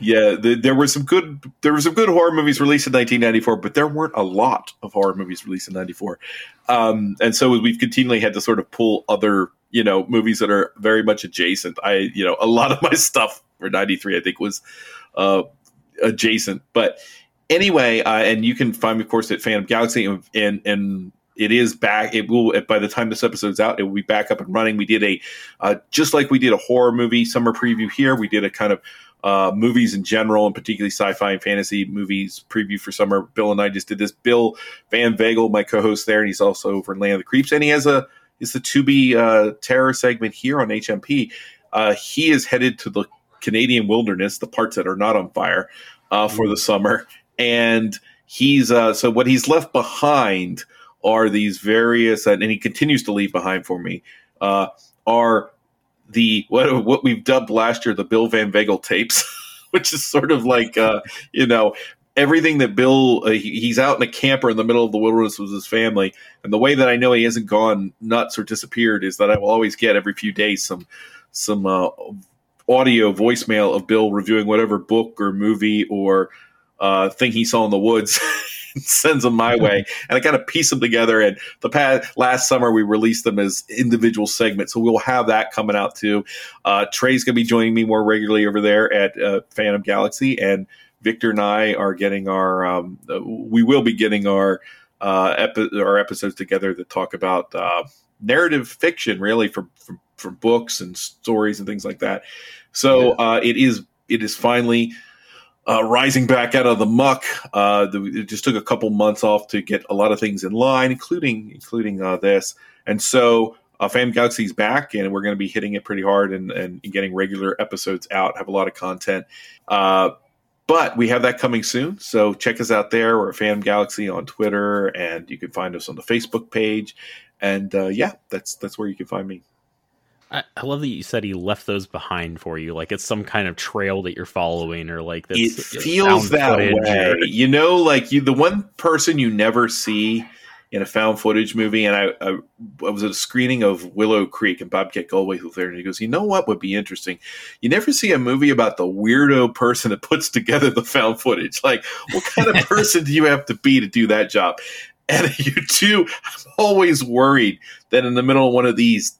Yeah, the, there were some good there were some good horror movies released in 1994, but there weren't a lot of horror movies released in 94. Um, and so we've continually had to sort of pull other you know movies that are very much adjacent. I you know a lot of my stuff for 93 I think was uh, adjacent, but anyway, uh, and you can find me of course at Phantom Galaxy and and, and it is back. It will by the time this episode's out, it will be back up and running. We did a uh, just like we did a horror movie summer preview here. We did a kind of uh, movies in general, and particularly sci-fi and fantasy movies preview for summer. Bill and I just did this. Bill Van Veghel, my co-host there, and he's also over in Land of the Creeps, and he has a is the Tubi uh, terror segment here on HMP. Uh, he is headed to the Canadian wilderness, the parts that are not on fire, uh, for the summer, and he's uh, so what he's left behind are these various, and he continues to leave behind for me uh, are the what what we've dubbed last year the Bill Van Veghel tapes, which is sort of like uh, you know everything that Bill uh, he's out in a camper in the middle of the wilderness with his family, and the way that I know he hasn't gone nuts or disappeared is that I will always get every few days some some uh, audio voicemail of Bill reviewing whatever book or movie or uh, thing he saw in the woods. sends them my way, and I kind of piece them together. And the past last summer we released them as individual segments, so we'll have that coming out too. Uh, Trey's going to be joining me more regularly over there at uh, Phantom Galaxy, and Victor and I are getting our. Um, we will be getting our uh, epi- our episodes together that talk about uh, narrative fiction, really from, from from books and stories and things like that. So uh, it is it is finally uh, rising back out of the muck. Uh, the, it just took a couple months off to get a lot of things in line, including including uh, this. And so, uh, Phantom Galaxy's back, and we're going to be hitting it pretty hard and, and, getting regular episodes out. Have a lot of content. Uh, but we have that coming soon, so check us out there. We're Phantom Galaxy on Twitter, and you can find us on the Facebook page. And uh, yeah, that's that's where you can find me. I, I, love that you said he left those behind for you. Like it's some kind of trail that you're following, or like it feels that way. Or... You know, like you, the one person you never see in a found footage movie. And I, I, I was at a screening of Willow Creek, and Bobcat Goldthwait was there, and he goes, "You know what would be interesting? You never see a movie about the weirdo person that puts together the found footage. Like, what kind of person do you have to be to do that job?" And you too, I'm always worried that in the middle of one of these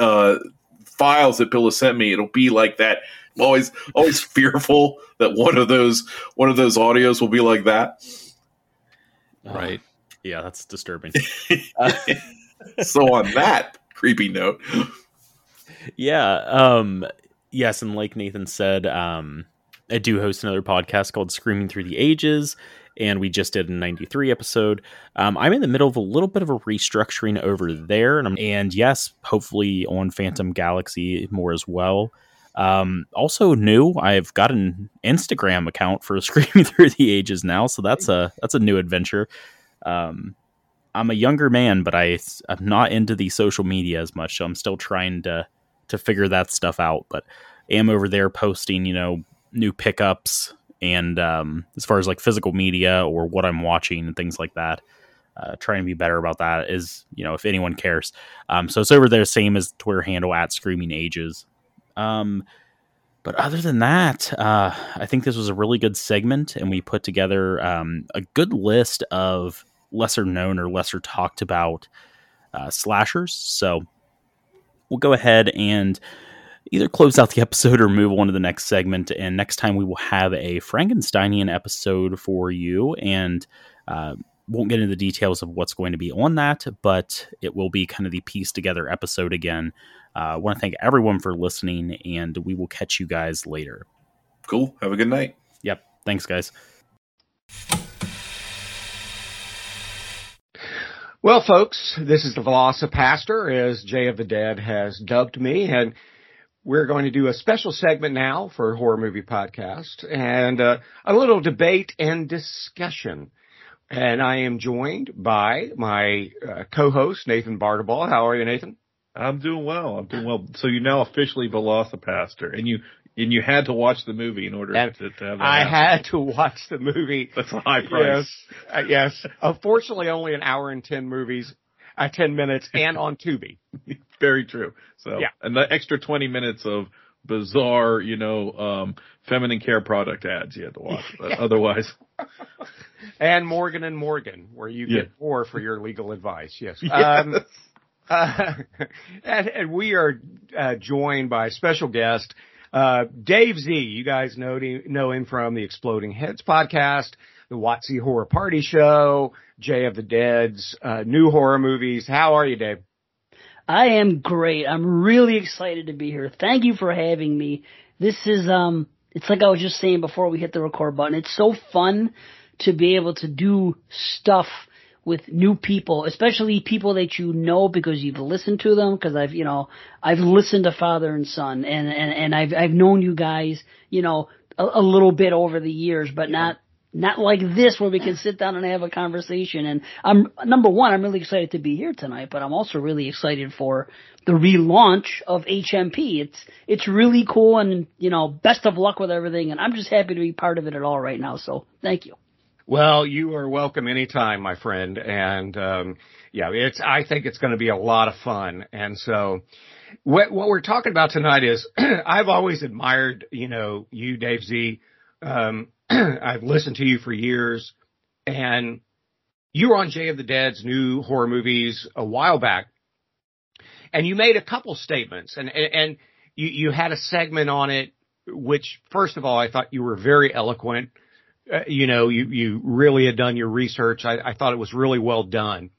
uh, files that Bill has sent me, it'll be like that. I'm always always fearful that one of those one of those audios will be like that. Right. Uh, yeah, that's disturbing. so on that creepy note. Yeah. Um yes, and like Nathan said, um I do host another podcast called Screaming Through the Ages and we just did a 93 episode. Um, I'm in the middle of a little bit of a restructuring over there, and, and yes, hopefully on Phantom Galaxy more as well. Um, also new, I've got an Instagram account for Screaming Through the Ages now, so that's a that's a new adventure. Um, I'm a younger man, but I I'm not into the social media as much, so I'm still trying to to figure that stuff out. But am over there posting, you know, new pickups, and um, as far as like physical media or what I'm watching and things like that. Uh, trying to be better about that is, you know, if anyone cares. Um, so it's over there, same as Twitter handle at Screaming Ages. Um, but other than that, uh, I think this was a really good segment, and we put together um, a good list of lesser known or lesser talked about uh, slashers. So we'll go ahead and either close out the episode or move on to the next segment. And next time we will have a Frankensteinian episode for you, and uh, won't get into the details of what's going to be on that, but it will be kind of the piece together episode again. Uh, I want to thank everyone for listening, and we will catch you guys later. Cool. Have a good night. Yep. Thanks, guys. Well, folks, this is the Velocipastor, as Jay of the Dead has dubbed me, and we're going to do a special segment now for Horror Movie Podcast and uh, a little debate and discussion. And I am joined by my uh, co-host Nathan Bartaball. How are you, Nathan? I'm doing well. I'm doing well. So you're now officially Velocipastor, and you and you had to watch the movie in order to, to, have. That. I happen. had to watch the movie. That's a high price. Yes, uh, yes. Unfortunately, only an hour and ten movies, uh, ten minutes, and on Tubi. Very true. So, yeah. and the extra 20 minutes of bizarre, you know, um, feminine care product ads you had to watch. But otherwise. and Morgan and Morgan, where you yeah. get more for your legal advice. Yes. yes. Um, uh, and, and, we are uh, joined by a special guest, uh, Dave Zee. You guys know, know him from the Exploding Heads podcast, the WotC Horror Party Show, Jay of the Dead's uh, new horror movies. How are you, Dave? I am great. I'm really excited to be here. Thank you for having me. This is um it's like I was just saying before we hit the record button. It's so fun to be able to do stuff with new people, especially people that you know because you've listened to them. Because I've, you know, I've listened to Father and Son, and and and I've I've known you guys, you know, a, a little bit over the years, but not not like this where we can sit down and have a conversation. And I'm number one, I'm really excited to be here tonight, but I'm also really excited for the relaunch of HMP. It's it's really cool, and you know, best of luck with everything. And I'm just happy to be part of it at all right now. So thank you. Well, you are welcome anytime, my friend. And um, yeah, it's I think it's going to be a lot of fun. And so. What, what we're talking about tonight is I've always admired, you know, you, Dave Zee, um, I've listened to you for years, and you were on Jay of the Dead's new horror movies a while back, and you made a couple statements, and and, and you you had a segment on it, which first of all I thought you were very eloquent. Uh, you know, you you really had done your research. I, I thought it was really well done,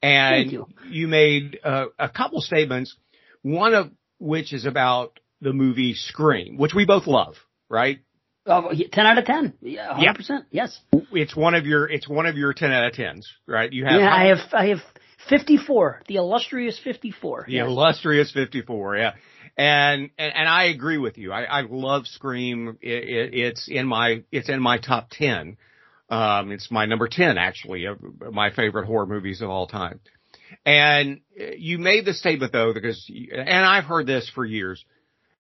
and you. you. made uh, a couple statements. One of which is about the movie Scream, which we both love, right? Oh, 10 out of 10. Yeah, 100%. Yeah. Yes. It's one of your, it's one of your 10 out of 10s, right? You have, yeah, I have, I have 54, the illustrious 54. The yes. illustrious 54. Yeah. And, and, and I agree with you. I, I love Scream. It, it, it's in my, it's in my top 10. Um, it's my number 10 actually of my favorite horror movies of all time. And you made the statement though, because, and I've heard this for years,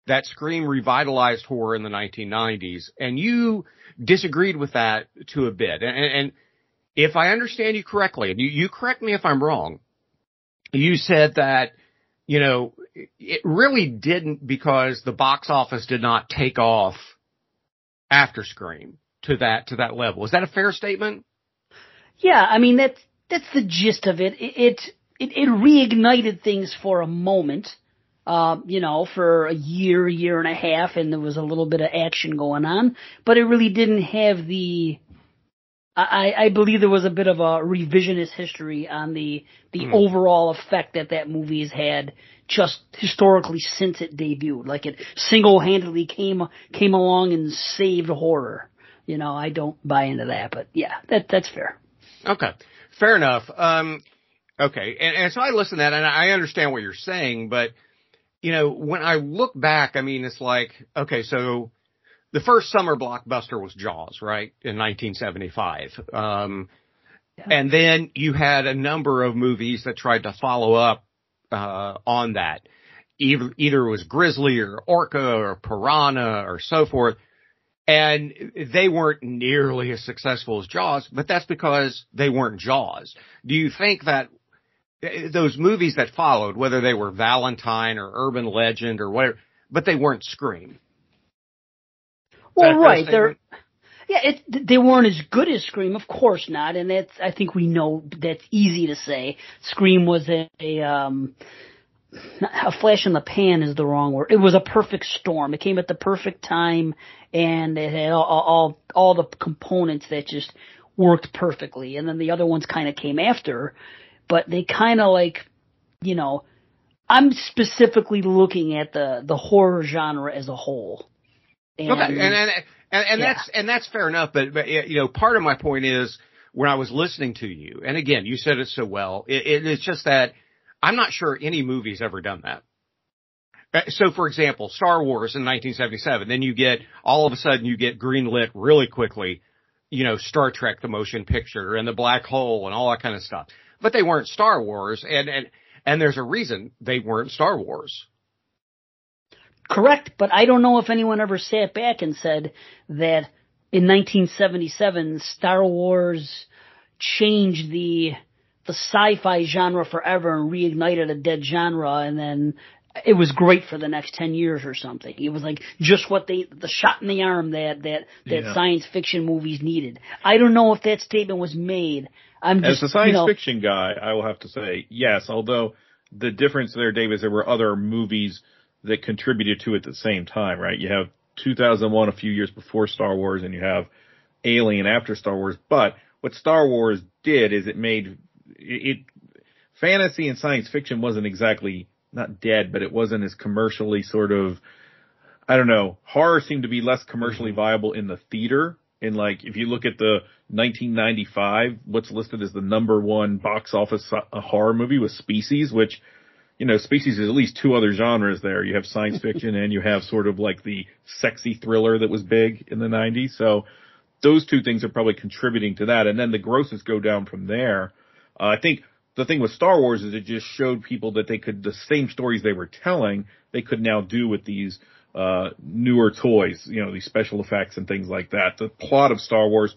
that Scream revitalized horror in the 1990s, and you disagreed with that to a bit. And, and if I understand you correctly, and you, you correct me if I'm wrong, you said that, you know, it really didn't because the box office did not take off after Scream to that to that level. Is that a fair statement? Yeah, I mean that's that's the gist of it. It it, it reignited things for a moment uh, you know, for a year, year and a half, and there was a little bit of action going on, but it really didn't have the. I, I believe there was a bit of a revisionist history on the the mm. overall effect that that movie has had just historically since it debuted. Like it single handedly came came along and saved horror. You know, I don't buy into that, but yeah, that that's fair. Okay, fair enough. Um, okay, and, and so I listen to that, and I understand what you're saying, but you know, when I look back, I mean, it's like, okay, so the first summer blockbuster was Jaws, right? In 1975. Um, yeah. and then you had a number of movies that tried to follow up, uh, on that. Either, either it was Grizzly or Orca or Piranha or so forth. And they weren't nearly as successful as Jaws, but that's because they weren't Jaws. Do you think that those movies that followed, whether they were Valentine or Urban Legend or whatever, but they weren't Scream. Well, right, they're yeah, it, they weren't as good as Scream, of course not, and that's I think we know that's easy to say. Scream was a, a um a flash in the pan is the wrong word. It was a perfect storm. It came at the perfect time, and it had all all, all the components that just worked perfectly. And then the other ones kind of came after but they kind of like, you know, I'm specifically looking at the the horror genre as a whole. And, okay, and and and, and yeah. that's and that's fair enough. But but you know, part of my point is when I was listening to you, and again, you said it so well. It, it is just that I'm not sure any movie's ever done that. Uh, so, for example, Star Wars in 1977, then you get all of a sudden you get greenlit really quickly. You know, Star Trek, the motion picture, and the black hole, and all that kind of stuff but they weren't Star Wars, and and and there's a reason they weren't Star Wars. Correct, but I don't know if anyone ever sat back and said that in 1977 Star Wars changed the the sci-fi genre forever and reignited a dead genre and then it was great for the next 10 years or something. It was like just what they, the shot in the arm that, that, that yeah. science fiction movies needed. I don't know if that statement was made. I'm just, As a science you know, fiction guy, I will have to say yes, although the difference there, Dave, is there were other movies that contributed to it at the same time, right? You have 2001 a few years before Star Wars and you have Alien after Star Wars, but what Star Wars did is it made it, it fantasy and science fiction wasn't exactly not dead, but it wasn't as commercially sort of, I don't know, horror seemed to be less commercially mm-hmm. viable in the theater. And like, if you look at the 1995, what's listed as the number one box office uh, horror movie was Species, which, you know, Species is at least two other genres there. You have science fiction and you have sort of like the sexy thriller that was big in the 90s. So those two things are probably contributing to that. And then the grosses go down from there. Uh, I think the thing with Star Wars is it just showed people that they could the same stories they were telling they could now do with these uh, newer toys, you know, these special effects and things like that. The plot of Star Wars,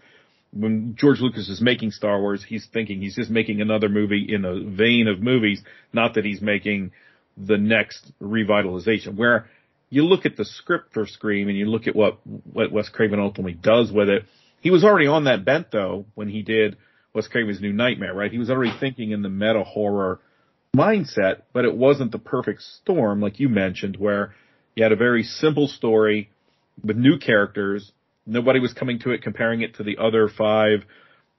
when George Lucas is making Star Wars, he's thinking he's just making another movie in a vein of movies, not that he's making the next revitalization. Where you look at the script for Scream and you look at what what Wes Craven ultimately does with it. He was already on that bent though when he did Wes Craven's New Nightmare, right? He was already thinking in the meta horror mindset, but it wasn't the perfect storm like you mentioned where you had a very simple story with new characters. Nobody was coming to it comparing it to the other five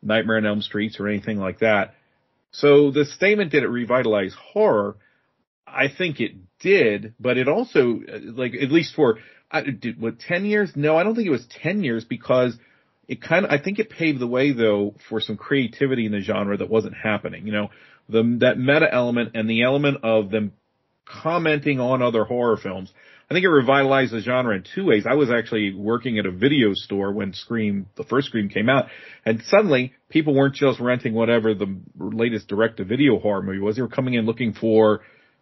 Nightmare on Elm Streets or anything like that. So the statement did it revitalize horror? I think it did, but it also, uh, like, at least for, I, did, what, 10 years? No, I don't think it was 10 years because it kind of, I think it paved the way though for some creativity in the genre that wasn't happening. You know, the, that meta element and the element of them commenting on other horror films. I think it revitalized the genre in two ways. I was actually working at a video store when Scream, the first Scream came out, and suddenly people weren't just renting whatever the latest direct to video horror movie was. They were coming in looking for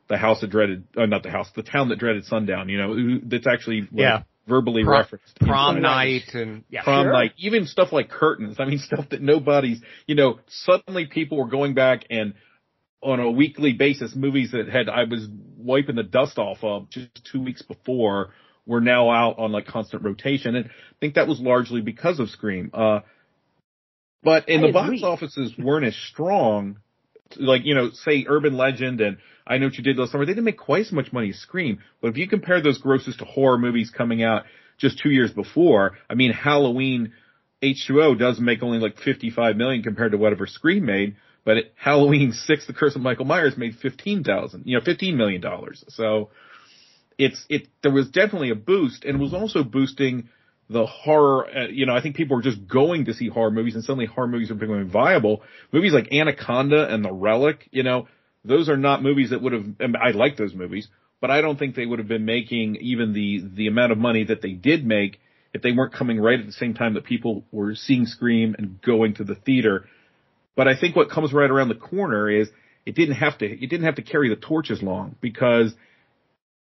the house that dreaded, uh, not the house, the town that dreaded sundown, you know, that's actually like, yeah. verbally Prom, referenced. Prom night and yeah, prom sure. night, even stuff like curtains. I mean, stuff that nobody's, you know, suddenly people were going back and on a weekly basis, movies that had I was wiping the dust off of just two weeks before were now out on like constant rotation, and I think that was largely because of Scream. Uh, but in I the agree. box offices weren't as strong, like you know, say Urban Legend and I Know What You Did Last Summer. They didn't make quite as much money as Scream, but if you compare those grosses to horror movies coming out just two years before, I mean, Halloween H2O does make only like 55 million compared to whatever Scream made, but it, Halloween 6, The Curse of Michael Myers made 15,000, you know, 15 million dollars. So it's, it, there was definitely a boost and it was also boosting the horror, uh, you know, I think people were just going to see horror movies and suddenly horror movies are becoming viable. Movies like Anaconda and The Relic, you know, those are not movies that would have, I like those movies, but I don't think they would have been making even the, the amount of money that they did make if they weren't coming right at the same time that people were seeing Scream and going to the theater. But I think what comes right around the corner is it didn't have to, it didn't have to carry the torch as long because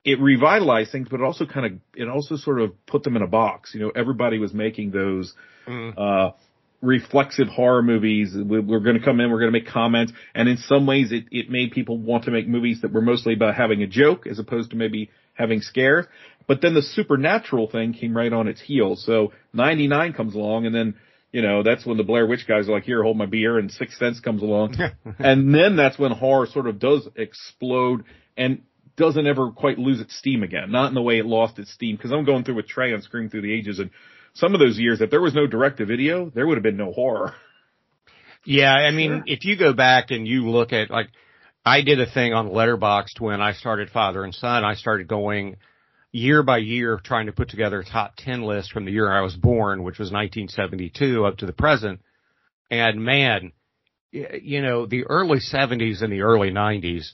it revitalized things, but it also kind of, it also sort of put them in a box. You know, everybody was making those, uh, reflexive horror movies. We- We're going to come in, we're going to make comments, and in some ways, it it made people want to make movies that were mostly about having a joke as opposed to maybe having scares. But then the supernatural thing came right on its heels. So 99 comes along, and then you know that's when the Blair Witch guys are like, "Here, hold my beer," and Sixth Sense comes along, and then that's when horror sort of does explode and doesn't ever quite lose its steam again. Not in the way it lost its steam. Because I'm going through with Trey on Scream Through the Ages, and some of those years, if there was no direct to video, there would have been no horror. Yeah, I mean, if you go back and you look at like, I did a thing on Letterboxd when I started Father and Son. I started going year by year trying to put together a top 10 list from the year I was born, which was 1972 up to the present. And man, you know, the early 70s and the early 90s,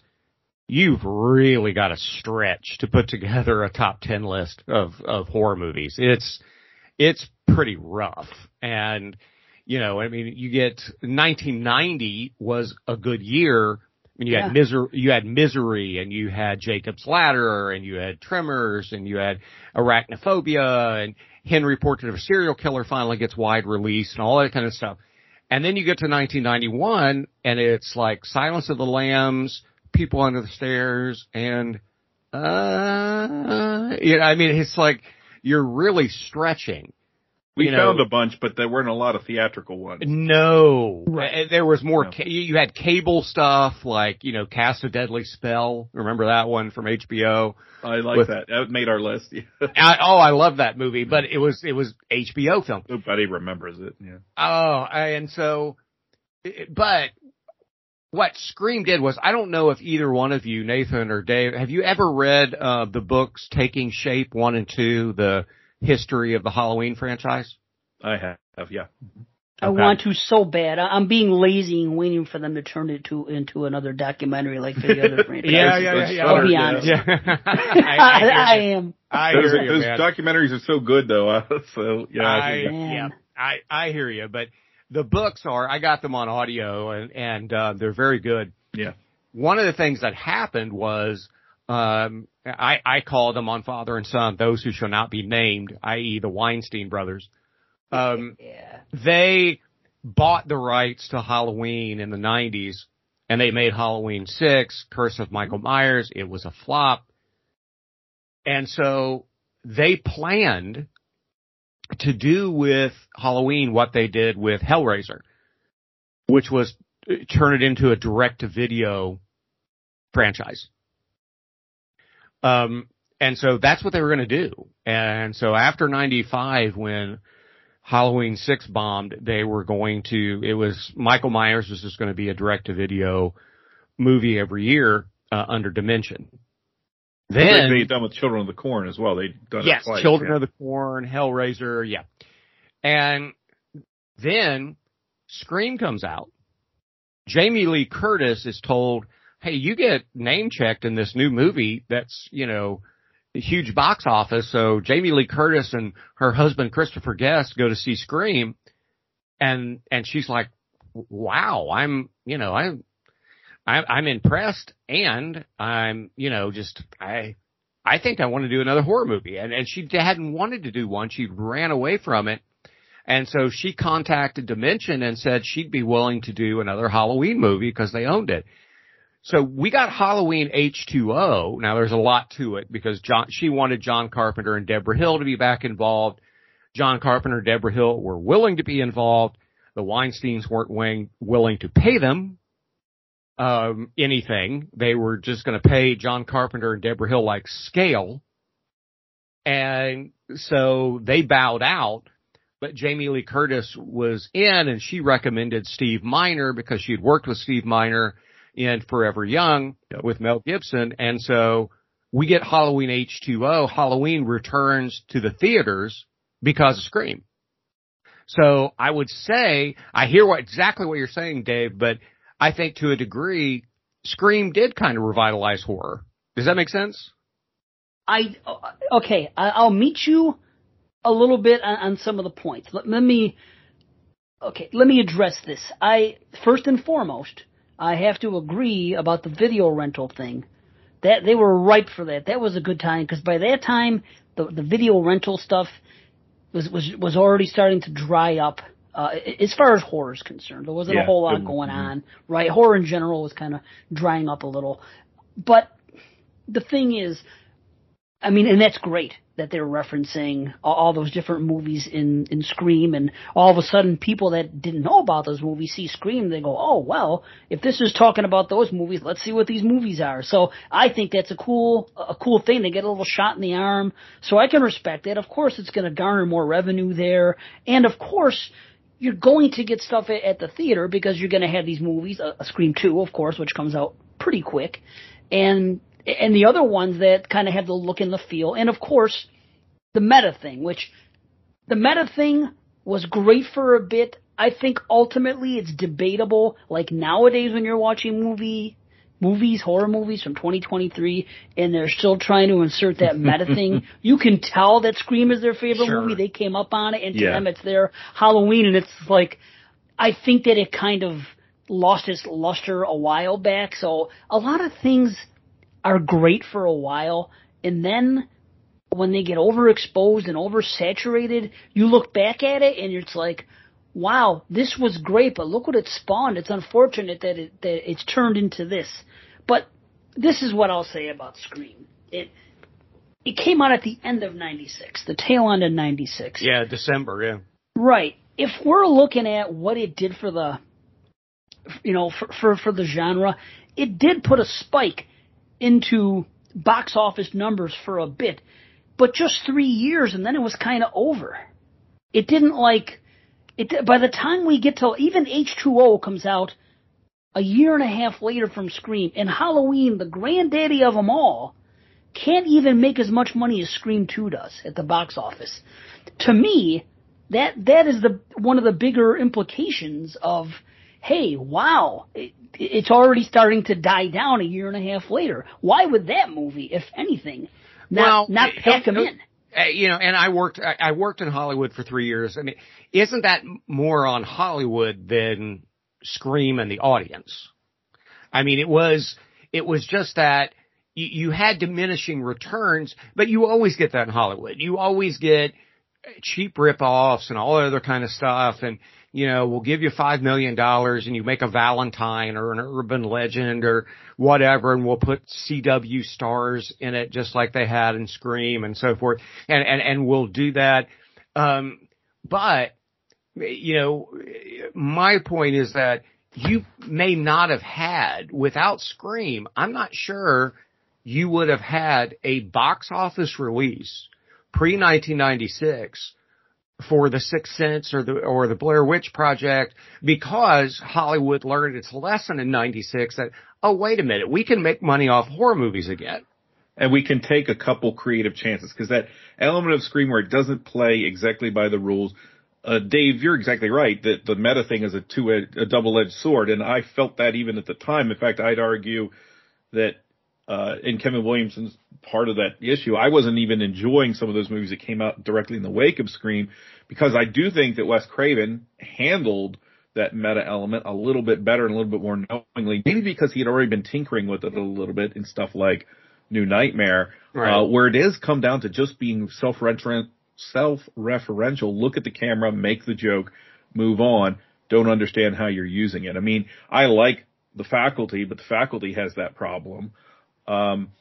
you've really got to stretch to put together a top 10 list of, of horror movies. It's, it's pretty rough. And, you know, I mean, you get 1990 was a good year. Mean, you Yeah. had misery, you had misery and you had Jacob's Ladder and you had Tremors and you had Arachnophobia and Henry Portrait of a Serial Killer finally gets wide release and all that kind of stuff. And then you get to 1991 and it's like Silence of the Lambs, People Under the Stairs and, uh, you know, I mean, it's like you're really stretching. We You know- found a bunch, but there weren't a lot of theatrical ones. No, Right. There was more. No. Ca- you you had cable stuff like you know, Cast a Deadly Spell. Remember that one from HBO? I like With- that. That made our list. I, oh, I love that movie, but it was it was HBO film. Nobody remembers it. Yeah. Oh, and so, but what Scream did was I don't know if either one of you, Nathan or Dave, have you ever read uh, the books Taking Shape one and two, the history of the Halloween franchise? I have, yeah. I Okay. want to so bad. I- I'm being lazy and waiting for them to turn it to into another documentary like for the other franchises. Yeah, yeah, yeah, yeah. I'll be honest. Yeah, I, hear I you. am. I those hear you, those man. documentaries are so good though. Uh, so yeah, I, I, think that- yeah, I, I hear you, but the books are, I got them on audio and, and, uh, they're very good. Yeah. One of the things that happened was, um, I, I call them on father and son, those who shall not be named, i.e. the Weinstein brothers. Um, Yeah. they bought the rights to Halloween in the 90s and they made Halloween 6, Curse of Michael Myers. It was a flop. and so they planned to do with Halloween what they did with Hellraiser, which was uh, turn it into a direct to video franchise. Um, and so that's what they were going to do. And so after 95, when Halloween 6 bombed, they were going to, it was, Michael Myers was just going to be a direct to video movie every year, uh, under Dimension. Then they done with Children of the Corn as well. They done yes, twice, Children yeah. of the Corn, Hellraiser, yeah. And then Scream comes out. Jamie Lee Curtis is told, "Hey, you get name checked in this new movie that's you know a huge box office." So Jamie Lee Curtis and her husband Christopher Guest go to see Scream, and and she's like, "Wow, I'm you know I'm I'm, I'm impressed and I'm, you know, just, I, I think I want to do another horror movie. And, and she hadn't wanted to do one. She ran away from it. And so she contacted Dimension and said she'd be willing to do another Halloween movie because they owned it. So we got Halloween H2O. Now there's a lot to it because John, she wanted John Carpenter and Debra Hill to be back involved. John Carpenter and Debra Hill were willing to be involved. The Weinsteins weren't willing willing to pay them um, anything. They were just going to pay John Carpenter and Debra Hill like scale. And so they bowed out, but Jamie Lee Curtis was in and she recommended Steve Miner because she had worked with Steve Miner in Forever Young yep. with Mel Gibson. And so we get Halloween H2O. Halloween returns to the theaters because of Scream. So I would say, I hear what exactly what you're saying, Dave, but I think to a degree, Scream did kind of revitalize horror. Does that make sense? I okay. I'll meet you a little bit on, on some of the points. Let, let, me okay. Let me address this. I first and foremost, I have to agree about the video rental thing. That they were ripe for that. That was a good time because by that time, the the video rental stuff was was was already starting to dry up uh, as far as horror is concerned. There wasn't Yeah. a whole lot Mm-hmm. going on, right? Horror in general was kind of drying up a little. But the thing is, I mean, and that's great that they're referencing all, those different movies in, in Scream, and all of a sudden people that didn't know about those movies see Scream, they go, oh, well, if this is talking about those movies, let's see what these movies are. So I think that's a cool, a cool thing. They get a little shot in the arm. So I can respect that. Of course, it's going to garner more revenue there. And of course, you're going to get stuff at, the theater because you're going to have these movies, a, a Scream 2, of course, which comes out pretty quick, and and the other ones that kind of have the look and the feel, and of course, the meta thing, which the meta thing was great for a bit. I think ultimately it's debatable. Like nowadays, when you're watching movie movies, horror movies from 2023, and they're still trying to insert that meta thing, you can tell that Scream is their favorite Sure. movie. They came up on it, and to Yeah. them it's their Halloween, and it's like, I think that it kind of lost its luster a while back. So a lot of things are great for a while, and then when they get overexposed and oversaturated, you look back at it and it's like, wow, this was great, but look what it spawned. It's unfortunate that it that it's turned into this. But this is what I'll say about Scream. It it came out at the end of '96, the tail end of '96. Yeah, December, yeah. Right. If we're looking at what it did for the, you know, for, for, for the genre, it did put a spike into box office numbers for a bit, but just three years and then it was kind of over. It didn't like, it, by the time we get to, even H2O comes out a year and a half later from Scream, and Halloween, the granddaddy of them all, can't even make as much money as Scream 2 does at the box office. To me, that that is the one of the bigger implications of hey wow it's already starting to die down a year and a half later why would that movie if anything not Well, not eh, pack them eh, in Uh, you know, and I worked, I, I worked in Hollywood for three years. I mean, isn't that more on Hollywood than Scream and the audience? I mean, it was, it was just that you, you had diminishing returns, but you always get that in Hollywood. You always get, cheap rip-offs and all that other kind of stuff. And, you know, we'll give you five million dollars and you make a Valentine or an urban legend or whatever, and we'll put CW stars in it just like they had in Scream and so forth. And, and, and we'll do that. Um, but, you know, my point is that you may not have had without Scream. I'm not sure you would have had a box office release pre 1996 for the Sixth Sense or the or the Blair Witch Project because Hollywood learned its lesson in '96 that oh wait a minute we can make money off horror movies again. And we can take a couple creative chances because that element of Scream where it doesn't play exactly by the rules. Uh, Dave, you're exactly right that the meta thing is a two a double edged sword, and I felt that even at the time. In fact, I'd argue that uh, in Kevin Williamson's part of that issue. I wasn't even enjoying some of those movies that came out directly in the wake of Scream because I do think that Wes Craven handled that meta element a little bit better and a little bit more knowingly, maybe because he had already been tinkering with it a little bit in stuff like New Nightmare, right. uh, where it is come down to just being self-referential, self-referential, look at the camera, make the joke, move on, don't understand how you're using it. I mean, I like the faculty, but the faculty has that problem. Um,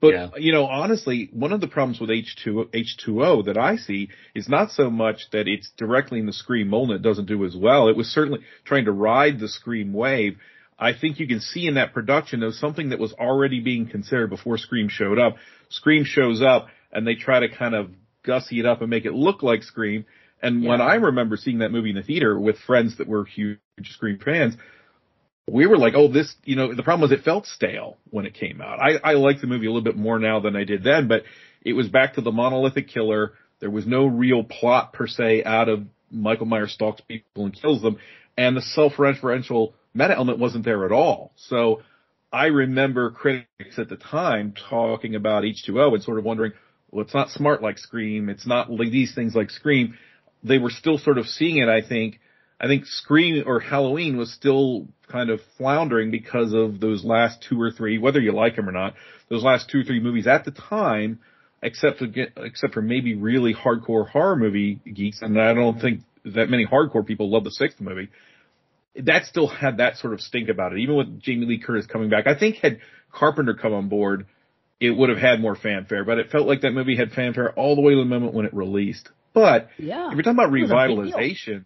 but yeah. you know, honestly, one of the problems with H2 H2O that I see is not so much that it's directly in the Scream mold and it doesn't do as well. It was certainly trying to ride the Scream wave. I think you can see in that production there was something that was already being considered before Scream showed up. Scream shows up and they try to kind of gussy it up and make it look like Scream. And yeah. when I remember seeing that movie in the theater with friends that were huge Scream fans, we were like, oh, this, you know, the problem was it felt stale when it came out. I, I like the movie a little bit more now than I did then, but it was back to the monolithic killer. There was no real plot per se out of Michael Myers stalks people and kills them, and the self-referential meta element wasn't there at all. So I remember critics at the time talking about H2O and sort of wondering, well, it's not smart like Scream. It's not like these things like Scream. They were still sort of seeing it, I think, I think Scream or Halloween was still kind of floundering because of those last two or three, whether you like them or not, those last two or three movies at the time, except for, except for maybe really hardcore horror movie geeks, and I don't think that many hardcore people love the sixth movie. That still had that sort of stink about it, even with Jamie Lee Curtis coming back. I think had Carpenter come on board, it would have had more fanfare, but it felt like that movie had fanfare all the way to the moment when it released. But yeah, if you're talking about revitalization,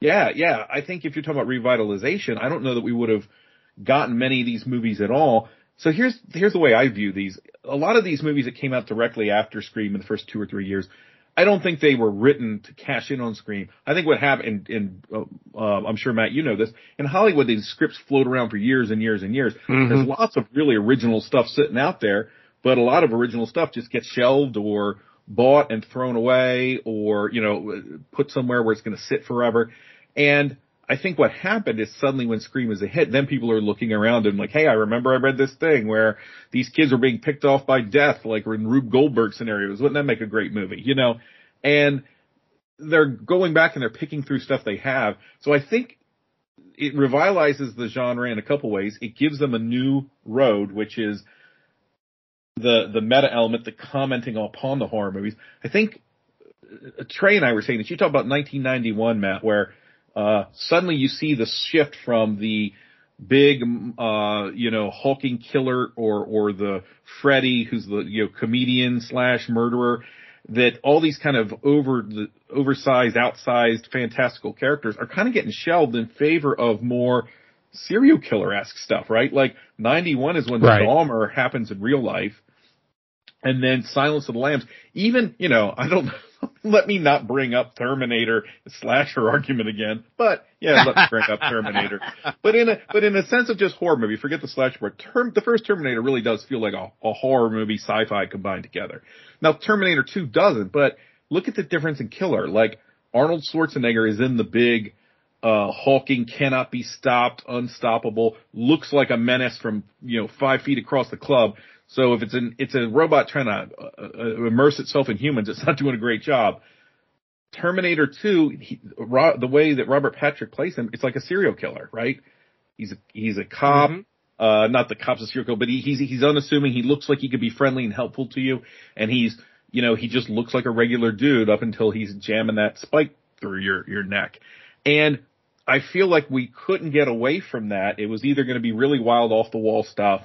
yeah, yeah. I think if you're talking about revitalization, I don't know that we would have gotten many of these movies at all. So here's here's the way I view these. A lot of these movies that came out directly after Scream in the first two or three years, I don't think they were written to cash in on Scream. I think what happened, and uh, uh, I'm sure Matt, you know this, in Hollywood, these scripts float around for years and years and years. Mm-hmm. There's lots of really original stuff sitting out there, but a lot of original stuff just gets shelved or bought and thrown away, or you know, put somewhere where it's going to sit forever. And I think what happened is suddenly when Scream is a hit, then people are looking around and like, hey, I remember I read this thing where these kids were being picked off by death, like in Rube Goldberg scenarios. Wouldn't that make a great movie? You know? And they're going back and they're picking through stuff they have. So I think it revitalizes the genre in a couple ways. It gives them a new road, which is the the meta element, the commenting upon the horror movies. I think uh, Trey and I were saying that you talk about 1991, Matt, where uh, suddenly you see the shift from the big, uh, you know, hulking killer or, or the Freddy, who's the, you know, comedian slash murderer, that all these kind of over the oversized, outsized, fantastical characters are kind of getting shelved in favor of more serial killer esque stuff, right? Like 91 is when right. the Dahmer happens in real life. And then Silence of the Lambs, even, you know, I don't, let me not bring up Terminator slasher argument again. But yeah, let me bring up Terminator. But in a but in a sense of just horror movie, forget the slasher part. Term, the first Terminator really does feel like a, a horror movie, sci-fi combined together. Now Terminator Two doesn't, but look at the difference in killer. Like Arnold Schwarzenegger is in the big uh, hulking, cannot be stopped, unstoppable, looks like a menace from, you know, five feet across the club. So if it's an it's a robot trying to uh, uh, immerse itself in humans, it's not doing a great job. Terminator 2, he, ro- the way that Robert Patrick plays him, it's like a serial killer, right? He's a, he's a cop. Mm-hmm. Uh, not the cop's a serial killer, but he, he's, he's unassuming. He looks like he could be friendly and helpful to you. And he's, you know, he just looks like a regular dude up until he's jamming that spike through your, your neck. And I feel like we couldn't get away from that. It was either going to be really wild off the wall stuff.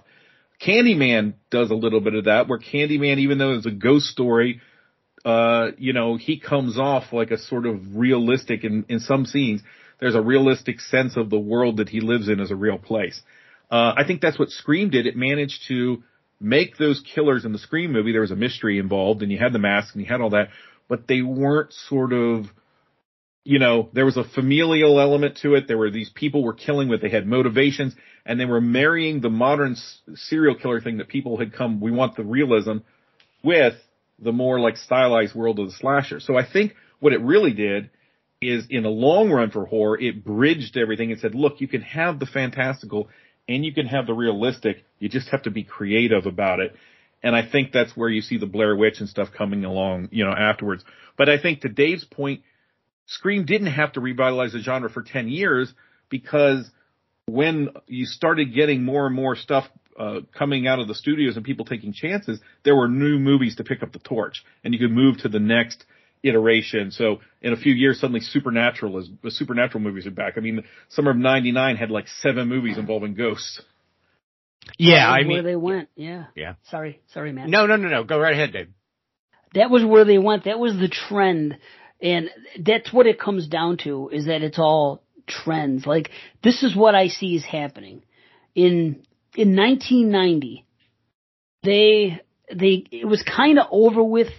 Candyman does a little bit of that where Candyman, even though it's a ghost story, uh, you know, he comes off like a sort of realistic in, in some scenes. There's a realistic sense of the world that he lives in as a real place. Uh, I think that's what Scream did. It managed to make those killers in the Scream movie. There was a mystery involved and you had the mask and you had all that, but they weren't sort of, you know, there was a familial element to it. There were these people were killing with, they had motivations and they were marrying the modern s- serial killer thing that people had come, we want the realism with the more like stylized world of the slasher. So I think what it really did is in the long run for horror, it bridged everything and said, look, you can have the fantastical and you can have the realistic. You just have to be creative about it. And I think that's where you see the Blair Witch and stuff coming along, you know, afterwards. But I think to Dave's point, Scream didn't have to revitalize the genre for 10 years because when you started getting more and more stuff uh, coming out of the studios and people taking chances, there were new movies to pick up the torch and you could move to the next iteration. So in a few years, suddenly Supernatural is the Supernatural movies are back. I mean, summer of '99 had like seven movies involving ghosts. Yeah, I mean, where they went. Yeah. Yeah. Sorry, sorry, man. no, no, no, no. Go right ahead, Dave. That was where they went. That was the trend, and that's what it comes down to. Is that it's all trends. Like this is what I see is happening in in 1990. They they it was kind of over with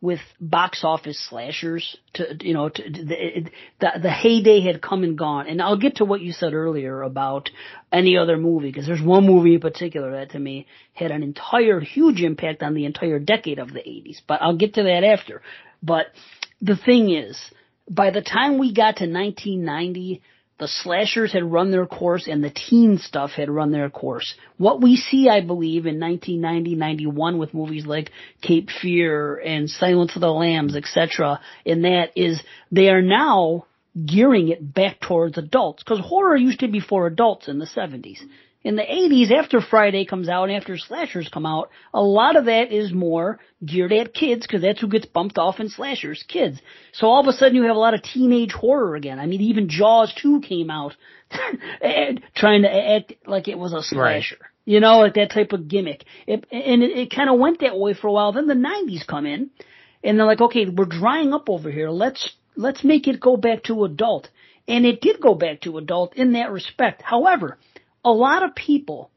with box office slashers to you know to, the, the the heyday had come and gone and I'll get to what you said earlier about any other movie because there's one movie in particular that to me had an entire huge impact on the entire decade of the 80s but I'll get to that after but the thing is by the time we got to 1990 the slashers had run their course and the teen stuff had run their course. What we see, I believe, in 1990, 91 with movies like Cape Fear and Silence of the Lambs, etc., in that is they are now gearing it back towards adults. Cause horror used to be for adults in the 70s. In the 80s, after Friday comes out and after slashers come out, a lot of that is more geared at kids because that's who gets bumped off in slashers, kids. So all of a sudden you have a lot of teenage horror again. I mean, even Jaws 2 came out trying to act like it was a slasher. Right. You know, like that type of gimmick. It, and it, it kind of went that way for a while. Then the 90s come in and they're like, okay, we're drying up over here. Let's, let's make it go back to adult. And it did go back to adult in that respect. However, a lot of people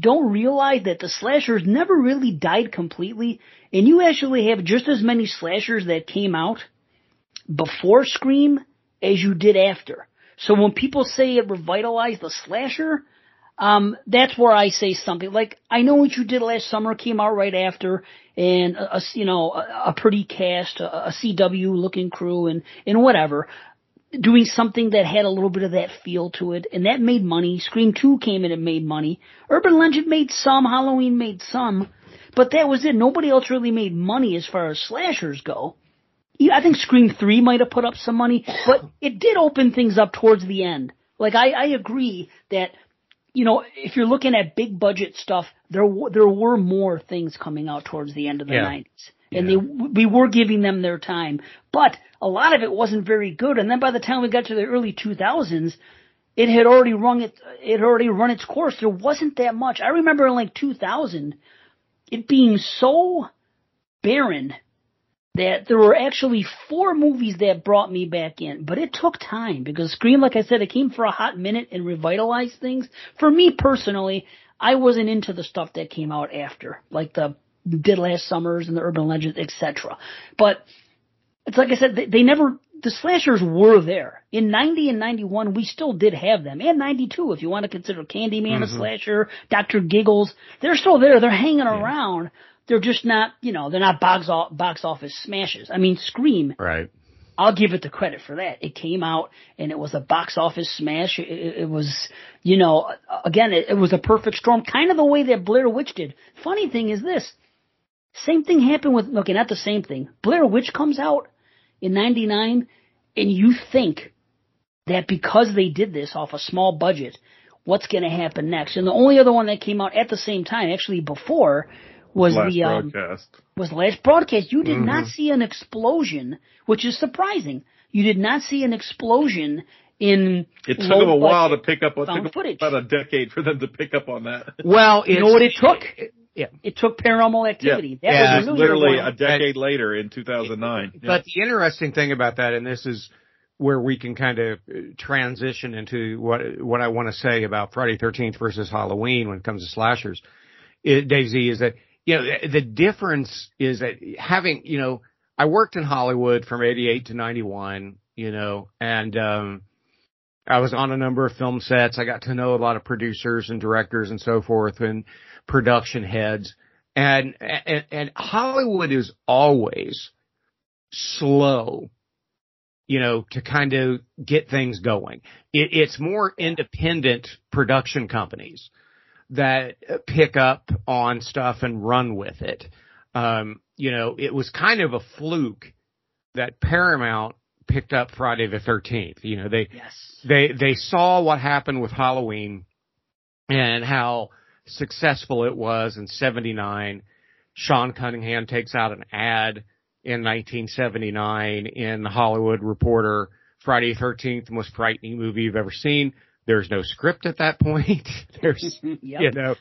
don't realize that the slashers never really died completely, and you actually have just as many slashers that came out before Scream as you did after. So when people say it revitalized the slasher, um, that's where I say something like, I know what you did last summer came out right after, and a, a you know a, a pretty cast, uh, a, a CW looking crew, and and whatever doing something that had a little bit of that feel to it, and that made money. Scream 2 came in and made money. Urban Legend made some, Halloween made some, but that was it. Nobody else really made money as far as slashers go. I think Scream 3 might have put up some money, but it did open things up towards the end. Like, I, I agree that, you know, if you're looking at big budget stuff, there, there were more things coming out towards the end of the yeah. 90s and yeah. they we were giving them their time, but a lot of it wasn't very good. And then by the time we got to the early 2000s, it had already run it it had already run its course. There wasn't that much. I remember in like 2000, it being so barren that there were actually four movies that brought me back in, but it took time because Scream, like I said, it came for a hot minute and revitalized things. For me personally, I wasn't into the stuff that came out after, like the did last summers and the urban legends, etc. But it's like I said, they, they, never, the slashers were there. In 90 and 91, we still did have them. And 92, if you want to consider Candyman mm-hmm. a slasher, Dr. Giggles, they're still there. They're hanging yeah. around. They're just not, you know, they're not box, box office smashes. I mean, Scream. Right. I'll give it the credit for that. It came out and it was a box office smash. It, it was, you know, again, it, it was a perfect storm, kind of the way that Blair Witch did. Funny thing is this, same thing happened with, okay, not the same thing. Blair Witch comes out in 99 and you think that because they did this off a small budget, what's going to happen next? And the only other one that came out at the same time, actually before, was last the um, was the last broadcast. You did Mhm. not see an explosion, which is surprising. You did not see an explosion in. It took them a while to pick up. It found took footage. about a decade for them to pick up on that. Well, You know what it it's- took? Yeah. It took paranormal activity. That Yeah, was It was the news literally a decade later in 2009. Yeah. But the interesting thing about that, and this is where we can kind of uh, transition into what what I want to say about Friday Thirteenth versus Halloween when it comes to slashers, it, Daisy, is that you know the, the difference is that having you know I worked in Hollywood from '88 to '91, you know, and um, I was on a number of film sets. I got to know a lot of producers and directors and so forth, and production heads. And, and, and Hollywood is always slow, you know, to kind of get things going. It, it's more independent production companies that pick up on stuff and run with it. Um, you know, it was kind of a fluke that Paramount picked up Friday the 13th. You know, they, Yes. they they saw what happened with Halloween and how successful it was in 79. Sean Cunningham takes out an ad in 1979 in the Hollywood Reporter. Friday 13th, the most frightening movie you've ever seen. There's no script at that point. There's, Yep. you know,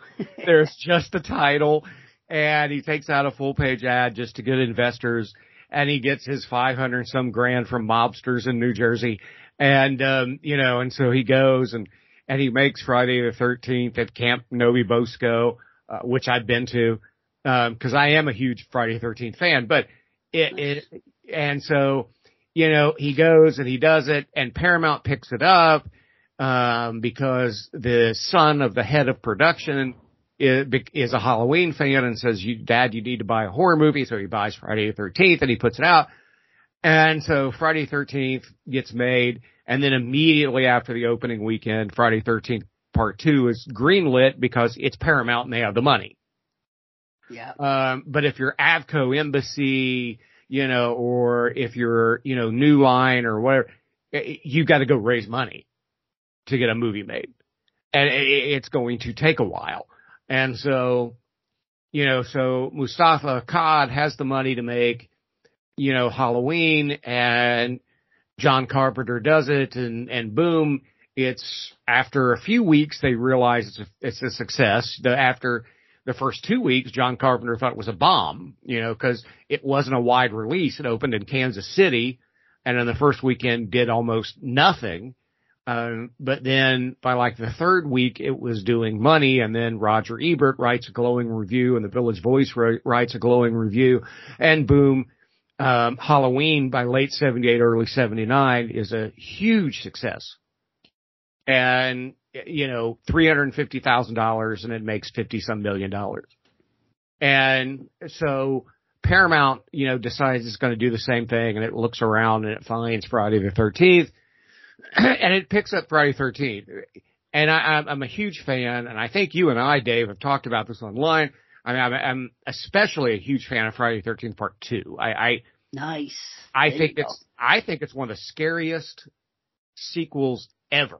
there's just the title and he takes out a full page ad just to get investors and he gets his 500 some grand from mobsters in New Jersey. And, um, you know, and so he goes and, and he makes Friday the 13th at Camp No-Be-Bo-Sco, uh, which I've been to, um, cause I am a huge Friday the 13th fan, but it, it, and so, you know, he goes and he does it and Paramount picks it up, um, because the son of the head of production is, is a Halloween fan and says, you, dad, you need to buy a horror movie. So he buys Friday the 13th and he puts it out. And so Friday 13th gets made. And then immediately after the opening weekend, Friday 13th part two is greenlit because it's Paramount and they have the money. Yeah. Um, but if you're Avco Embassy, you know, or if you're, you know, New Line or whatever, eh, you got to go raise money to get a movie made. And it's going to take a while. And so, you know, so Moustapha Akkad has the money to make, you know, Halloween and John Carpenter does it and, and boom, it's after a few weeks, they realize it's a, it's a success. The, after the first two weeks, John Carpenter thought it was a bomb, you know, cause it wasn't a wide release. It opened in Kansas City and in the first weekend did almost nothing. Um, but then by like the third week, it was doing money. And then Roger Ebert writes a glowing review and the Village Voice ri- writes a glowing review and boom, um, Halloween by late 78, early 79 is a huge success. And, you know, $350,000 and it makes 50 some million dollars. And so Paramount, you know, decides it's going to do the same thing and it looks around and it finds Friday the 13th and it picks up Friday 13th. And I, I'm, a huge fan, and I think you and I, Dave, have talked about this online. I mean, I'm, especially a huge fan of Friday 13th Part Two. I, I, Nice. I There think you go. it's, I think it's one of the scariest sequels ever.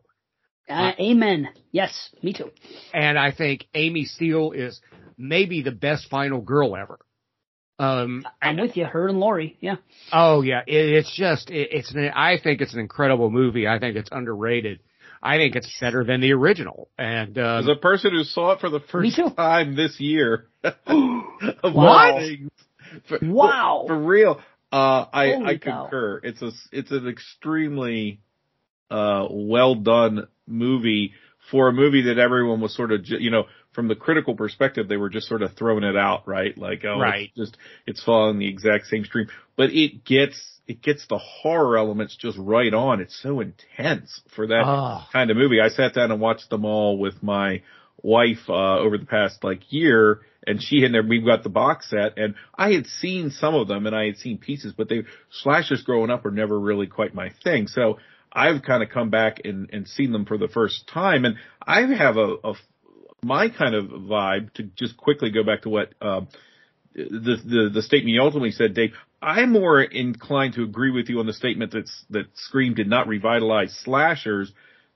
Uh, amen. Yes, me too. And I think Amy Steele is maybe the best final girl ever. Um, I'm with you. Her and Laurie. Yeah. Oh yeah, it, it's just it, it's an, I think it's an incredible movie. I think it's underrated. I think it's better than the original. And As um, a person who saw it for the first time this year, What? things, for, Wow. for real, uh, I Holy I cow. concur. It's a it's an extremely uh, well done movie for a movie that everyone was sort of ju- you know from the critical perspective they were just sort of throwing it out right like oh Right. it's just it's following the exact same stream but it gets it gets the horror elements just right on it's so intense for that Oh. kind of movie. I sat down and watched them all with my wife uh over the past like year and she and there we've got the box set and I had seen some of them and I had seen pieces but they slashers growing up were never really quite my thing. So I've kind of come back and and seen them for the first time and I have a, a my kind of vibe to just quickly go back to what um the, the the statement you ultimately said, Dave. I'm more inclined to agree with you on the statement that's that Scream did not revitalize slashers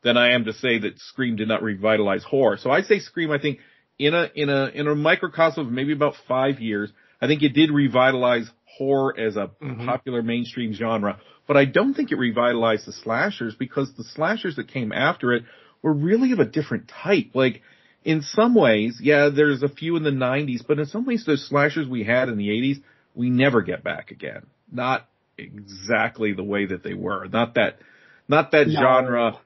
than I am to say that Scream did not revitalize horror. So I say Scream. I think in a in a in a microcosm of maybe about five years, I think it did revitalize horror as a mm-hmm. popular mainstream genre. But I don't think it revitalized the slashers because the slashers that came after it were really of a different type. Like in some ways, yeah, there's a few in the 90s, but in some ways, those slashers we had in the 80s, we never get back again. Not exactly the way that they were. Not that, not that no. genre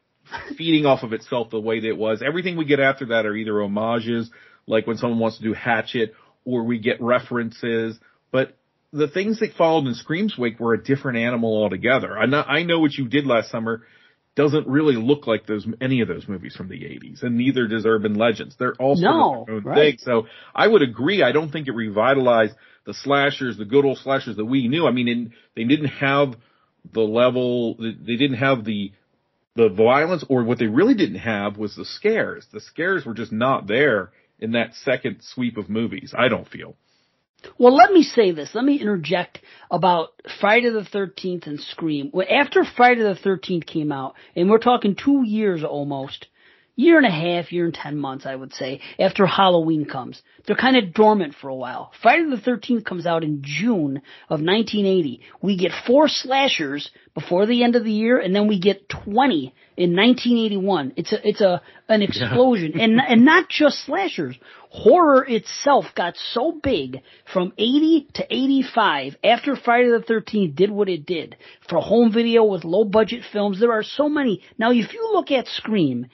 feeding off of itself the way that it was. Everything we get after that are either homages, like when someone wants to do Hatchet, or we get references. But the things that followed in Scream's wake were a different animal altogether. I know, I know what you did last summer doesn't really look like those any of those movies from the 80s, and neither does Urban Legends. They're all no, their own right. thing. So I would agree. I don't think it revitalized the slashers, the good old slashers that we knew. I mean, in, they didn't have the level, they didn't have the the violence, or what they really didn't have was the scares. The scares were just not there in that second sweep of movies. I don't feel. Well, let me say this. Let me interject about Friday the 13th and Scream. After Friday the 13th came out, and we're talking two years almost, year and a half, year and ten months, I would say, after Halloween comes. They're kind of dormant for a while. Friday the 13th comes out in June of 1980. We get four slashers before the end of the year, and then we get 20 in 1981. It's a, it's a, an explosion. Yeah. and, and not just slashers. Horror itself got so big from 80 to 85 after Friday the 13th did what it did. For home video with low budget films, there are so many. Now if you look at Scream,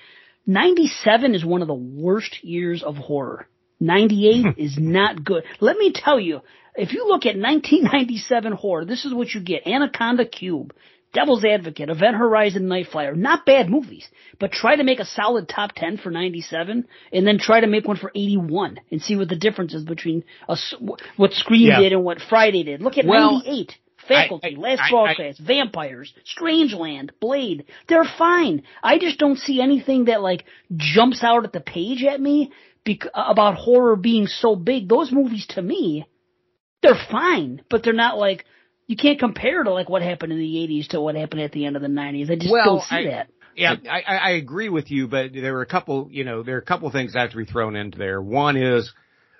97 is one of the worst years of horror. 98 hmm. is not good. Let me tell you, if you look at 1997 horror, this is what you get. Anaconda Cube, Devil's Advocate, Event Horizon Nightflyer. Not bad movies, but try to make a solid top 10 for 97 and then try to make one for 81 and see what the difference is between a, what Scream yeah. did and what Friday did. Look at well, 98. Faculty, I, I, Last Broadcast, Vampires, Strangeland, Blade. They're fine. I just don't see anything that like jumps out at the page at me bec- about horror being so big. Those movies to me, they're fine, but they're not like you can't compare to like what happened in the 80s to what happened at the end of the 90s. I just well, don't see I, that. Yeah, I, I agree with you, but there were a couple, you know, there are a couple things that have to be thrown into there. One is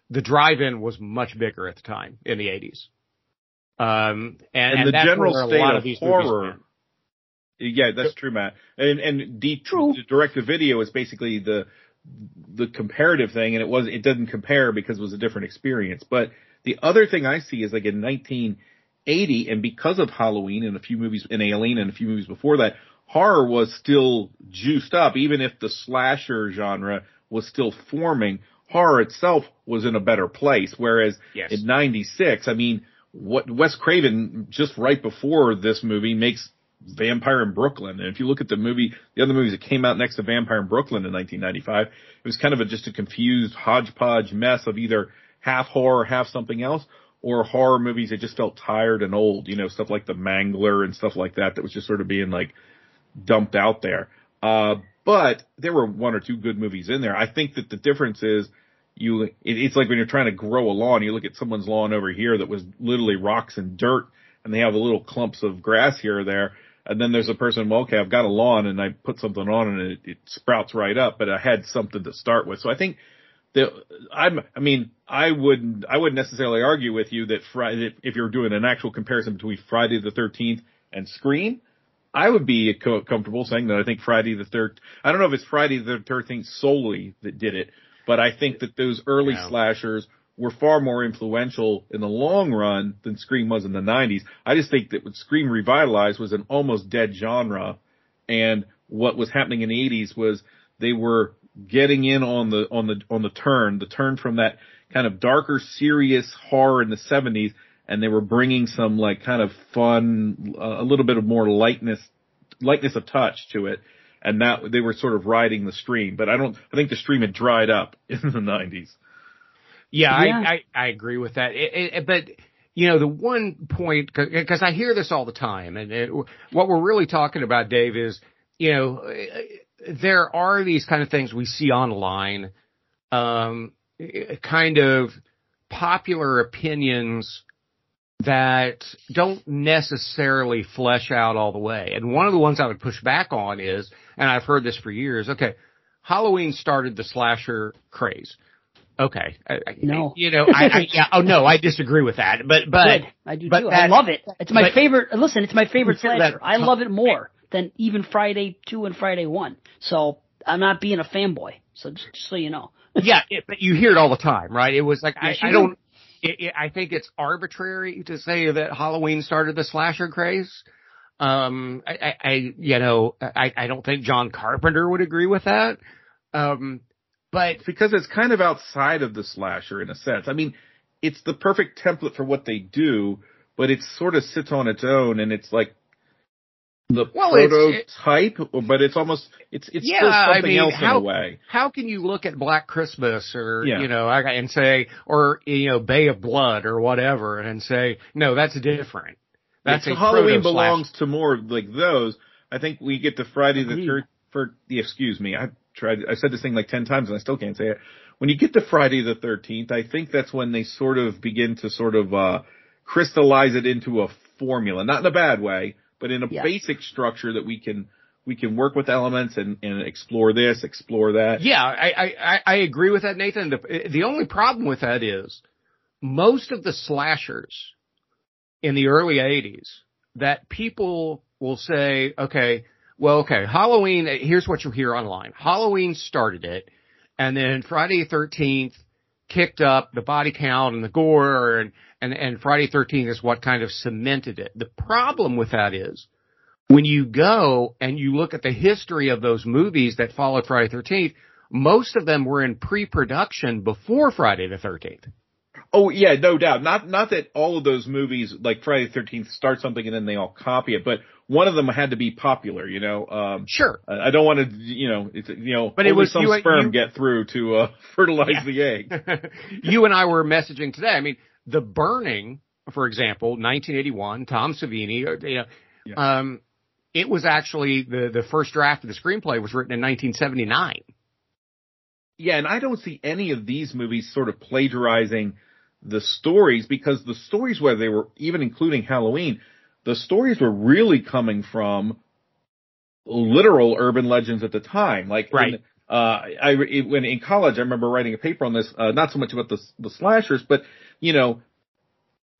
the drive-in was much bigger at the time in the 80s. Um, and, and, and the general state of, of horror. Yeah, that's true, Matt. And and the, true. direct to video is basically the the comparative thing, and it was it doesn't compare because it was a different experience. But the other thing I see is like in 1980, and because of Halloween and a few movies, in Alien and a few movies before that, horror was still juiced up, even if the slasher genre was still forming. Horror itself was in a better place, whereas yes. in '96, I mean what Wes Craven just right before this movie makes Vampire in Brooklyn. And if you look at the movie, the other movies that came out next to Vampire in Brooklyn in 1995, it was kind of a, just a confused hodgepodge mess of either half horror, half something else, or horror movies that just felt tired and old, you know, stuff like The Mangler and stuff like that that was just sort of being like dumped out there. Uh, but there were one or two good movies in there. I think that the difference is you, it, it's like when you're trying to grow a lawn, you look at someone's lawn over here that was literally rocks and dirt and they have the little clumps of grass here or there. And then there's a person, well, okay, I've got a lawn and I put something on and it, it sprouts right up, but I had something to start with. So I think the, I'm, I mean, I wouldn't, I wouldn't necessarily argue with you that Friday, if you're doing an actual comparison between Friday the 13th and Scream, I would be co- comfortable saying that I think Friday the 13th, I don't know if it's Friday the 13th solely that did it, but I think that those early yeah. slashers were far more influential in the long run than Scream was in the 90s. I just think that what Scream revitalized was an almost dead genre. And what was happening in the 80s was they were getting in on the, on the, on the turn, the turn from that kind of darker, serious horror in the 70s. And they were bringing some like kind of fun, uh, a little bit of more lightness, lightness of touch to it and that they were sort of riding the stream. But I don't. I think the stream had dried up in the '90s. Yeah, yeah. I, I, I agree with that. It, it, but you know, the one point because I hear this all the time, and it, what we're really talking about, Dave, is you know there are these kind of things we see online, um, kind of popular opinions that don't necessarily flesh out all the way. And one of the ones I would push back on is, and I've heard this for years, okay, Halloween started the slasher craze. Okay. I, no. You know, I, I, yeah. Oh no, I disagree with that. But but Good. I do but too. that- I love it. It's my but- favorite. Listen, it's my favorite That- slasher. I love it more than even Friday two and Friday one. So I'm not being a fanboy. So just, just so you know. yeah, it, but you hear it all the time, right? It was like Yes, I, I don't. It, it, I think it's arbitrary to say that Halloween started the slasher craze. Um, I, I, I you know, I, I don't think John Carpenter would agree with that. Um, but because it's kind of outside of the slasher in a sense. I mean, it's the perfect template for what they do, but it sort of sits on its own and it's like the Well, it's- prototype, but it's almost it's it's Yeah, still I something mean, else how- in a way. how can you look at Black Christmas or Yeah. you know I- and say or you know Bay of Blood or whatever and say no that's different. That's a Halloween belongs to more like those. I think we get to Friday the third for the excuse me. I tried I said this thing like ten times and I still can't say it. When you get to Friday the thirteenth, I think that's when they sort of begin to sort of uh crystallize it into a formula. Not in a bad way, but in a Yeah. basic structure that we can we can work with elements and, and explore this, explore that. Yeah, I, I, I- I agree with that, Nathan. The, the only problem with that is most of the slashers in the early 80s that people will say, okay, well, okay, Halloween, here's what you hear online. Halloween started it, and then Friday the 13th kicked up the body count and the gore, and, and, and Friday the 13th is what kind of cemented it. The problem with that is when you go and you look at the history of those movies that followed Friday the 13th, most of them were in pre-production before Friday the 13th. Oh yeah, no doubt. Not not that all of those movies like Friday the Thirteenth start something and then they all copy it, but one of them had to be popular. You know, um, Sure. I I don't want to, you know, it's you know, But it was- some you- sperm you- get through to uh, fertilize Yeah. the egg. you and I were messaging today. I mean, The Burning, for example, 1981, Tom Savini, uh, you know, Yeah. um, it was actually the, the first draft of the screenplay was written in 1979. Yeah, and I don't see any of these movies sort of plagiarizing the stories because the stories, where they were even including Halloween, the stories were really coming from literal urban legends at the time. Like, Right. Uh, I when in college, I remember writing a paper on this, uh, not so much about the the slashers, but you know,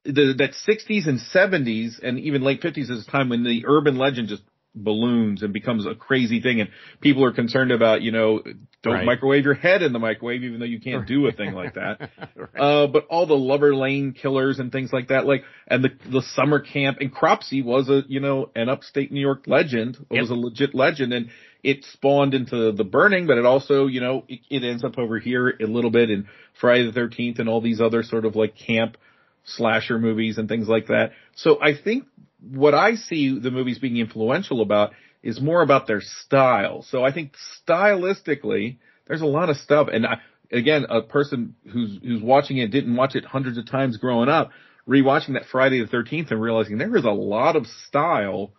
the that 60s and 70s and even late 50s is a time when the urban legend just balloons and becomes a crazy thing and people are concerned about, you know, don't Right. microwave your head in the microwave even though you can't do a thing like that. Right. Uh, but all the Lover Lane killers and things like that, like, and the, the summer camp and Cropsey was a, you know, an upstate New York legend. It Yep. was a legit legend and it spawned into the burning, but it also, you know, it, it ends up over here a little bit in Friday the 13th and all these other sort of like camp slasher movies and things like that. So I think what I see the movies being influential about is more about their style. So I think stylistically, there's a lot of stuff. And I, again, a person who's, who's watching it didn't watch it hundreds of times growing up, rewatching that Friday the 13th and realizing there is a lot of style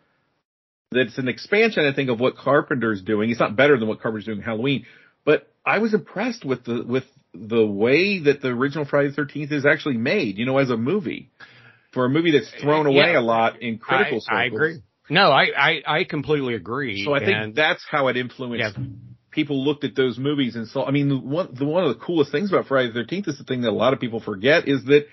that's an expansion, I think, of what Carpenter's doing. It's not better than what Carpenter's doing in Halloween, but I was impressed with the, with the way that the original Friday the 13th is actually made, you know, as a movie. For a movie that's thrown away Yeah. a lot in critical circles. I, I agree. No, I, I, I completely agree. So I think And- that's how it influenced. Yeah. People looked at those movies and saw. I mean, the one the one of the coolest things about Friday the Thirteenth is the thing that a lot of people forget is that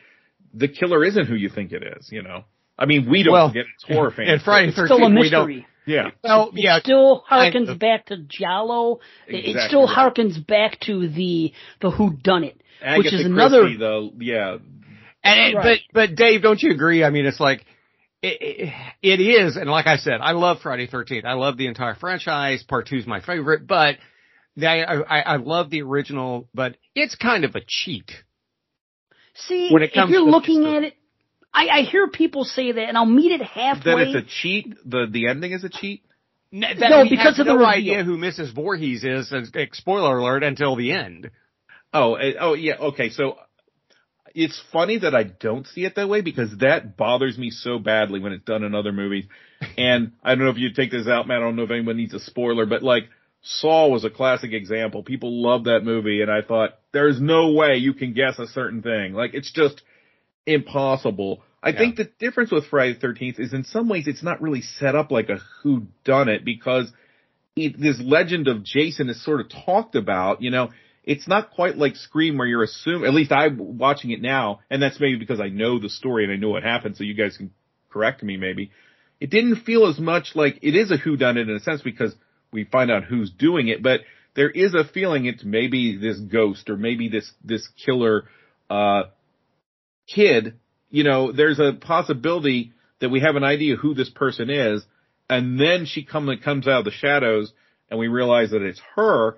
the killer isn't who you think it is. You know, I mean, we don't Well, forget it's horror fans. and Friday It's the still a 13th, we don't, mystery. yeah, well, yeah, It still kind harkens of. Uh, back to Giallo. It- it still right. harkens back to the the Who Done It, which is Christie, another. the yeah. And it, Right. but but Dave, don't you agree? I mean, it's like it, it, it is, and like I said, I love Friday Thirteenth. I love the entire franchise. Part two is my favorite, but the, I, I I love the original, but it's kind of a cheat. See, when it comes if you're to looking the- at it, I, I hear people say that, and I'll meet it halfway. That it's a cheat. The the ending is a cheat. N- that No, we because have of the no reveal. idea who Mrs. Voorhees is. and- and Spoiler alert until the end. Oh, eh, oh yeah. Okay, so it's funny that I don't see it that way because that bothers me so badly when it's done in other movies. And I don't know if you take this out, Matt. I don't know if anyone needs a spoiler, but like Saw was a classic example. People love that movie, and I thought there's no way you can guess a certain thing. Like it's just impossible. I Yeah. think the difference with Friday the Thirteenth is in some ways it's not really set up like a who done it because it, this legend of Jason is sort of talked about. You know, it's not quite like Scream where you're assuming, at least I'm watching it now, and that's maybe because I know the story and I know what happened, so you guys can correct me maybe. It didn't feel as much like it is a whodunit in a sense because we find out who's doing it, but there is a feeling it's maybe this ghost or maybe this, this killer, uh, kid. You know, there's a possibility that we have an idea who this person is, and then she come, comes out of the shadows and we realize that it's her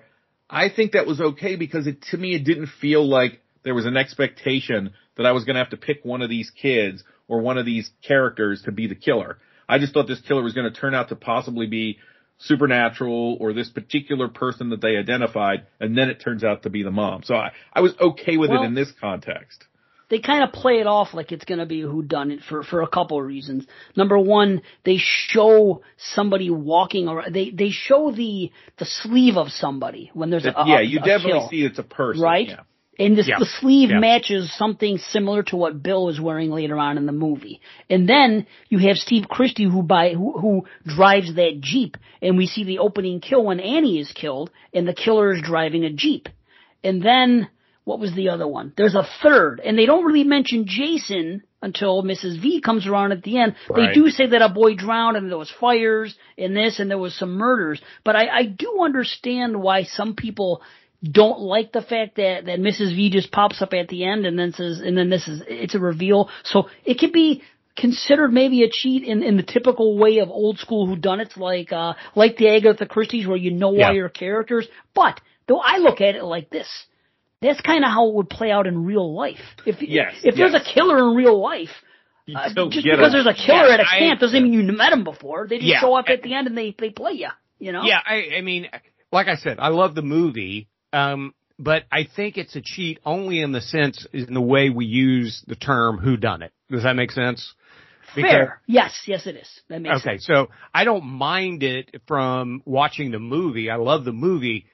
I think that was okay because it, to me, it didn't feel like there was an expectation that I was going to have to pick one of these kids or one of these characters to be the killer. I just thought this killer was going to turn out to possibly be supernatural or this particular person that they identified, and then it turns out to be the mom. So I, I was okay with well, it in this context they kind of play it off like it's going to be a who done it for for a couple of reasons. Number one, they show somebody walking around. They they show the the sleeve of somebody when there's a yeah. You a definitely see it's a person, right? Yeah. And this, yeah. the sleeve yeah. matches something similar to what Bill is wearing later on in the movie. And then you have Steve Christy who by who, who drives that Jeep and we see the opening kill when Annie is killed and the killer is driving a Jeep. And then what was the other one? There's a third, and they don't really mention Jason until Mrs. V comes around at the end. Right. They do say that a boy drowned and there was fires in this and there was some murders, but I, I do understand why some people don't like the fact that, that Mrs. V just pops up at the end and then says, and then this is, it's a reveal. So it could be considered maybe a cheat in, in the typical way of old school whodunits like, uh, like the Agatha Christie's where you know yeah. all your characters. But, though I look at it like this, that's kind of how it would play out in real life. If yes, if yes. there's a killer in real life, uh, just because there's a killer at a camp doesn't mean you met him before. They just yeah. show up at the end and they they play you. You know? Yeah, I, I mean, like I said, I love the movie, um, but I think it's a cheat only in the sense in the way we use the term "who done it." Does that make sense? Because, Fair. Yes, yes, it is. That makes okay, sense. so I don't mind it from watching the movie. I love the movie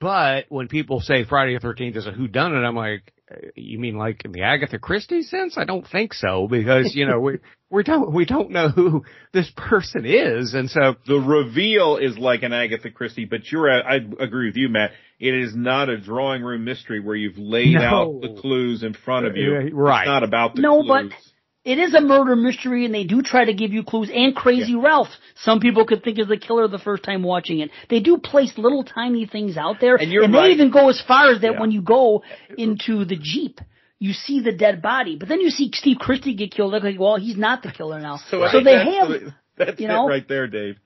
but when people say Friday the 13th is a who done it, I'm like, uh, you mean like in the Agatha Christie sense? I don't think so because, you know, we, we don't, we don't know who this person is. And so the reveal is like an Agatha Christie, but you're, I agree with you, Matt. It is not a drawing room mystery where you've laid no. out the clues in front of you. Right. It's not about the no, clues. but it is a murder mystery and they do try to give you clues and crazy yeah. Ralph. Some people could think is the killer the first time watching it. They do place little tiny things out there and, and they right. even go as far as that yeah. when you go into the Jeep, you see the dead body, but then you see Steve Christy get killed. They're like, well, he's not the killer now. so, so they that's, have, that's you know, it right there, Dave.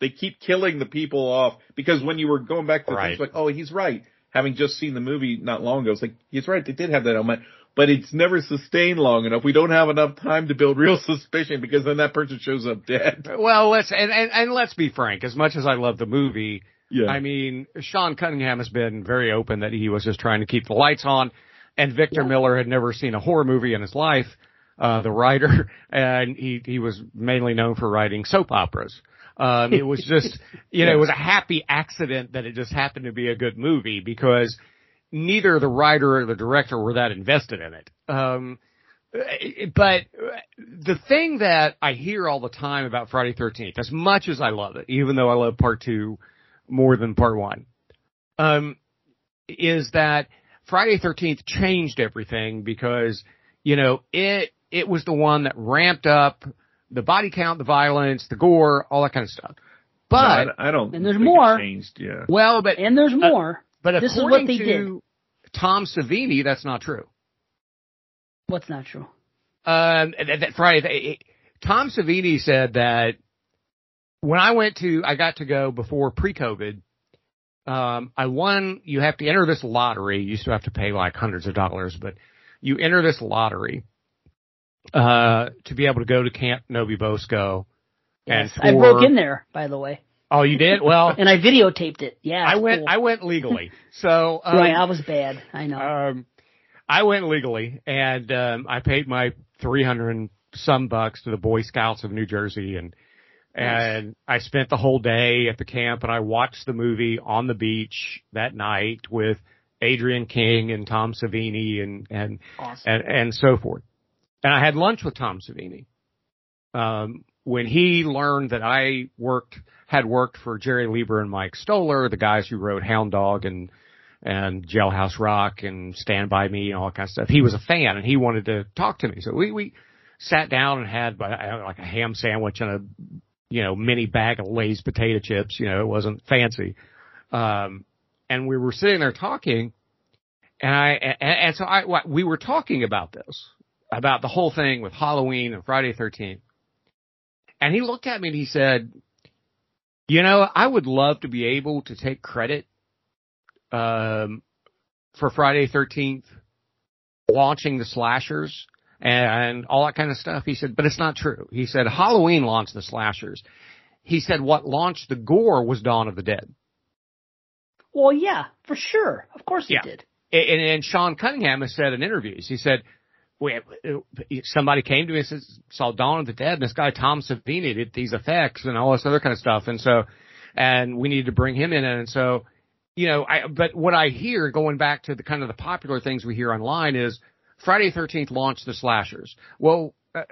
They keep killing the people off because when you were going back to right. things like, oh, he's right. Having just seen the movie not long ago, it's like, he's right. They did have that element but it's never sustained long enough. We don't have enough time to build real suspicion because then that person shows up dead. Well, let's and, and, and let's be frank. As much as I love the movie, yeah. I mean, Sean Cunningham has been very open that he was just trying to keep the lights on, and Victor yeah. Miller had never seen a horror movie in his life. Uh, the writer, and he he was mainly known for writing soap operas. Um, it was just, you know, it was a happy accident that it just happened to be a good movie because neither the writer or the director were that invested in it. Um, but the thing that I hear all the time about Friday 13th, as much as I love it, even though I love part two more than part one, um, is that Friday 13th changed everything because, you know, it, it was the one that ramped up the body count, the violence, the gore, all that kind of stuff. But no, I, don't. And there's more. changed, yeah. Well, but and there's more. But this is what they to did. Tom Savini, that's not true. What's not true? Um, that, that Friday, Tom Savini said that when I went to, I got to go before pre-COVID. Um, I won. You have to enter this lottery. You still have to pay like hundreds of dollars, but you enter this lottery uh, to be able to go to Camp No-Be-Bo-Sco. Yes, and I broke in there, by the way. Oh, you did? Well, and I videotaped it. Yeah, I went. Cool. I went legally. So um, right, I was bad. I know. Um, I went legally, and um, I paid my three hundred and some bucks to the Boy Scouts of New Jersey, and and nice. I spent the whole day at the camp, and I watched the movie on the beach that night with Adrienne King and Tom Savini and and awesome. and and so forth. And I had lunch with Tom Savini. Um, when he learned that I worked, had worked for Jerry Leiber and Mike Stoller, the guys who wrote Hound Dog and, and Jailhouse Rock and Stand By Me and all that kind of stuff. He was a fan and he wanted to talk to me. So we, we sat down and had like a ham sandwich and a, you know, mini bag of Lay's potato chips. You know, it wasn't fancy. Um, and we were sitting there talking and I, and, and so I, we were talking about this, about the whole thing with Halloween and Friday 13th. And he looked at me and he said, you know, I would love to be able to take credit um, for Friday 13th launching the slashers and all that kind of stuff. He said, but it's not true. He said Halloween launched the slashers. He said what launched the gore was Dawn of the Dead. Well, yeah, for sure. Of course it yeah. did. And, and Sean Cunningham has said in interviews, he said, somebody came to me and said, saw Dawn of the Dead and this guy Tom Savini did these effects and all this other kind of stuff. And so, and we needed to bring him in. And so, you know, I, but what I hear going back to the kind of the popular things we hear online is Friday 13th launched the slashers. Well, uh,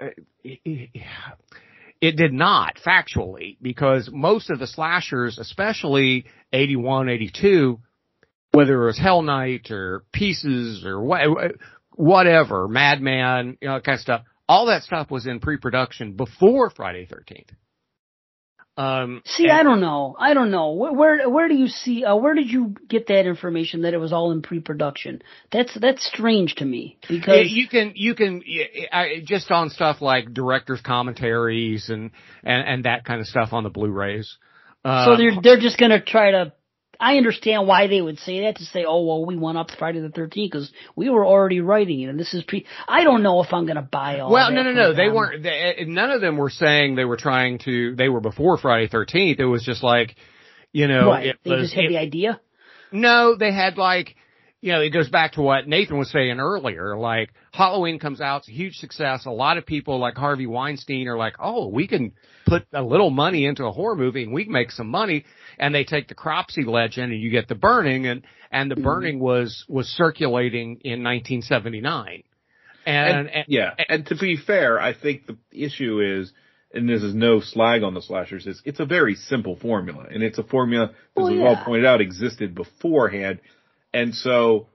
it did not factually because most of the slashers, especially 81, 82, whether it was Hell Night or Pieces or what, whatever, Madman, you know, kind of stuff. All that stuff was in pre-production before Friday 13th. Um, see, and, I don't know. I don't know. Where where, where do you see? Uh, where did you get that information that it was all in pre-production? That's that's strange to me because you can you can I, just on stuff like directors' commentaries and and and that kind of stuff on the Blu-rays. Uh, so they're they're just gonna try to I understand why they would say that to say, oh well, we went up Friday the 13th because we were already writing it, and this is pre. I don't know if I'm going to buy all. Well, no, no, no. They weren't. They, eh, none of them were saying they were trying to. They were before Friday 13th. It was just like, you know, right. they was, just had it, the idea. No, they had like you know, it goes back to what Nathan was saying earlier. Like Halloween comes out, it's a huge success. A lot of people like Harvey Weinstein are like, oh, we can put a little money into a horror movie and we can make some money. And they take the Cropsey legend and you get the burning and, and the mm-hmm. burning was, was circulating in 1979. And, and, and yeah, and to be fair, I think the issue is, and this is no slag on the slashers, is it's a very simple formula. And it's a formula, as well, we've yeah. all pointed out, existed beforehand and so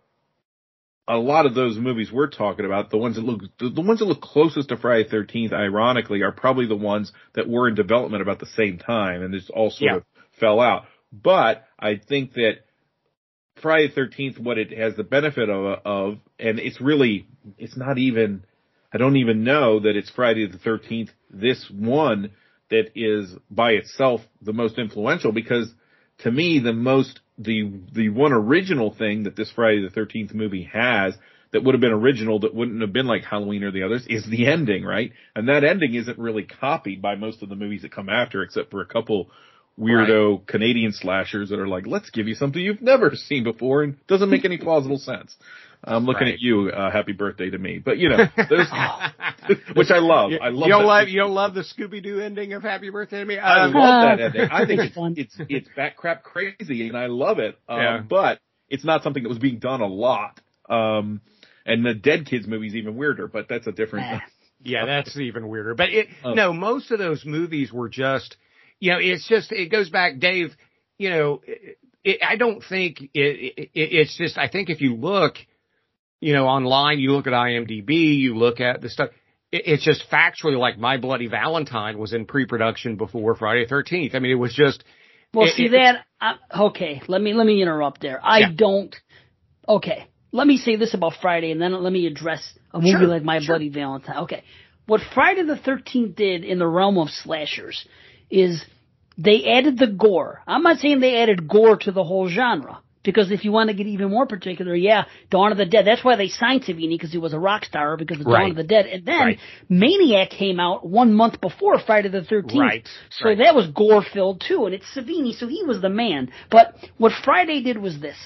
a lot of those movies we're talking about, the ones that look, the ones that look closest to Friday 13th, ironically, are probably the ones that were in development about the same time and just all sort yeah. of fell out. But I think that Friday 13th, what it has the benefit of, of, and it's really, it's not even, I don't even know that it's Friday the 13th, this one that is by itself the most influential because to me, the most the the one original thing that this Friday the Thirteenth movie has that would have been original that wouldn't have been like Halloween or the others is the ending, right? And that ending isn't really copied by most of the movies that come after, except for a couple weirdo right. Canadian slashers that are like, let's give you something you've never seen before and doesn't make any plausible sense. I'm looking right. at you. Uh, happy birthday to me. But you know, there's, which I love. I love. You don't love. You don't love the Scooby Doo ending of Happy Birthday to me. I um, love that ending. I think it's it's it's bat crap crazy, and I love it. Um, yeah. But it's not something that was being done a lot. Um, and the Dead Kids movie is even weirder, but that's a different. yeah, that's even weirder. But it, oh. no, most of those movies were just, you know, it's just it goes back, Dave. You know, it, I don't think it, it, it's just. I think if you look you know, online, you look at IMDb, you look at the stuff. it's just factually like My Bloody Valentine was in pre-production before Friday the 13th. I mean, it was just. Well, it, see it, that. Uh, okay, let me let me interrupt there. I yeah. don't. Okay, let me say this about Friday, and then let me address a movie sure, like My sure. Bloody Valentine. Okay, what Friday the 13th did in the realm of slashers is they added the gore. I'm not saying they added gore to the whole genre. Because if you want to get even more particular, yeah, Dawn of the Dead. That's why they signed Savini because he was a rock star because of right. Dawn of the Dead. And then right. Maniac came out one month before Friday the 13th. Right. So that was gore filled too. And it's Savini, so he was the man. But what Friday did was this.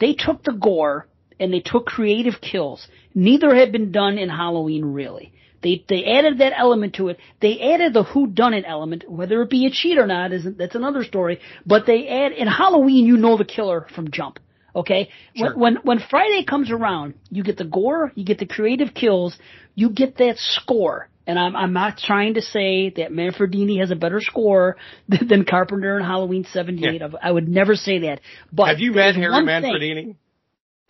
They took the gore and they took creative kills. Neither had been done in Halloween really. They they added that element to it. They added the who done it element, whether it be a cheat or not, isn't that's another story. But they add in Halloween, you know the killer from jump. Okay, sure. when, when when Friday comes around, you get the gore, you get the creative kills, you get that score. And I'm I'm not trying to say that Manfredini has a better score than, than Carpenter and Halloween '78. Yeah. I would never say that. But have you met Harry Manfredini? Thing,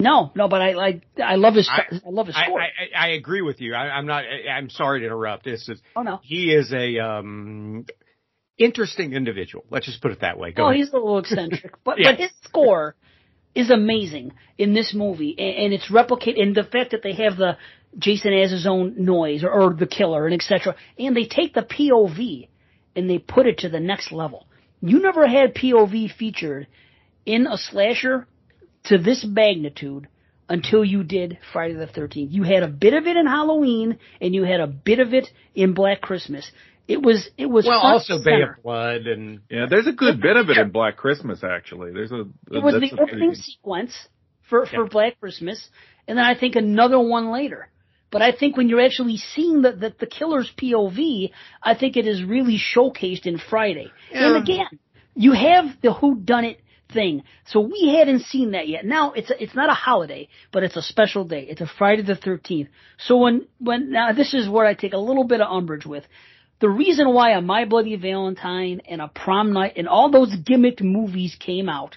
no, no, but I like I love his I, I love his score. I, I, I agree with you. I, am not. I'm sorry to interrupt. This is. Oh no. He is a um interesting individual. Let's just put it that way. Go oh, ahead. he's a little eccentric, but yeah. but his score is amazing in this movie, and, and it's replicated. And the fact that they have the Jason has his own noise or, or the killer and etc. And they take the POV and they put it to the next level. You never had POV featured in a slasher to this magnitude until you did Friday the 13th. You had a bit of it in Halloween and you had a bit of it in Black Christmas. It was it was well also Bay of Blood and yeah. There's a good bit of it in Black Christmas actually. There's a it was the opening pretty... sequence for for yeah. Black Christmas, and then I think another one later. But I think when you're actually seeing the, the, the killer's POV, I think it is really showcased in Friday. Yeah. And again, you have the who done it thing. So we hadn't seen that yet. Now it's a, it's not a holiday, but it's a special day. It's a Friday the 13th. So when when now this is where I take a little bit of umbrage with. The reason why a My Bloody Valentine and a Prom Night and all those gimmicked movies came out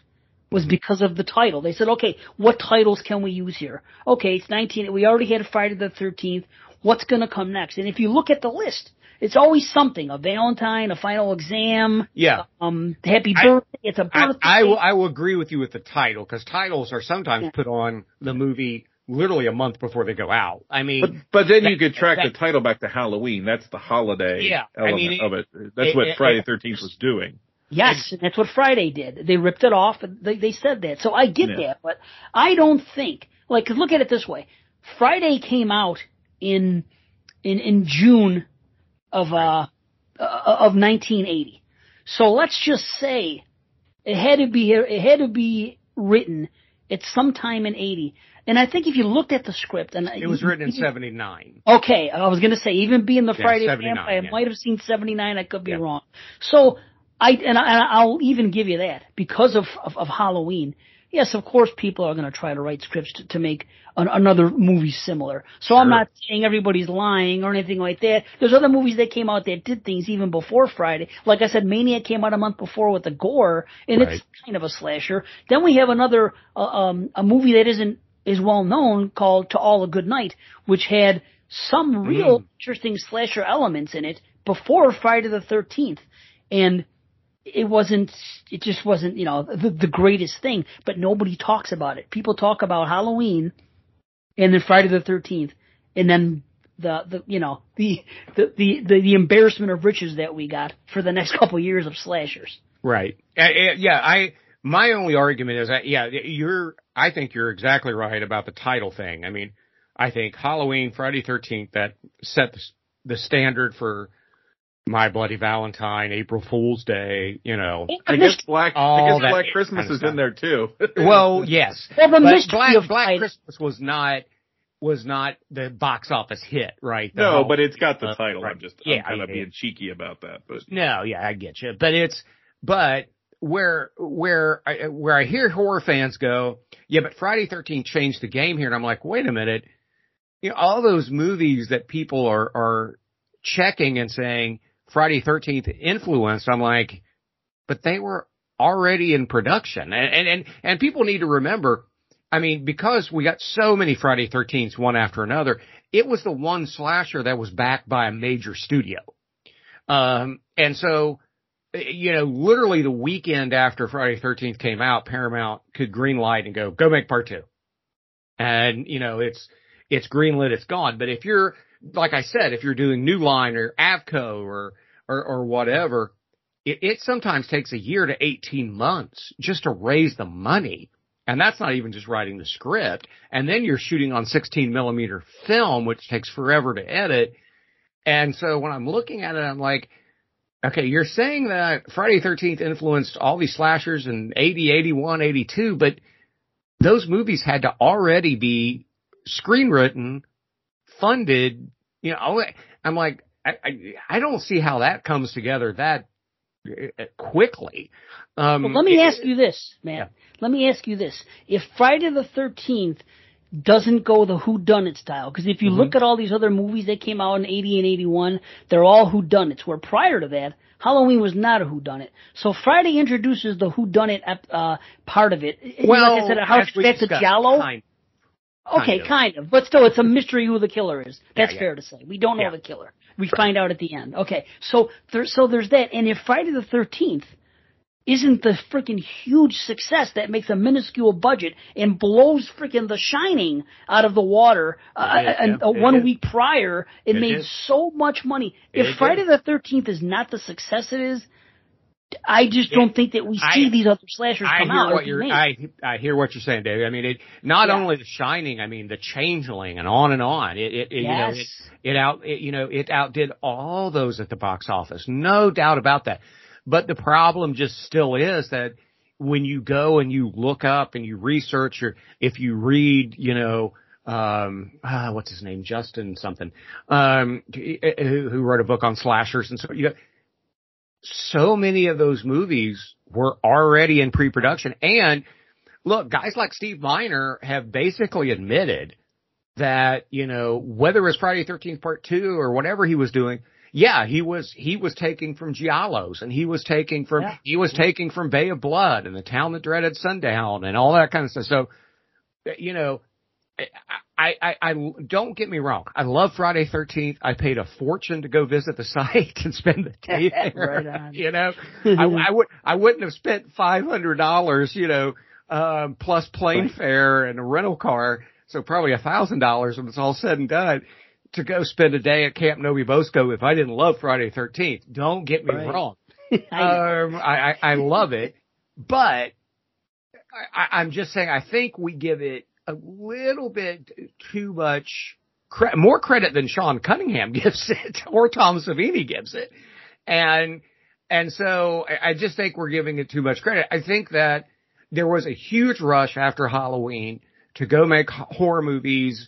was because of the title. They said, okay, what titles can we use here? Okay, it's 19. We already had Friday the 13th. What's to come next? And if you look at the list, it's always something. A Valentine, a final exam. Yeah. Um, happy birthday. I, it's a birthday. I, I, will, I will agree with you with the title because titles are sometimes yeah. put on the movie literally a month before they go out. I mean, but, but then that, you could track that, the title back to Halloween. That's the holiday yeah, element I mean, of it. That's it, what it, Friday Thirteenth was doing. Yes, and that's what Friday did. They ripped it off. And they they said that, so I get yeah. that. But I don't think like cause look at it this way: Friday came out in in in June of uh, uh of 1980. So let's just say it had to be it had to be written at some time in 80. And I think if you looked at the script, and it was written in '79. Okay, I was going to say even being the yeah, Friday Vamp, I yeah. might have seen '79. I could be yeah. wrong. So I and, I, will even give you that because of, of, of Halloween. Yes, of course, people are going to try to write scripts to, to make an, another movie similar. So sure. I'm not saying everybody's lying or anything like that. There's other movies that came out that did things even before Friday. Like I said, Maniac came out a month before with the gore, and right. it's kind of a slasher. Then we have another uh, um, a movie that isn't is well known called To All a Good Night, which had some real mm. interesting slasher elements in it before Friday the 13th. And it wasn't it just wasn't you know the, the greatest thing but nobody talks about it people talk about halloween and then friday the 13th and then the the you know the the the the, embarrassment of riches that we got for the next couple years of slashers. Right. Yeah i my only argument is that yeah you're i think you're exactly right about the title thing. I mean i think halloween friday 13th that set the, the standard for my Bloody Valentine, April Fool's Day, you know. I guess Black, I guess Black Christmas kind of is in there too. well, yes. Well, the but Black, Black Christmas was not was not the box office hit, right? The no, whole, but it's got the uh, title. Right. I'm just yeah, I'm kind of being cheeky about that, but no, yeah, I get you. But it's but where where I, where I hear horror fans go, yeah, but Friday Thirteenth changed the game here, and I'm like, wait a minute, you know, all those movies that people are are checking and saying Friday 13th influenced, I'm like, but they were already in production. And, and, and, and people need to remember, I mean, because we got so many Friday 13ths one after another, it was the one slasher that was backed by a major studio. Um, and so, you know, literally the weekend after Friday 13th came out, Paramount could green light and go, go make part two. And, you know, it's, it's greenlit, it's gone. But if you're, like I said, if you're doing New Line or Avco or or, or whatever, it, it sometimes takes a year to 18 months just to raise the money. And that's not even just writing the script. And then you're shooting on 16 millimeter film, which takes forever to edit. And so when I'm looking at it, I'm like, okay, you're saying that Friday 13th influenced all these slashers in 80, 81, 82, but those movies had to already be screenwritten, funded, you know, I'm like, I, I, I don't see how that comes together that uh, quickly. Um, well, let me ask you this, man. Yeah. Let me ask you this. If Friday the 13th doesn't go the who done it style. Because if you Mhm. look at all these other movies that came out in 80 and 81, they're all who done it. Where prior to that, Halloween was not a who done it. So Friday introduces the who done it uh, part of it. Well, like I said, it harks as we back to discussed, Giallo. kind- Okay, Kind of. kind of. But still, it's a mystery who the killer is. That's yeah. fair to say. We don't know Yeah. the killer. We find out at the end. Okay, so there, so there's that. And if Friday the 13th isn't the freaking huge success that makes a minuscule budget and blows freaking The Shining out of the water, uh, did, and yeah, uh, one did. week prior, it, It made did. so much money. If. Friday the 13th is not the success it is, I just It- don't think that we see I- these other slashers I come hear out. what you're. I I hear what you're saying, David. I mean, it not Yeah. only The Shining. I mean, The Changeling, and on and on. It, it, it you know, it, Yes. it out. It, you know, it outdid all those at the box office. No doubt about that. But the problem just still is that when you go and you look up and you research, or if you read, you know. Um, ah, what's his name? Justin something. Um, who, who wrote a book on slashers and so you got so many of those movies were already in pre-production. And look, guys like Steve Miner have basically admitted that, you know, whether it was Friday 13th part two or whatever he was doing, yeah, he was, he was taking from Giallos and he was taking from, Yeah. he was taking from Bay of Blood and the town that dreaded sundown and all that kind of stuff. So, you know, I, I, I don't get me wrong. I love Friday 13th. I paid a fortune to go visit the site and spend the day there. Right on. You know, I, I would, I wouldn't have spent $500, you know, um, plus plane fare and a rental car. So probably a thousand dollars when it's all said and done to go spend a day at Camp No-Be-Bo-Sco if I didn't love Friday 13th. Don't get me Right. wrong. I. Um, I, I, I love it, but I, I'm just saying I think we give it a little bit too much cre- more credit than Sean Cunningham gives it or Tom Savini gives it, and and so I I just think we're giving it too much credit. I think that there was a huge rush after Halloween to go make horror movies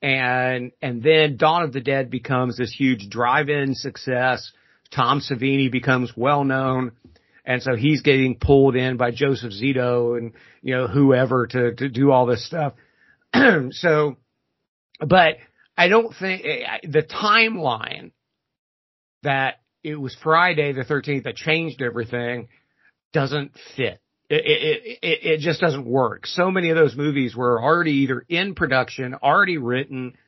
and and then Dawn of the Dead becomes this huge drive-in success. Tom Savini becomes well known, and so he's getting pulled in by Joseph Zito and you know whoever to to do all this stuff. so, but I don't think eh, the timeline that it was Friday the 13th that changed everything doesn't fit. It, it, it, it just doesn't work. So many of those movies were already either in production, already written,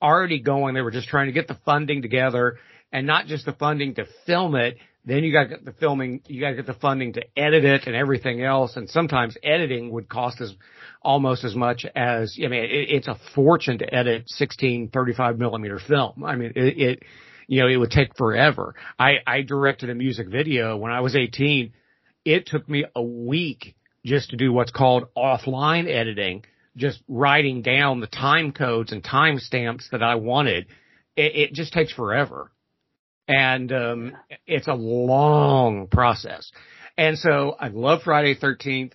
already going. They were just trying to get the funding together and not just the funding to film it. Then you got to get the filming, you got to get the funding to edit it and everything else. And sometimes editing would cost as almost as much as, I mean, it, it's a fortune to edit 16, 35 millimeter film. I mean, it, it you know, it would take forever. I, I directed a music video when I was 18 it took me a week just to do what's called offline editing, just writing down the time codes and timestamps that I wanted. It, it just takes forever. And, um, it's a long process. And so I love Friday 13th.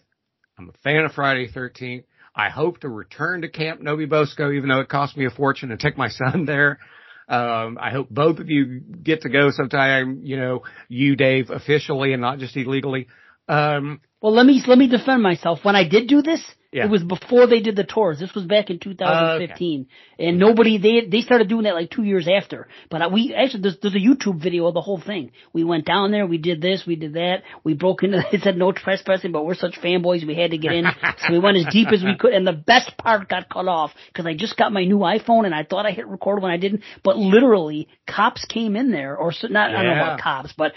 I'm a fan of Friday 13th. I hope to return to Camp No-Be-Bo-Sco, even though it cost me a fortune to take my son there. Um, I hope both of you get to go sometime, you know, you, Dave, officially and not just illegally. Um, Well, let me let me defend myself. When I did do this, Yeah. it was before they did the tours. This was back in 2015, and nobody they they started doing that like two years after. But I, we actually there's, there's a YouTube video of the whole thing. We went down there, we did this, we did that, we broke into. It said no trespassing, but we're such fanboys, we had to get in, so we went as deep as we could. And the best part got cut off because I just got my new iPhone and I thought I hit record when I didn't. But literally, cops came in there, or so- not I don't know about cops, but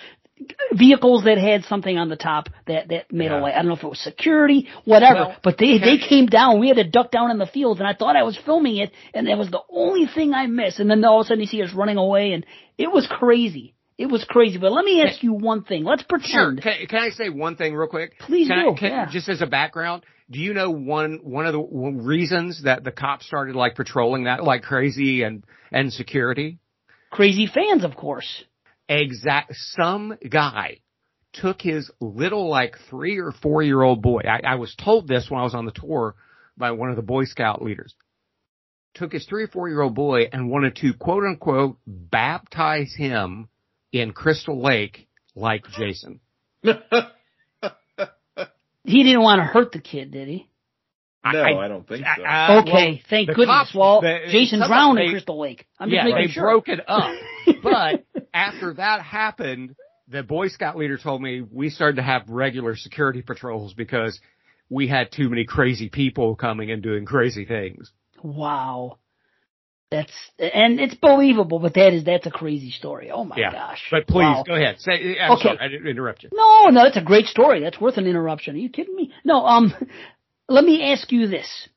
vehicles that had something on the top that that made Yeah. a light. I don't know if it was security, whatever. Well, but they they came down. We had to duck down in the fields, and I thought I was filming it, and that was the only thing I missed. And then all of a sudden, you see us running away, and it was crazy. It was crazy. But let me ask you one thing. Let's Sure. pretend. Can, can I say one thing real quick? Please can do, I, can, yeah. Just as a background, do you know one one of the reasons that the cops started like patrolling that like crazy and and security? Crazy fans, of course. Exact. Some guy took his little like three or four year old boy. I, I was told this when I was on the tour by one of the Boy Scout leaders. Took his three or four year old boy and wanted to quote unquote baptize him in Crystal Lake like Jason. He didn't want to hurt the kid, did he? No, I, I, don't think so. Uh, okay, well, thank goodness. cops- well, the- Jason some- drowned in Crystal Lake. I'm just yeah, making they sure. broke it up. but after that happened, the Boy Scout leader told me we started to have regular security patrols because we had too many crazy people coming and doing crazy things. Wow. That's and it's believable, but that is that's a crazy story. Oh my Yeah. gosh! But please Wow. go ahead. Say, I'm Okay. sorry, I didn't interrupt you. No, no, that's a great story. That's worth an interruption. Are you kidding me? No, um, let me ask you this.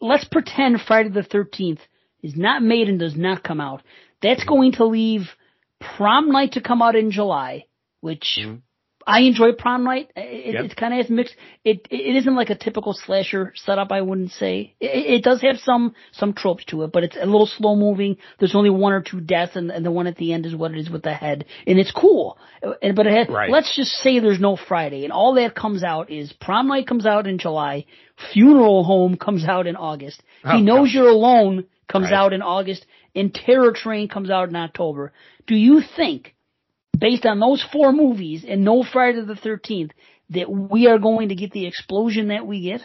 Let's pretend Friday the 13th is not made and does not come out. That's going to leave prom night to come out in July, which Mhm. I enjoy prom night. It, Yep. It's kind of has mixed. It it isn't like a typical slasher setup. I wouldn't say it, it does have some some tropes to it, but it's a little slow moving. There's only one or two deaths, and, and the one at the end is what it is with the head, and it's cool. And but it had, Right. let's just say there's no Friday, and all that comes out is prom night comes out in July, funeral home comes out in August. Oh, he knows gosh. you're alone comes Right. out in August, and Terror Train comes out in October. Do you think? based on those four movies and no Friday the 13th, that we are going to get the explosion that we get?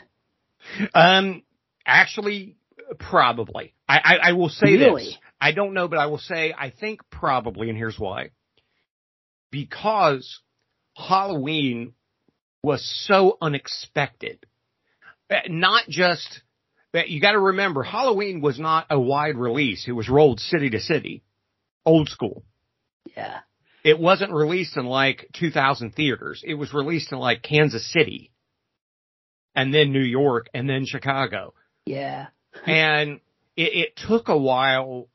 Um, actually, probably. I, I, I will say Really? this. I don't know, but I will say I think probably, and here's why. Because Halloween was so unexpected. Uh, Not just that you got to remember, Halloween was not a wide release. It was rolled city to city, old school. Yeah. It wasn't released in like 2000 theaters. It was released in like Kansas City, and then New York, and then Chicago Yeah. and it, it took a while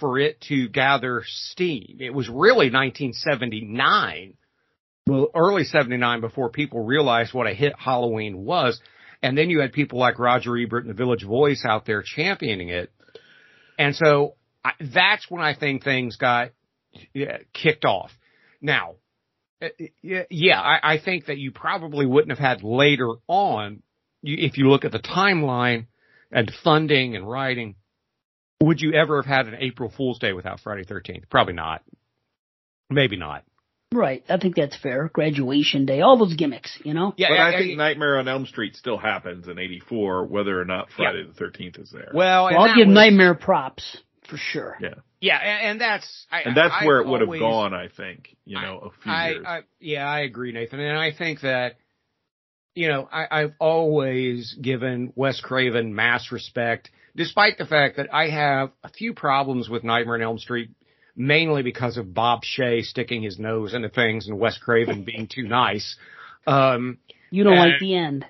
for it to gather steam. It was really 1979, well, early 79 before people realized what a hit Halloween was. And then you had people like Roger Ebert and the Village Voice out there championing it. And so I, that's when I think things got kicked off. Now, uh, yeah, yeah, I, I think that you probably wouldn't have had later on, if you look at the timeline, and funding and writing, would you ever have had an April Fool's Day without Friday 13th? Probably not. Maybe not. Right. I think that's fair. Graduation day, all those gimmicks, you know? Yeah, but I, I- think Nightmare on Elm Street still happens in '84, whether or not Friday the 13th is there. well, Well, I'll give was- Nightmare props for sure. yeah, Yeah, and, and that's I, and that's I, where I've it would have gone. I think you know a few I, years. I, yeah, I agree, Nathan, and I think that you know I, I've always given Wes Craven mass respect, despite the fact that I have a few problems with Nightmare on Elm Street, mainly because of Bob Shaye sticking his nose into things and Wes Craven being too nice. Um, You don't Uh, like the end.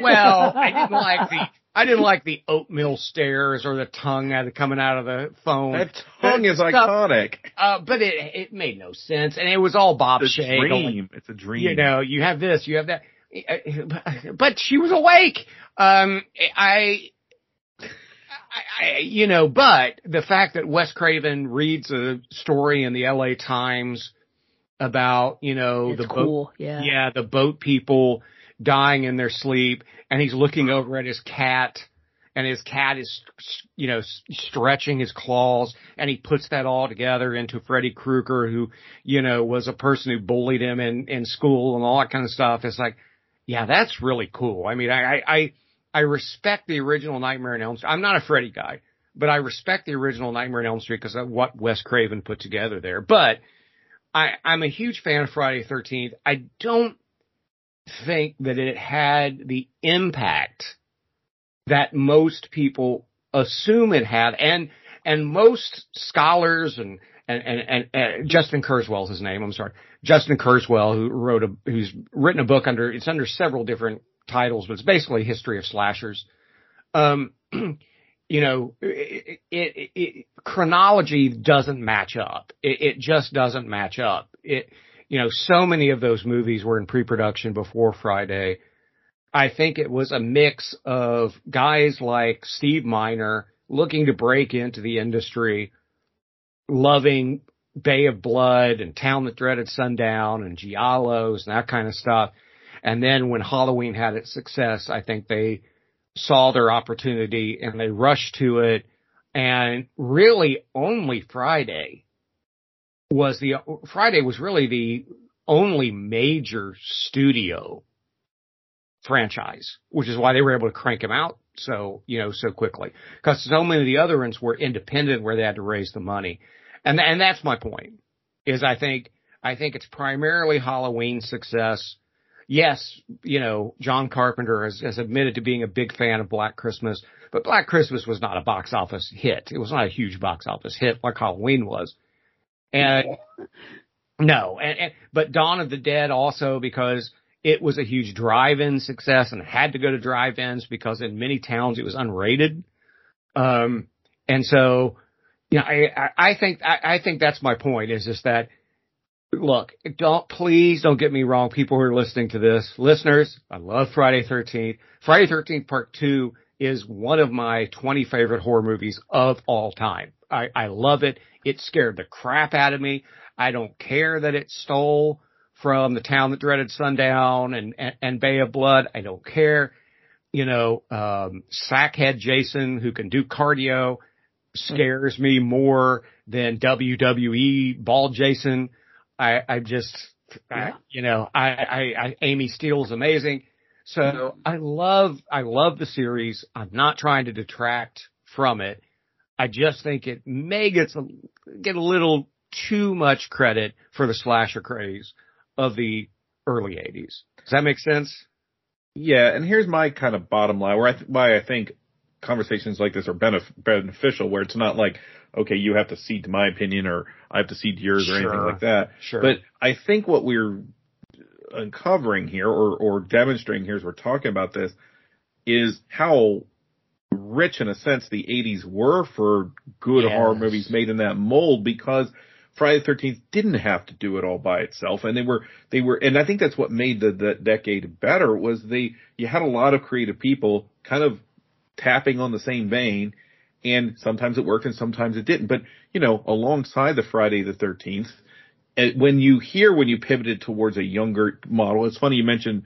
well, I didn't like the I didn't like the oatmeal stairs or the tongue coming out of the phone. that tongue is Stuff- iconic. Uh, but it it made no sense, and it was all Bob It's a Shaye. going, dream. It's a dream. You know, you have this, you have that. But she was awake. Um, I, I, I, you know, but the fact that Wes Craven reads a story in the L.A. Times about, you know, It's the boat. Yeah. yeah, the boat people dying in their sleep, and he's looking over at his cat, and his cat is, you know, stretching his claws, and he puts that all together into Freddy Krueger, who, you know, was a person who bullied him in in school and all that kind of stuff. It's like, yeah, that's really cool. I mean, I I I, I respect the original Nightmare on Elm Street. I'm not a Freddy guy, but I respect the original Nightmare on Elm Street because of what Wes Craven put together there. But I, I'm a huge fan of Friday the 13th. I don't think that it had the impact that most people assume it had, and and most scholars and and and, and Justin Kerswell is his name. I'm sorry, Justin Kerswell, who wrote a who's written a book under it's under several different titles, but it's basically history of slashers. Um, you know, it, it, it, chronology doesn't match up. It just doesn't match up. It, you know, so many of those movies were in pre-production before Friday. I think it was a mix of guys like Steve Miner looking to break into the industry, loving Bay of Blood and Town That Dreaded Sundown and Giallos and that kind of stuff. And then when Halloween had its success, I think they saw their opportunity and they rushed to it. And really only Friday was the, Friday was really the only major studio franchise, which is why they were able to crank them out so, you know, so quickly. Cause so many of the other ones were independent where they had to raise the money. And, and that's my point is I think, I think it's primarily Halloween success. Yes, you know, John Carpenter has, has admitted to being a big fan of Black Christmas, but Black Christmas was not a box office hit. It was not a huge box office hit like Halloween was. And no, and, and but Dawn of the Dead also because it was a huge drive-in success and had to go to drive-ins because in many towns it was unrated. Um, and so, you know, I, I think, I, I think that's my point is just that, look, don't, please don't get me wrong. People who are listening to this, listeners, I love Friday 13th. Friday 13th part two is one of my 20 favorite horror movies of all time. I, I love it. It scared the crap out of me. I don't care that it stole from the town that dreaded sundown and, and, and Bay of Blood. I don't care. You know, um, sackhead Jason who can do cardio scares me more than WWE bald Jason. I, I just, I, you know, I, I, I, Amy Steel's amazing. So I love, I love the series. I'm not trying to detract from it. I just think it may get a, get a little too much credit for the slasher craze of the early 80s. Does that make sense? Yeah, and here's my kind of bottom line where I th- why I think conversations like this are benef- beneficial, where it's not like, okay, you have to cede to my opinion or I have to cede to yours or anything like that. Sure. But I think what we're uncovering here or, or demonstrating here as we're talking about this is how rich in a sense the 80s were for good Yes. horror movies made in that mold because Friday the Thirteenth didn't have to do it all by itself, and they were they were, and I think that's what made the, the decade better was they you had a lot of creative people kind of tapping on the same vein, and sometimes it worked and sometimes it didn't. But you know, alongside the Friday the Thirteenth, when you hear when you pivoted towards a younger model, it's funny you mentioned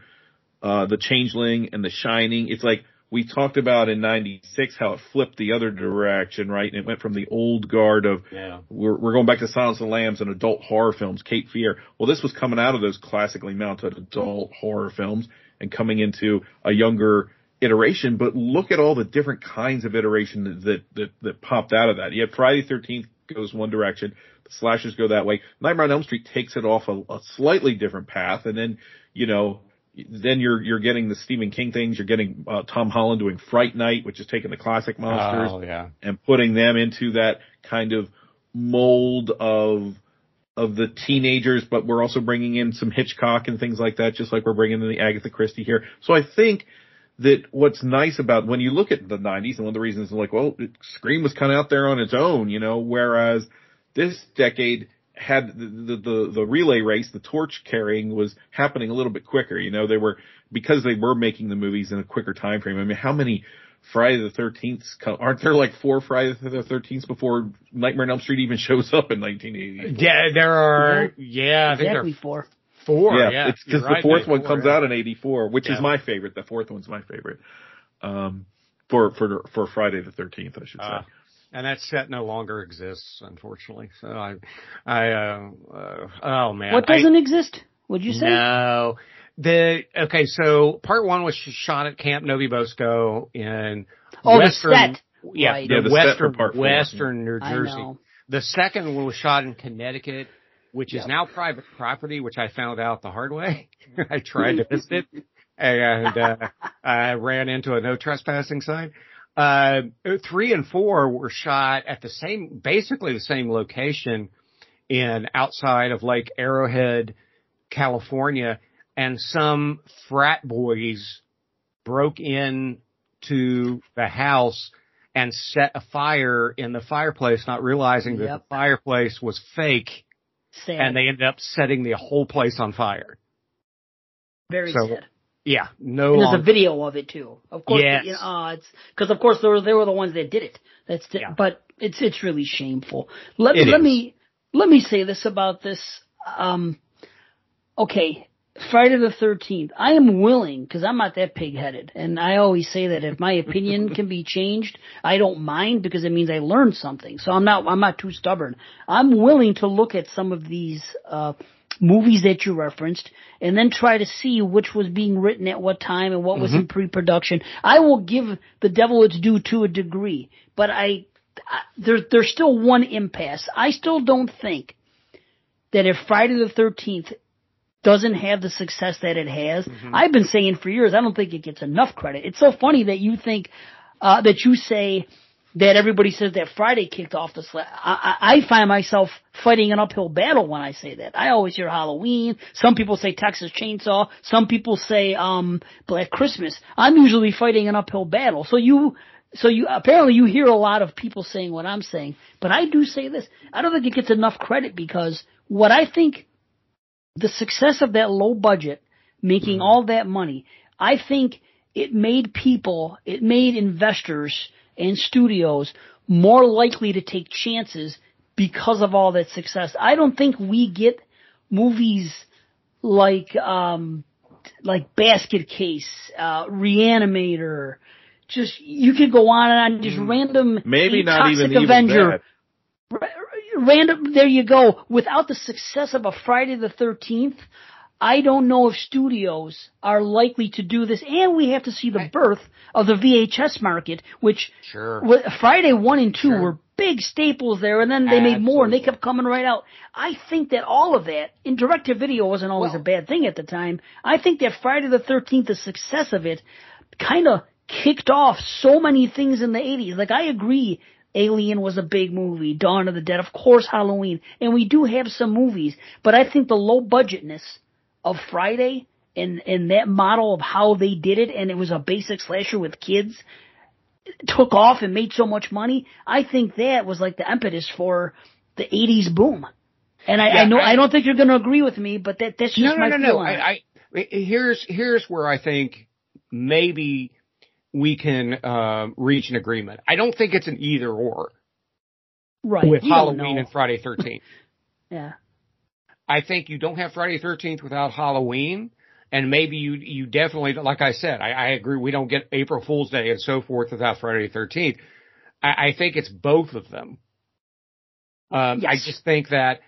uh, the Changeling and the Shining. It's like we talked about in '96 how it flipped the other direction, right? And it went from the old guard of Yeah. we're, we're going back to Silence of the Lambs and adult horror films, Cape Fear. Well, this was coming out of those classically mounted adult horror films and coming into a younger iteration. But look at all the different kinds of iteration that that that, popped out of that. You had Friday the Thirteenth goes one direction, the slashers go that way. Nightmare on Elm Street takes it off a, a slightly different path, and then you know. Then you're you're getting the Stephen King things. You're getting uh, Tom Holland doing Fright Night, which is taking the classic monsters Oh, yeah. and putting them into that kind of mold of of the teenagers, but we're also bringing in some Hitchcock and things like that, just like we're bringing in the Agatha Christie here. So I think that what's nice about when you look at the 90s, and one of the reasons is like, well, Scream was kind of out there on its own, you know, whereas this decade had the, the, the, the relay race, the torch carrying was happening a little bit quicker. You know, they were, because they were making the movies in a quicker time frame. I mean, how many Friday the 13th, aren't there like four Friday the 13th before Nightmare on Elm Street even shows up in 1980? Yeah, there are, yeah, I think exactly there four. are four. Yeah, Yeah, it's because the right, fourth one four, comes yeah. out in '84, which Yeah. is my favorite. The fourth one's my favorite. Um, for for for Friday the 13th, I should say. Ah. And that set no longer exists, unfortunately. So I, I, uh, uh oh man, What doesn't exist? Would you say? No. The okay, so part one was shot at Camp No-Be-Bo-Sco in Oh, Western, the set. yeah, Right. the Yeah, the Western part four. Western New I Jersey. The second one was shot in Connecticut, which is now private property, which I found out the hard way. I tried to visit it and uh, I ran into a no trespassing sign. Uh, three and four were shot at the same, basically the same location in outside of Lake Arrowhead, California, and some frat boys broke in to the house and set a fire in the fireplace, not realizing that the fireplace was fake, Sad. and they ended up setting the whole place on fire. Very so- sad. Yeah, no And there's a video of it too. Of course, Yes. you know, uh, it's because of course they were, they were the ones that did it. That's the, Yeah. but it's it's really shameful. Let me It let is. me let me say this about this. Um, okay, Friday the Thirteenth. I am willing because I'm not that pig-headed, and I always say that if my opinion can be changed, I don't mind because it means I learned something. So I'm not I'm not too stubborn. I'm willing to look at some of these uh, movies that you referenced and then try to see which was being written at what time and what was mm-hmm. in pre-production. I will give the devil its due to a degree, but I, I there, there's still one impasse. I still don't think that if Friday the 13th doesn't have the success that it has, mm-hmm. I've been saying for years, I don't think it gets enough credit. It's so funny that you think, uh, that you say, that everybody says that Friday kicked off the slap. I, I find myself fighting an uphill battle when I say that. I always hear Halloween. Some people say Texas Chainsaw. Some people say um Black Christmas. I'm usually fighting an uphill battle. So you so you apparently you hear a lot of people saying what I'm saying, but I do say this. I don't think it gets enough credit because what I think the success of that low budget making mm-hmm. all that money, I think it made people, it made investors and studios more likely to take chances because of all that success. I don't think we get movies like um like Basket Case, uh Reanimator, just you could go on and on just mm. random maybe not even Avenger. Even random there you go without the success of a Friday the 13th I don't know if studios are likely to do this, and we have to see the birth of the VHS market, which sure. Friday one and two sure. were big staples there, and then they Absolutely. made more, and they kept coming right out. I think that all of that in direct to video wasn't always well, a bad thing at the time. I think that Friday the Thirteenth, the success of it, kind of kicked off so many things in the '80s. Like I agree, Alien was a big movie. Dawn of the Dead, of course, Halloween, and we do have some movies, but I think the low budgetness of Friday and and that model of how they did it, and it was a basic slasher with kids, took off and made so much money. I think that was like the impetus for the '80s boom. And I, yeah, I know I, I, don't think you're going to agree with me, but that that's just no, no, my no, no. I, I here's here's where I think maybe we can uh, reach an agreement. I don't think it's an either or. Right. With you Halloween and Friday 13th. yeah. I think you don't have Friday the 13th without Halloween. And maybe you, you definitely, like I said, I, I agree. We don't get April Fool's Day and so forth without Friday the 13th. I, I think it's both of them. Um, yes. I just think that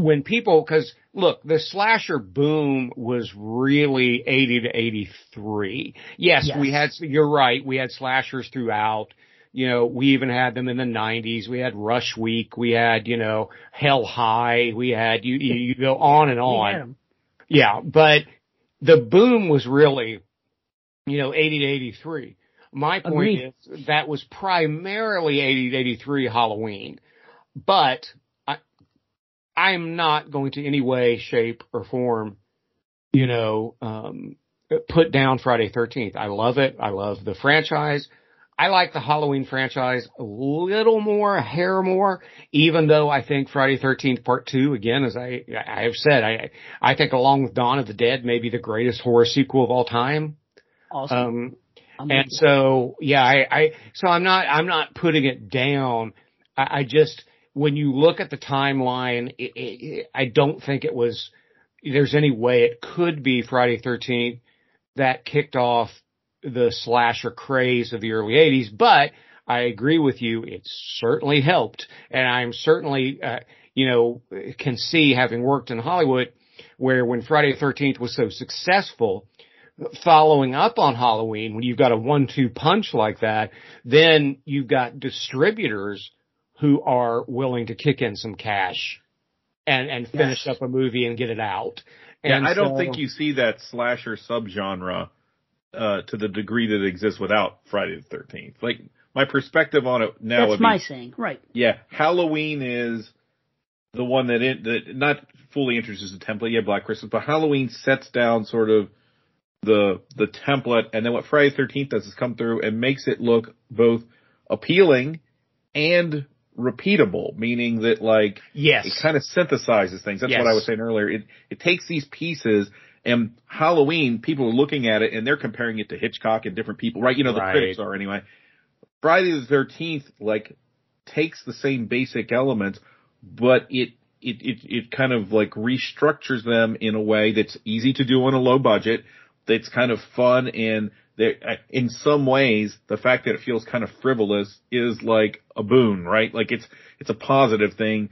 when people, cause look, the slasher boom was really 80 to 83. Yes, yes, we had, you're right. We had slashers throughout you know, we even had them in the 90s. We had Rush Week. We had, you know, Hell High. We had, you, you, you go on and on. Yeah, but the boom was really, you know, 80 to 83. My point Agreed. is that was primarily 80 to 83 Halloween, but I, I'm not going to any way, shape, or form, you know, um, put down Friday 13th. I love it. I love the franchise. I like the Halloween franchise a little more, a hair more, even though I think Friday 13th Part 2, again, as I, I have said, I, I think along with Dawn of the Dead, maybe the greatest horror sequel of all time. Awesome. Um, and so, yeah, I, I, so I'm not, I'm not putting it down. I, I just, when you look at the timeline, it, it, I don't think it was, there's any way it could be Friday 13th that kicked off the slasher craze of the early 80s, but I agree with you. It certainly helped. And I'm certainly, uh, you know, can see having worked in Hollywood where when Friday the 13th was so successful, following up on Halloween, when you've got a one-two punch like that, then you've got distributors who are willing to kick in some cash and, and finish yes. up a movie and get it out. Yeah, and I don't think you see that slasher subgenre uh, to the degree that it exists without Friday the 13th. Like my perspective on it now. That's my be, saying, right? Yeah, Halloween is the one that it that not fully introduces the template. Yeah, Black Christmas, but Halloween sets down sort of the the template, and then what Friday the 13th does is come through and makes it look both appealing and repeatable, meaning that like yes, it kind of synthesizes things. That's yes. what I was saying earlier. It it takes these pieces and Halloween, people are looking at it and they're comparing it to Hitchcock and different people, right? You know, the right. critics are anyway. Friday the 13th, like, takes the same basic elements, but it, it, it, it kind of like restructures them in a way that's easy to do on a low budget, that's kind of fun and uh, in some ways, the fact that it feels kind of frivolous is like a boon, right? Like it's, it's a positive thing.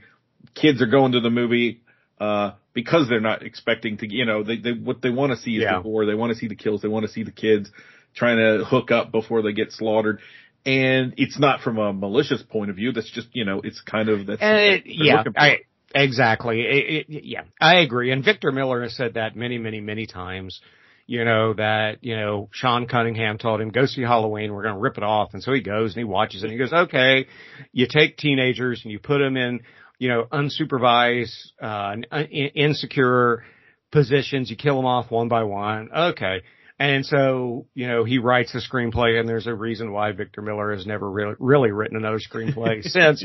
Kids are going to the movie uh, because they're not expecting to, you know, they, they what they want to see is Yeah. the war, they want to see the kills, they want to see the kids trying to hook up before they get slaughtered. And it's not from a malicious point of view. That's just, you know, it's kind of that's it, yeah. I, exactly. It, it, yeah, I agree. And Victor Miller has said that many, many, many times. You know that you know Sean Cunningham told him go see Halloween. We're going to rip it off, and so he goes and he watches it. and He goes, okay. You take teenagers and you put them in you know unsupervised, uh, in- insecure positions. You kill them off one by one. Okay. And so, you know, he writes a screenplay and there's a reason why Victor Miller has never really, really written another screenplay since.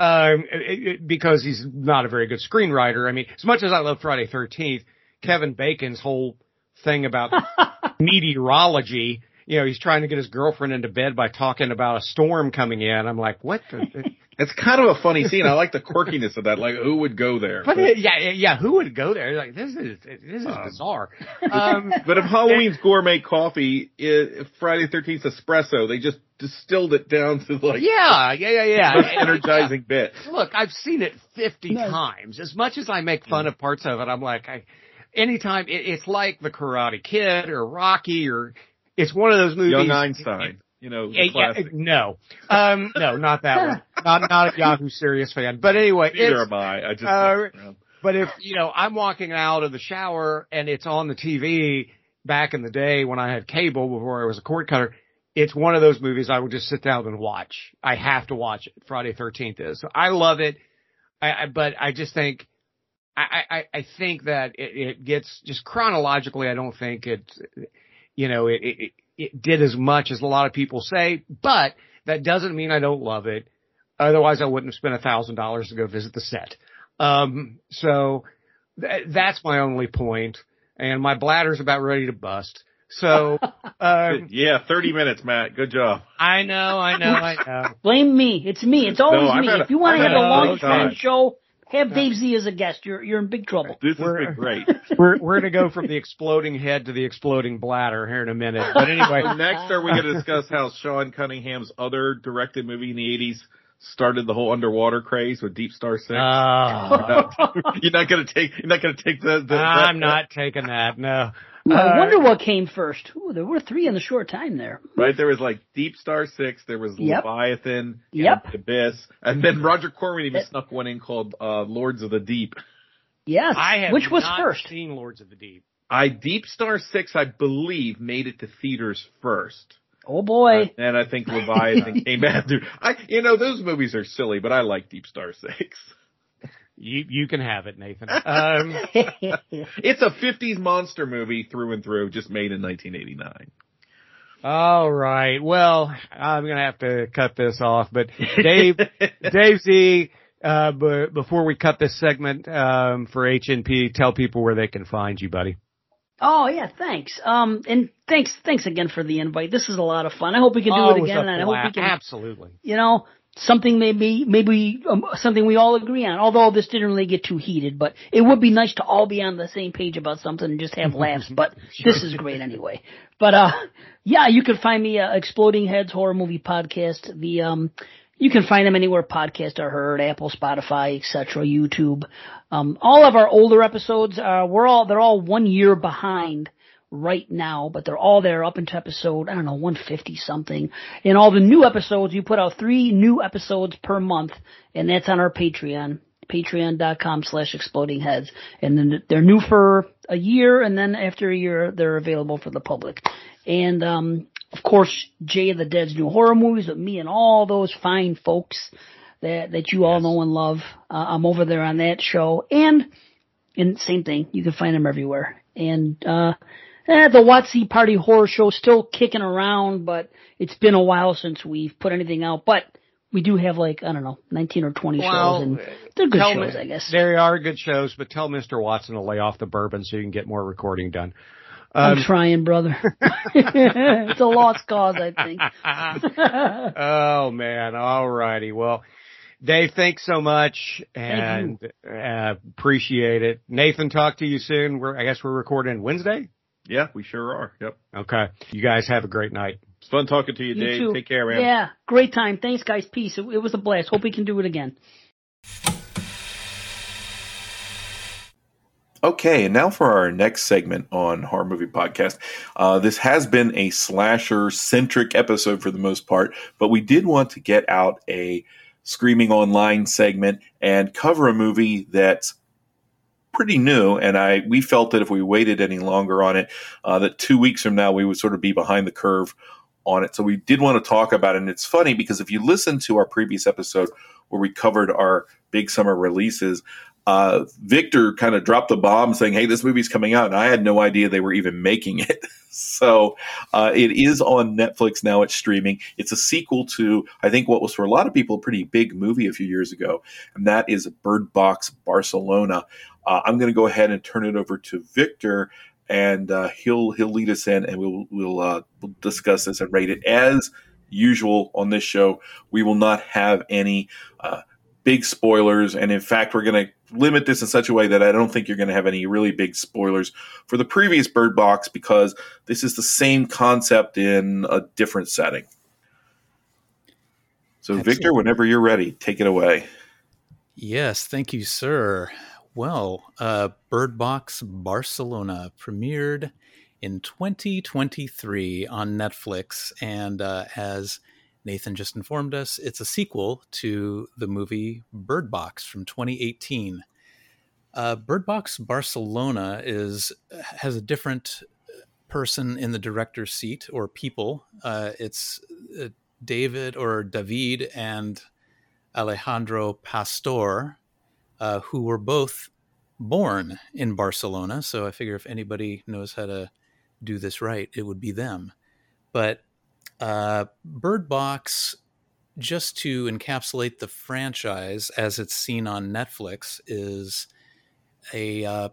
Um, it, it, because he's not a very good screenwriter. I mean, as much as I love Friday 13th, Kevin Bacon's whole thing about meteorology, you know, he's trying to get his girlfriend into bed by talking about a storm coming in. I'm like, what the? It's kind of a funny scene. I like the quirkiness of that. Like, who would go there? But it, yeah, yeah, yeah, who would go there? Like, this is, this is bizarre. Um, But if Halloween's gourmet coffee, if Friday Thirteenth espresso, they just distilled it down to like yeah, yeah, yeah, yeah. most energizing bit. Look, I've seen it 50 Nice. times. As much as I make fun of parts of it, I'm like, I, anytime, it, it's like the Karate Kid or Rocky or, it's one of those movies. Young Einstein, you know, Yeah, yeah, no, um, no, not that one. Not, not a Yahoo Serious fan. But anyway, Neither am I. I just uh, but if, you know, I'm walking out of the shower and it's on the TV back in the day when I had cable before I was a cord cutter, it's one of those movies I would just sit down and watch. I have to watch it. Friday 13th is. So I love it. I, I but I just think, I, I, I think that it, it gets just chronologically, I don't think it's, you know, it, it, it did as much as a lot of people say, but that doesn't mean I don't love it. Otherwise, I wouldn't have spent a thousand dollars to go visit the set. Um, so th- that's my only point, and my bladder's about ready to bust. So, um, yeah, thirty minutes, Matt. Good job. I know, I know, I know. Blame me. It's me. It's always No, me. a- if you want to I've a a long long time time. show, have Dave Zee as a guest. You're you're in big trouble. This has We're- been great. We're we're gonna go from the exploding head to the exploding bladder here in a minute. But anyway, So next, are we going to discuss how Sean Cunningham's other directed movie in the '80s started the whole underwater craze with Deep Star Six? uh, you're not going to take. You're not going to take the. the I'm that- not taking that. No. I Uh, wonder what came first. Ooh, there were three in a short time there. Right, there was like Deep Star Six, there was Yep. Leviathan, Yep. and Abyss, and then Roger Corman even snuck one in called uh, Lords of the Deep. Yes. I have Which was not first? seen Lords of the Deep. I Deep Star Six, I believe, made it to theaters first, Oh boy. and I think Leviathan came after. I, you know, those movies are silly, but I like Deep Star Six. You you can have it, Nathan. Um, It's a '50s monster movie through and through, just made in 1989. all right. Well, I'm gonna have to cut this off, but Dave, Dave Zee. Uh, but before we cut this segment um, for HMP, tell people where they can find you, buddy. oh yeah, thanks. Um, and thanks thanks again for the invite. This is a lot of fun. I hope we can do Oh, it was again, and I hope we can. Absolutely. You know, something maybe maybe um, something we all agree on. Although this didn't really get too heated, but it would be nice to all be on the same page about something and just have laughs. But this is great anyway. But uh, yeah, you can find me uh, Exploding Heads Horror Movie Podcast. The um, you can find them anywhere podcasts are heard, Apple, Spotify, etc., YouTube. Um, all of our older episodes, uh, we're all they're all one year behind right now, but they're all there up into episode, I don't know, 150 something. And all the new episodes, you put out three new episodes per month, and that's on our Patreon, patreon.com slash exploding heads. And then they're new for a year, and then after a year, they're available for the public. And, um, of course, Jay of the Dead's new horror movies with me and all those fine folks that, that you all know and love. Uh, I'm over there on that show. And, and same thing, you can find them everywhere. And, uh, Eh, the Watsy Party Horror Show still kicking around, but it's been a while since we've put anything out. But we do have like I don't know, nineteen or twenty Well, shows, and they're good shows, me- I guess. There are good shows, but tell Mr. Watson to lay off the bourbon so you can get more recording done. I'm Um, trying, brother. it's a lost cause, I think. oh man, all righty. Well, Dave, thanks so much and uh, appreciate it. Nathan, talk to you soon. We're, I guess we're recording Wednesday. Yeah, we sure are. Yep. Okay. You guys have a great night. It's fun talking to you, You Dave. too. Take care, man. Yeah, great time. Thanks, guys. Peace. It, it was a blast. Hope we can do it again. Okay, and now for our next segment on Horror Movie Podcast. Uh, this has been a slasher centric episode for the most part, but we did want to get out a Screaming Online segment and cover a movie that's pretty new. And I we felt that if we waited any longer on it, uh, that two weeks from now we would sort of be behind the curve on it. So we did want to talk about it. And it's funny because if you listen to our previous episode where we covered our big summer releases, uh, Victor kind of dropped the bomb saying, Hey, this movie's coming out. And I had no idea they were even making it. so uh, it is on Netflix now. It's streaming. It's a sequel to, I think, what was for a lot of people a pretty big movie a few years ago. And that is Bird Box Barcelona. Uh, I'm going to go ahead and turn it over to Victor and uh, he'll he'll lead us in, and we'll we'll, uh, we'll discuss this and rate it as usual on this show. We will not have any uh, big spoilers, and in fact, we're going to limit this in such a way that I don't think you're going to have any really big spoilers for the previous Bird Box because this is the same concept in a different setting. So, Absolutely. Victor, whenever you're ready, take it away. Yes, thank you, sir. Well, uh, Bird Box Barcelona premiered in 2023 on Netflix, and uh, as Nathan just informed us, it's a sequel to the movie Bird Box from 2018. Uh, Bird Box Barcelona is has a different person in the director's seat or people. Uh, it's uh, David or David and Alejandro Pastor, uh, who were both born in Barcelona. So I figure if anybody knows how to do this right, it would be them. But uh, Bird Box, just to encapsulate the franchise as it's seen on Netflix, is a uh,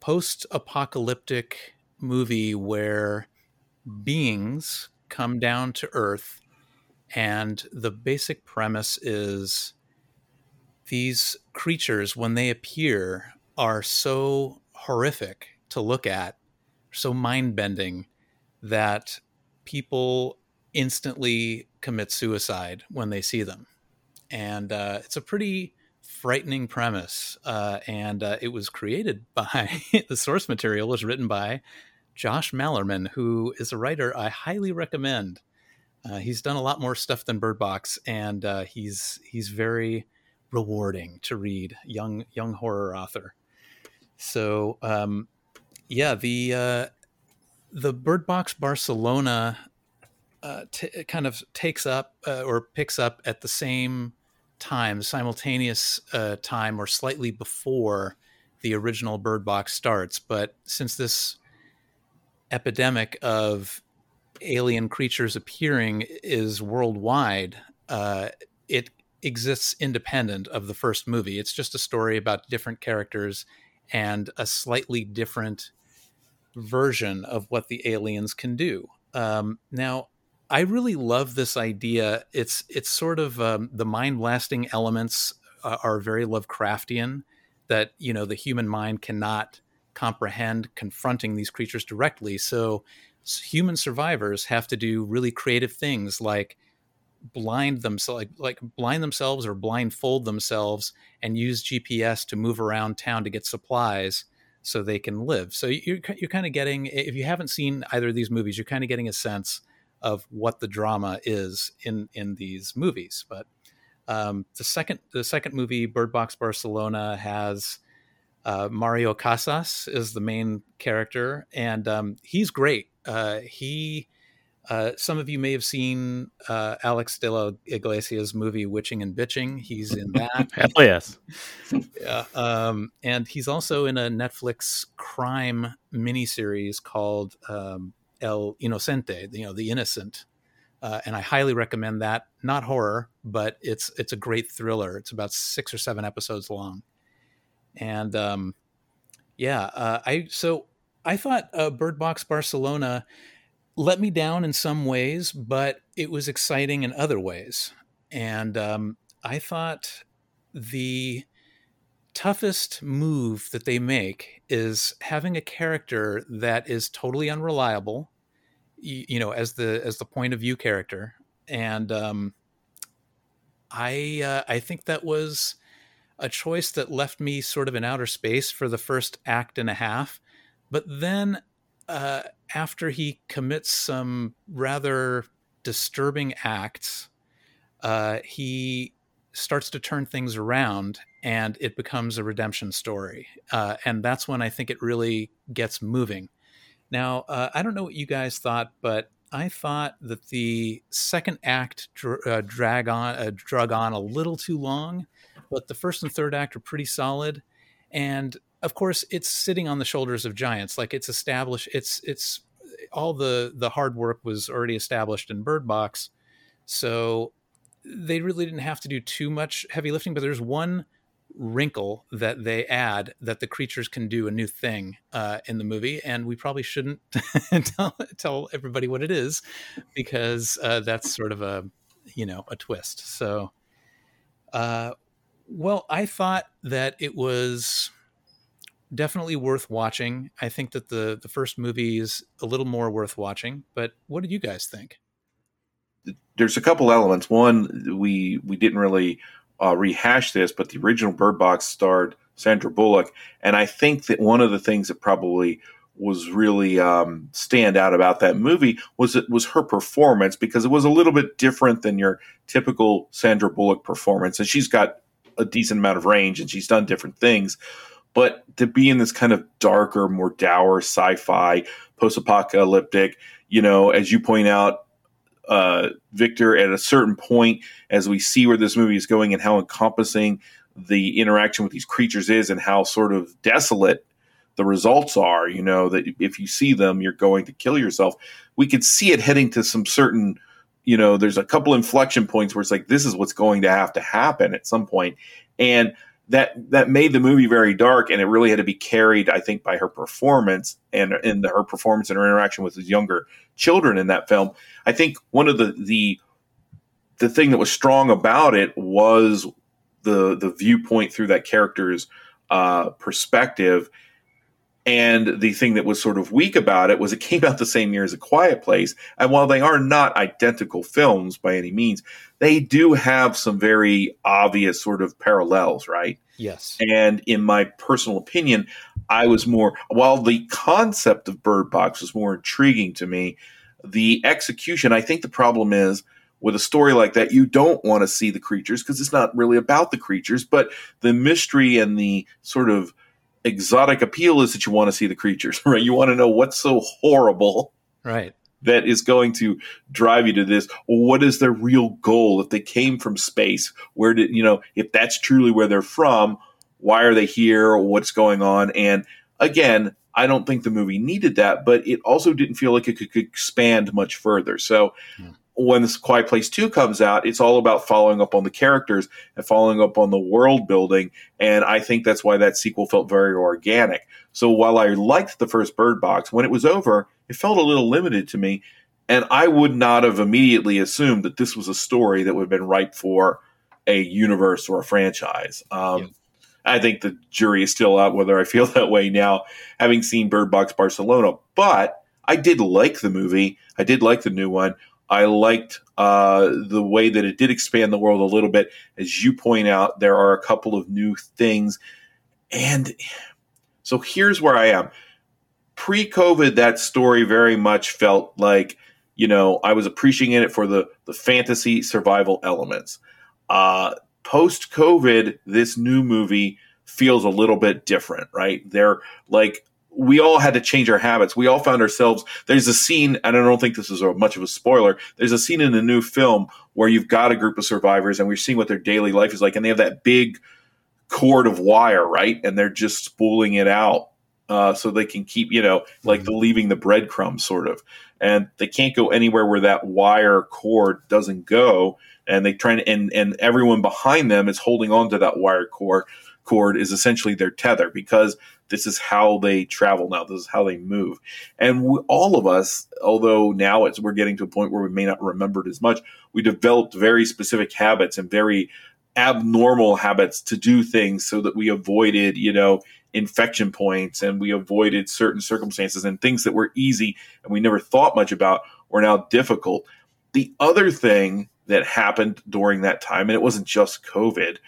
post apocalyptic movie where beings come down to Earth. And the basic premise is these creatures, when they appear, are so horrific to look at, so mind bending that people instantly commit suicide when they see them. And uh, it's a pretty frightening premise. Uh, and uh, it was created by the source material was written by Josh Malerman, who is a writer I highly recommend. Uh, he's done a lot more stuff than Bird Box, and uh, he's he's very rewarding to read. Young young horror author. So um, yeah, the uh, the Bird Box Barcelona uh, t- kind of takes up uh, or picks up at the same time, simultaneous uh, time, or slightly before the original Bird Box starts. But since this epidemic of alien creatures appearing is worldwide, uh, it exists independent of the first movie. It's just a story about different characters and a slightly different version of what the aliens can do. Um, now, I really love this idea. It's it's sort of um, the mind blasting elements uh, are very Lovecraftian. That you know the human mind cannot comprehend confronting these creatures directly. So human survivors have to do really creative things like blind themselves like, like blind themselves or blindfold themselves and use GPS to move around town to get supplies so they can live. So you're you're kind of getting if you haven't seen either of these movies, you're kind of getting a sense of what the drama is in in these movies. But um, the second the second movie, Bird Box Barcelona, has uh, Mario Casas is the main character, and um, he's great. Uh, he uh, some of you may have seen uh, Alex de la Iglesias' movie "Witching and Bitching." He's in that. Hell yes. yeah, um, and he's also in a Netflix crime miniseries called um, El Inocente. You know, the innocent. Uh, and I highly recommend that. Not horror, but it's it's a great thriller. It's about six or seven episodes long, and um, yeah, uh, I so I thought uh, Bird Box Barcelona let me down in some ways, but it was exciting in other ways. And um, I thought the toughest move that they make is having a character that is totally unreliable, you, you know, as the as the point of view character. And um, I uh, I think that was a choice that left me sort of in outer space for the first act and a half. But then, uh, after he commits some rather disturbing acts, uh, he starts to turn things around and it becomes a redemption story. Uh, and that's when I think it really gets moving. Now, uh, I don't know what you guys thought, but I thought that the second act dr- uh, drag on uh, drug on a little too long, but the first and third act are pretty solid. And of course, it's sitting on the shoulders of giants. Like it's established. It's it's all the the hard work was already established in Bird Box, so they really didn't have to do too much heavy lifting. But there's one wrinkle that they add that the creatures can do a new thing uh, in the movie, and we probably shouldn't tell, tell everybody what it is because uh, that's sort of a you know a twist. So, uh, well, I thought that it was definitely worth watching. I think that the the first movie is a little more worth watching. But what did you guys think? There's a couple elements. One, we we didn't really uh, rehash this, but the original Bird Box starred Sandra Bullock, and I think that one of the things that probably was really um, stand out about that movie was it was her performance because it was a little bit different than your typical Sandra Bullock performance, and she's got a decent amount of range and she's done different things. But to be in this kind of darker, more dour sci-fi, post-apocalyptic, you know, as you point out, uh, Victor, at a certain point, as we see where this movie is going and how encompassing the interaction with these creatures is, and how sort of desolate the results are, you know, that if you see them, you're going to kill yourself. We could see it heading to some certain, you know, there's a couple inflection points where it's like, this is what's going to have to happen at some point. And that that made the movie very dark, and it really had to be carried, I think, by her performance and and her performance and her interaction with his younger children in that film. I think one of the the the thing that was strong about it was the the viewpoint through that character's uh, perspective. And the thing that was sort of weak about it was it came out the same year as A Quiet Place. And while they are not identical films by any means, they do have some very obvious sort of parallels, right? Yes. And in my personal opinion, I was more, while the concept of Bird Box was more intriguing to me, the execution, I think the problem is with a story like that, you don't want to see the creatures because it's not really about the creatures, but the mystery and the sort of exotic appeal is that you want to see the creatures, right? You want to know what's so horrible. Right. That is going to drive you to this. What is their real goal? If they came from space, where did, you know, if that's truly where they're from, why are they here? What's going on? And again, I don't think the movie needed that, but it also didn't feel like it could, could expand much further. So hmm. When this Quiet Place 2 comes out, it's all about following up on the characters and following up on the world building. And I think that's why that sequel felt very organic. So while I liked the first Bird Box, when it was over, it felt a little limited to me. And I would not have immediately assumed that this was a story that would have been ripe for a universe or a franchise. Um, I think the jury is still out whether I feel that way now, having seen Bird Box Barcelona. But I did like the movie. I did like the new one. I liked uh, the way that it did expand the world a little bit. As you point out, there are a couple of new things. And so here's where I am. Pre COVID, that story very much felt like, you know, I was appreciating it for the, the fantasy survival elements. Uh, post COVID, this new movie feels a little bit different, right? They're like, we all had to change our habits. We all found ourselves. There's a scene, and I don't think this is a, much of a spoiler. There's a scene in the new film where you've got a group of survivors, and we're seeing what their daily life is like, and they have that big cord of wire, right? And they're just spooling it out uh, so they can keep, you know, like mm-hmm. the leaving the breadcrumbs, sort of. And they can't go anywhere where that wire cord doesn't go and they try to, and and everyone behind them is holding on to that wire cord cord is essentially their tether because this is how they travel now. This is how they move. And we, all of us although now it's we're getting to a point where we may not remember it as much we developed very specific habits and very abnormal habits to do things so that we avoided you know infection points and we avoided certain circumstances and things that were easy and we never thought much about were now difficult. The other thing that happened during that time, and it wasn't just COVID,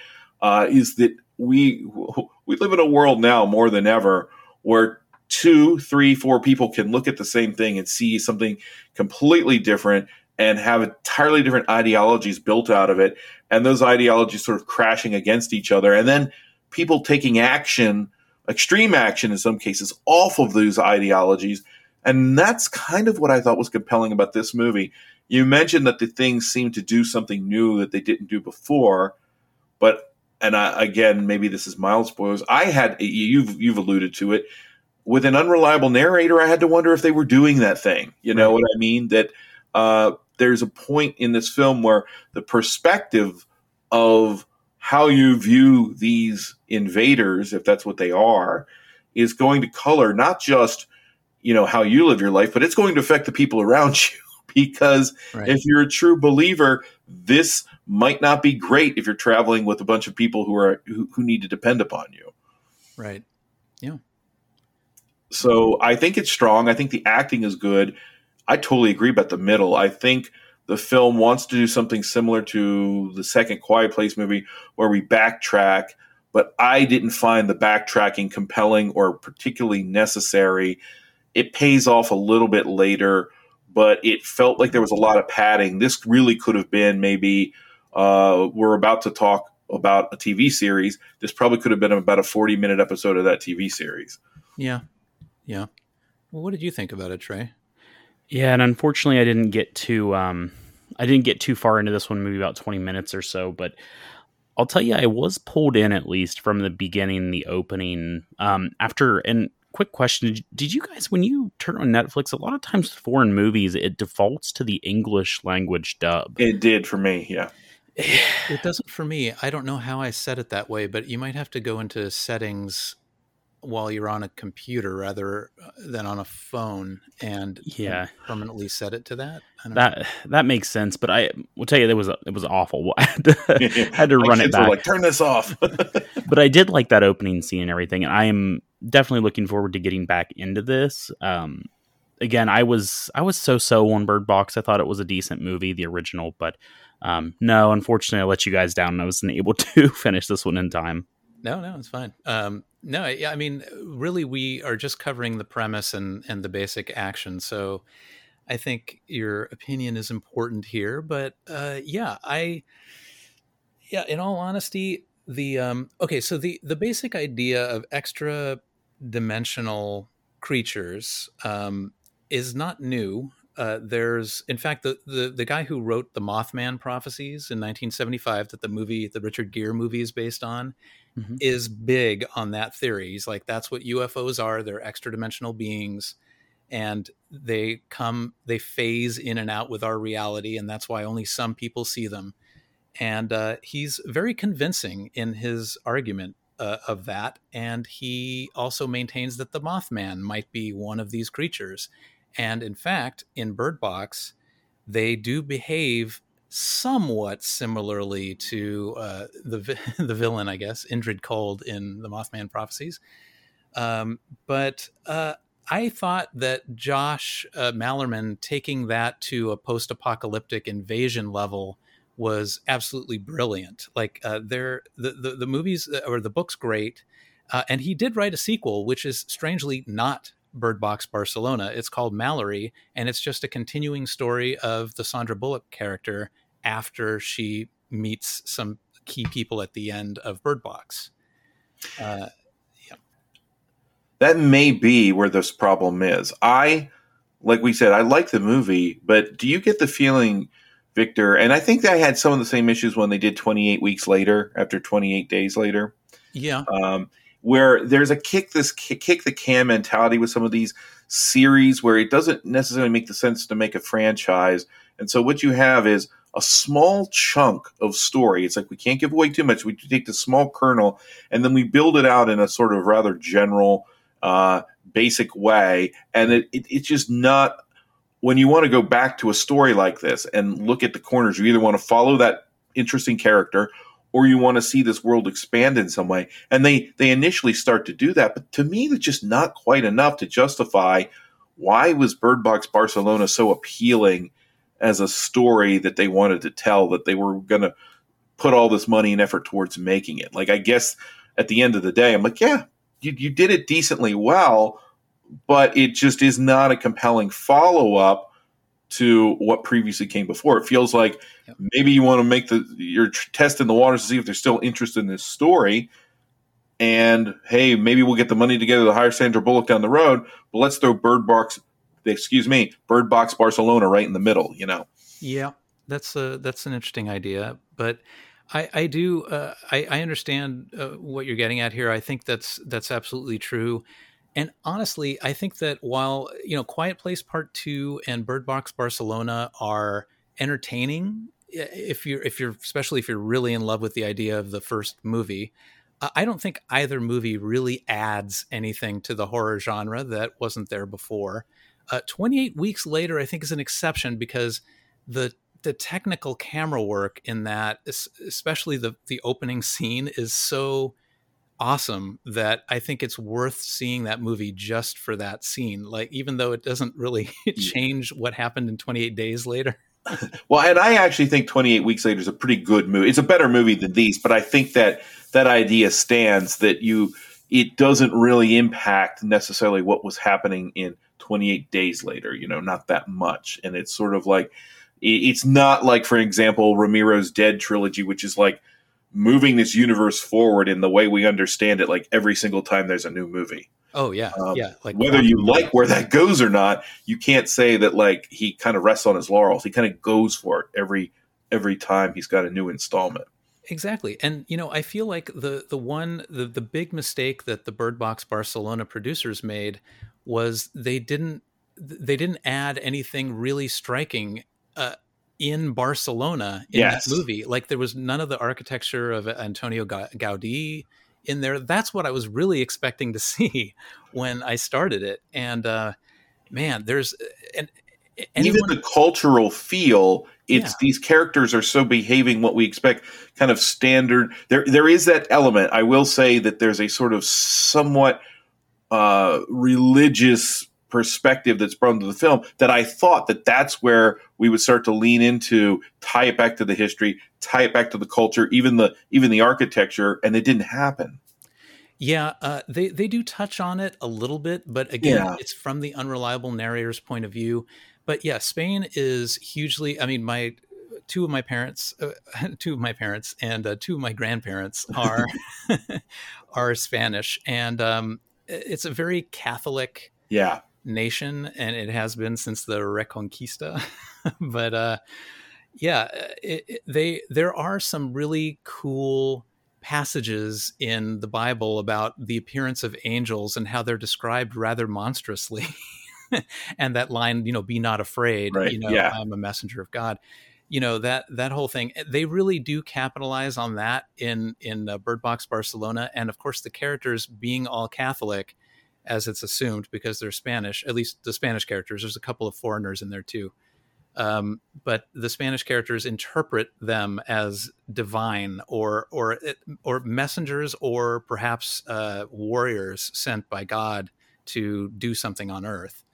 uh, is that we we live in a world now more than ever where two, three, four people can look at the same thing and see something completely different and have entirely different ideologies built out of it, and those ideologies sort of crashing against each other, and then people taking action, extreme action in some cases, off of those ideologies. And that's kind of what I thought was compelling about this movie. You mentioned that the things seem to do something new that they didn't do before, but and I, again, maybe this is mild spoilers. I had you've you've alluded to it with an unreliable narrator. I had to wonder if they were doing that thing. You know right. what I mean? That uh, there's a point in this film where the perspective of how you view these invaders, if that's what they are, is going to color not just you know how you live your life, but it's going to affect the people around you. because right. if you're a true believer, this might not be great if you're traveling with a bunch of people who are who, who need to depend upon you. Right. Yeah. So I think it's strong. I think the acting is good. I totally agree about the middle. I think the film wants to do something similar to the second Quiet Place movie where we backtrack, but I didn't find the backtracking compelling or particularly necessary. It pays off a little bit later, but it felt like there was a lot of padding. This really could have been maybe uh, we're about to talk about a TV series. This probably could have been about a 40 minute episode of that TV series. Yeah. Yeah. Well, what did you think about it, Trey? Yeah, and unfortunately, I didn't get too um, I didn't get too far into this one, maybe about twenty minutes or so. But I'll tell you, I was pulled in at least from the beginning, the opening. Um, after and quick question: Did you guys, when you turn on Netflix, a lot of times foreign movies it defaults to the English language dub? It did for me, yeah. it doesn't for me. I don't know how I set it that way, but you might have to go into settings while you're on a computer rather uh, than on a phone and yeah permanently set it to that that know. that makes sense but i will tell you it was it was awful i had to, had to run it back like turn this off but i did like that opening scene and everything and i am definitely looking forward to getting back into this um again i was i was so so on bird box i thought it was a decent movie the original but um no unfortunately i let you guys down i wasn't able to finish this one in time no, no, it's fine. Um, no, yeah, I mean, really, we are just covering the premise and and the basic action. So, I think your opinion is important here. But uh, yeah, I, yeah, in all honesty, the um, okay, so the the basic idea of extra dimensional creatures um, is not new. Uh, there's, in fact, the, the the guy who wrote the Mothman prophecies in 1975 that the movie, the Richard Gere movie, is based on mm-hmm. is big on that theory. He's like, that's what UFOs are. They're extra dimensional beings and they come, they phase in and out with our reality. And that's why only some people see them. And uh, he's very convincing in his argument uh, of that. And he also maintains that the Mothman might be one of these creatures. And in fact, in Bird Box, they do behave somewhat similarly to uh, the the villain, I guess, Indrid Cold in the Mothman Prophecies. Um, but uh, I thought that Josh uh, Malerman taking that to a post-apocalyptic invasion level was absolutely brilliant. Like uh, there, the, the, the movies uh, or the book's great, uh, and he did write a sequel, which is strangely not Bird Box Barcelona. It's called Mallory, and it's just a continuing story of the Sandra Bullock character after she meets some key people at the end of Bird Box. Uh, yeah. That may be where this problem is. I, like we said, I like the movie, but do you get the feeling, Victor? And I think I had some of the same issues when they did 28 weeks later, after 28 days later. Yeah. Um, where there's a kick this kick, the can mentality with some of these series where it doesn't necessarily make the sense to make a franchise. And so what you have is a small chunk of story. It's like we can't give away too much. We take the small kernel and then we build it out in a sort of rather general, uh, basic way. And it, it, it's just not when you want to go back to a story like this and look at the corners. You either want to follow that interesting character or you want to see this world expand in some way. And they they initially start to do that, but to me, that's just not quite enough to justify why was Bird Box Barcelona so appealing as a story that they wanted to tell that they were going to put all this money and effort towards making it. Like I guess at the end of the day, I'm like, yeah, you, you did it decently well, but it just is not a compelling follow up to what previously came before. It feels like yep. maybe you want to make the you're testing the waters to see if they're still interested in this story. And hey, maybe we'll get the money together to hire Sandra Bullock down the road, but let's throw Bird Box, excuse me, Bird Box Barcelona right in the middle. You know? Yeah, that's a that's an interesting idea, but I, I do uh, I, I, understand uh, what you're getting at here. I think that's that's absolutely true. And honestly, I think that while you know Quiet Place Part Two and Bird Box Barcelona are entertaining, if you're if you're especially if you're really in love with the idea of the first movie, I don't think either movie really adds anything to the horror genre that wasn't there before. Uh, 28 weeks later, I think is an exception because the the technical camera work in that, especially the the opening scene, is so awesome that I think it's worth seeing that movie just for that scene. Like, even though it doesn't really change what happened in 28 days later. well, and I actually think 28 Weeks Later is a pretty good movie. It's a better movie than these, but I think that that idea stands that you it doesn't really impact necessarily what was happening in 28 days later. You know, not that much, and it's sort of like it's not like, for example, Romero's Dead trilogy, which is like moving this universe forward in the way we understand it, like every single time there's a new movie. Oh yeah, um, yeah. Like whether you like where that goes or not, you can't say that like he kind of rests on his laurels. He kind of goes for it every every time he's got a new installment. Exactly. And you know, I feel like the the one the the big mistake that the Bird Box Barcelona producers made was they didn't they didn't add anything really striking uh, in Barcelona in yes. that movie. Like there was none of the architecture of Antonio Gaudi in there. That's what I was really expecting to see when I started it. And uh, man, there's and anyone, even the cultural feel. It's yeah. these characters are so behaving what we expect, kind of standard. There, there is that element. I will say that there's a sort of somewhat uh, religious perspective that's brought to the film that I thought that that's where we would start to lean into, tie it back to the history, tie it back to the culture, even the even the architecture, and it didn't happen. Yeah, uh, they they do touch on it a little bit, but again, yeah. it's from the unreliable narrator's point of view. But yeah, Spain is hugely. I mean, my two of my parents, uh, two of my parents, and uh, two of my grandparents are are Spanish, and um, it's a very Catholic. Yeah nation, and it has been since the Reconquista. but uh, yeah, it, it, they there are some really cool passages in the Bible about the appearance of angels and how they're described rather monstrously. and that line, you know, be not afraid, right. you know, yeah. I'm a messenger of God. You know that that whole thing. Eh, they really do capitalize on that in in uh, Bird Box Barcelona, and of course the characters being all Catholic as it's assumed because they're Spanish. At least the Spanish characters. There's a couple of foreigners in there too, um, but the Spanish characters interpret them as divine or or or messengers or perhaps uh, warriors sent by God to do something on Earth,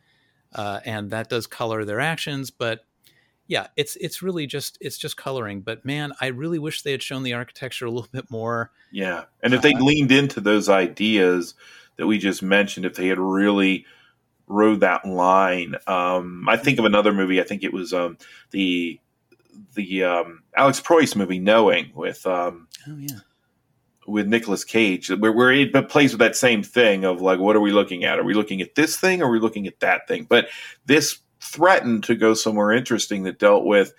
uh, and that does color their actions. But yeah, it's it's really just it's just coloring. But man, I really wish they had shown the architecture a little bit more. Yeah, and if they uh, leaned into those ideas that we just mentioned, if they had really rode that line. Um, I think of another movie. I think it was um, the the um, Alex Proyas movie, Knowing, with um, oh yeah, with Nicolas Cage, where, where it plays with that same thing of like, what are we looking at? Are we looking at this thing? Or are we looking at that thing? But this threatened to go somewhere interesting that dealt with,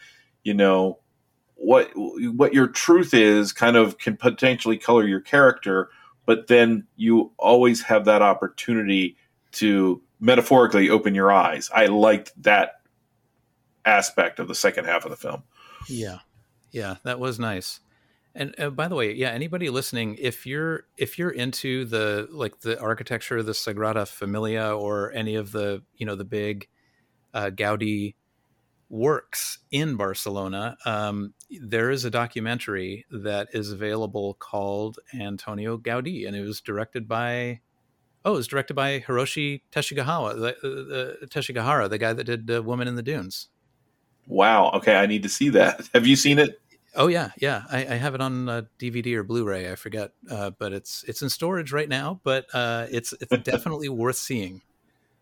you know, what what your truth is, kind of can potentially color your character but then you always have that opportunity to metaphorically open your eyes. I liked that aspect of the second half of the film. Yeah. Yeah, that was nice. And uh, by the way, yeah, anybody listening, if you're if you're into the like the architecture, of the Sagrada Familia, or any of the you know the big uh, Gaudi works in Barcelona. Um, there is a documentary that is available called Antonio Gaudi, and it was directed by oh, it was directed by Hiroshi Teshigahara, the, uh, Teshigahara, the guy that did uh, Woman in the Dunes. Wow. Okay, I need to see that. Have you seen it? Oh yeah, yeah. I, I have it on uh, DVD or Blu-ray. I forget, uh, but it's it's in storage right now. But uh, it's it's definitely worth seeing.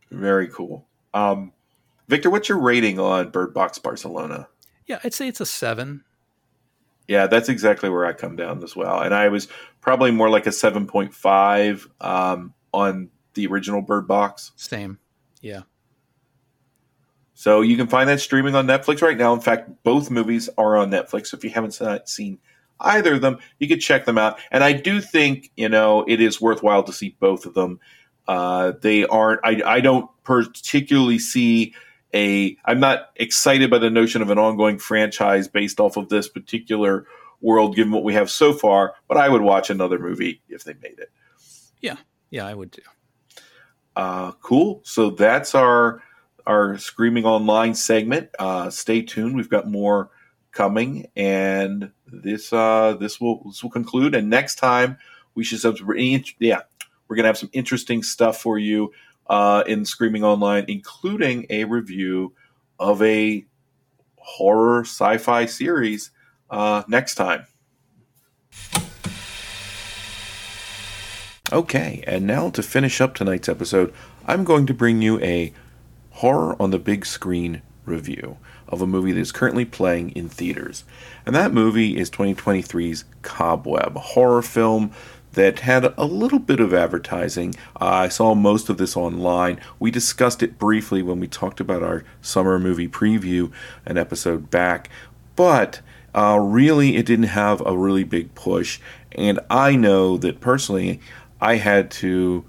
Very cool. Um, Victor, what's your rating on Bird Box Barcelona? Yeah, I'd say it's a seven. Yeah, that's exactly where I come down as well. And I was probably more like a seven point five um, on the original Bird Box. Same. Yeah. So you can find that streaming on Netflix right now. In fact, both movies are on Netflix. So if you haven't seen either of them, you could check them out. And I do think you know it is worthwhile to see both of them. Uh, they aren't. I, I don't particularly see a. I'm not excited by the notion of an ongoing franchise based off of this particular world, given what we have so far. But I would watch another movie if they made it. Yeah, yeah, I would too. Uh, cool. So that's our our Screaming Online segment. Uh, stay tuned. We've got more coming, and this uh, this will this will conclude. And next time we should have yeah we're gonna have some interesting stuff for you uh, in Screaming Online, including a review of a horror sci-fi series uh, next time. Okay, and now to finish up tonight's episode, I'm going to bring you a horror on the big screen review of a movie that is currently playing in theaters. And that movie is 2023's Cobweb, a horror film that had a little bit of advertising. I saw most of this online. We discussed it briefly when we talked about our summer movie preview an episode back, but uh, really it didn't have a really big push. And I know that personally, I had to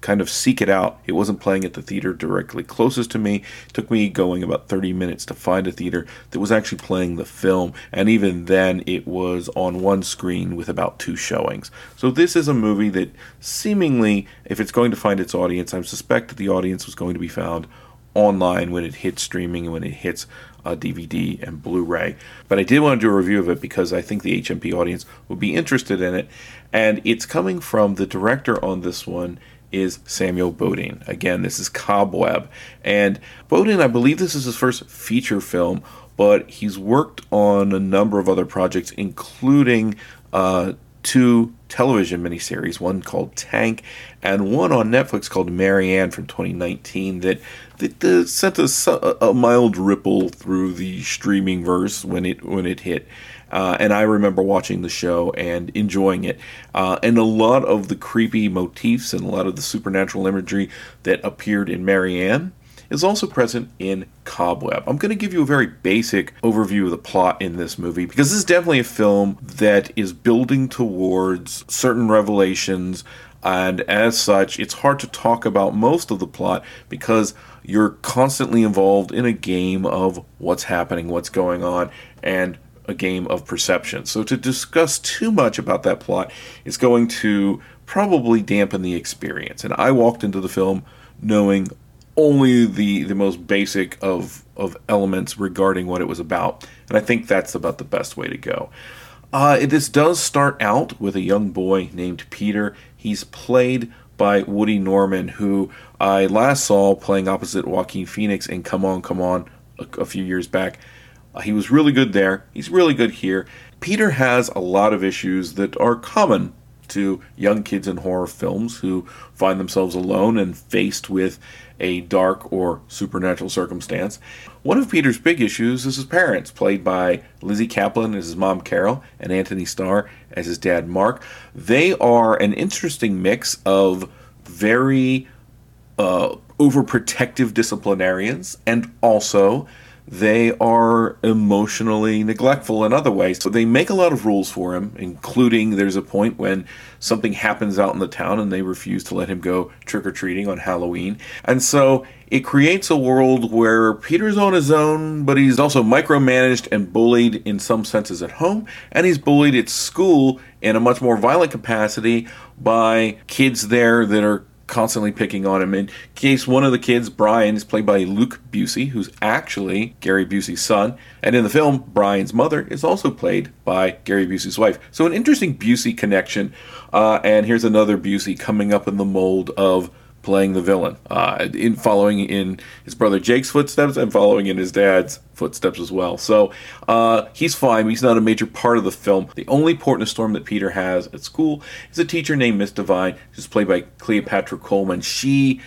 kind of seek it out. It wasn't playing at the theater directly closest to me. It took me going about 30 minutes to find a theater that was actually playing the film, and even then it was on one screen with about two showings. So this is a movie that seemingly, if it's going to find its audience, I suspect that the audience was going to be found online when it hits streaming and when it hits DVD and Blu-ray. But I did want to do a review of it because I think the HMP audience would be interested in it, and it's coming from the director on this one is Samuel Bodin. Again, this is Cobweb, and Bodin, I believe this is his first feature film, but he's worked on a number of other projects, including uh, two television miniseries, one called Tank and one on Netflix called Marianne from 2019 that, that uh, sent a, a, mild ripple through the streaming verse when it when it hit. Uh, and I remember watching the show and enjoying it. Uh, and a lot of the creepy motifs and a lot of the supernatural imagery that appeared in Marianne is also present in Cobweb. I'm going to give you a very basic overview of the plot in this movie because this is definitely a film that is building towards certain revelations. And as such, it's hard to talk about most of the plot because you're constantly involved in a game of what's happening, what's going on, and a game of perception. So to discuss too much about that plot is going to probably dampen the experience. And I walked into the film knowing only the the most basic of of elements regarding what it was about, and I think that's about the best way to go. Uh, this does start out with a young boy named Peter. He's played by Woody Norman, who I last saw playing opposite Joaquin Phoenix in Come On, Come On a, a few years back. Uh, he was really good there. He's really good here. Peter has a lot of issues that are common to young kids in horror films who find themselves alone and faced with a dark or supernatural circumstance. One of Peter's big issues is his parents, played by Lizzy Caplan as his mom Carol and Antony Starr as his dad Mark. They are an interesting mix of very uh, overprotective disciplinarians and also they are emotionally neglectful in other ways. So they make a lot of rules for him, including there's a point when something happens out in the town and they refuse to let him go trick or treating on Halloween. And so it creates a world where Peter's on his own, but he's also micromanaged and bullied in some senses at home, and he's bullied at school in a much more violent capacity by kids there that are constantly picking on him. In case one of the kids, Brian, is played by Luke Busey, who's actually Gary Busey's son. And in the film, Brian's mother is also played by Gary Busey's wife. So an interesting Busey connection. Uh, and here's another Busey coming up in the mold of playing the villain, uh, in following in his brother Jake's footsteps and following in his dad's footsteps as well. So uh, he's fine. He's not a major part of the film. The only port in storm that Peter has at school is a teacher named Miss Devine, who's played by Cleopatra Coleman. She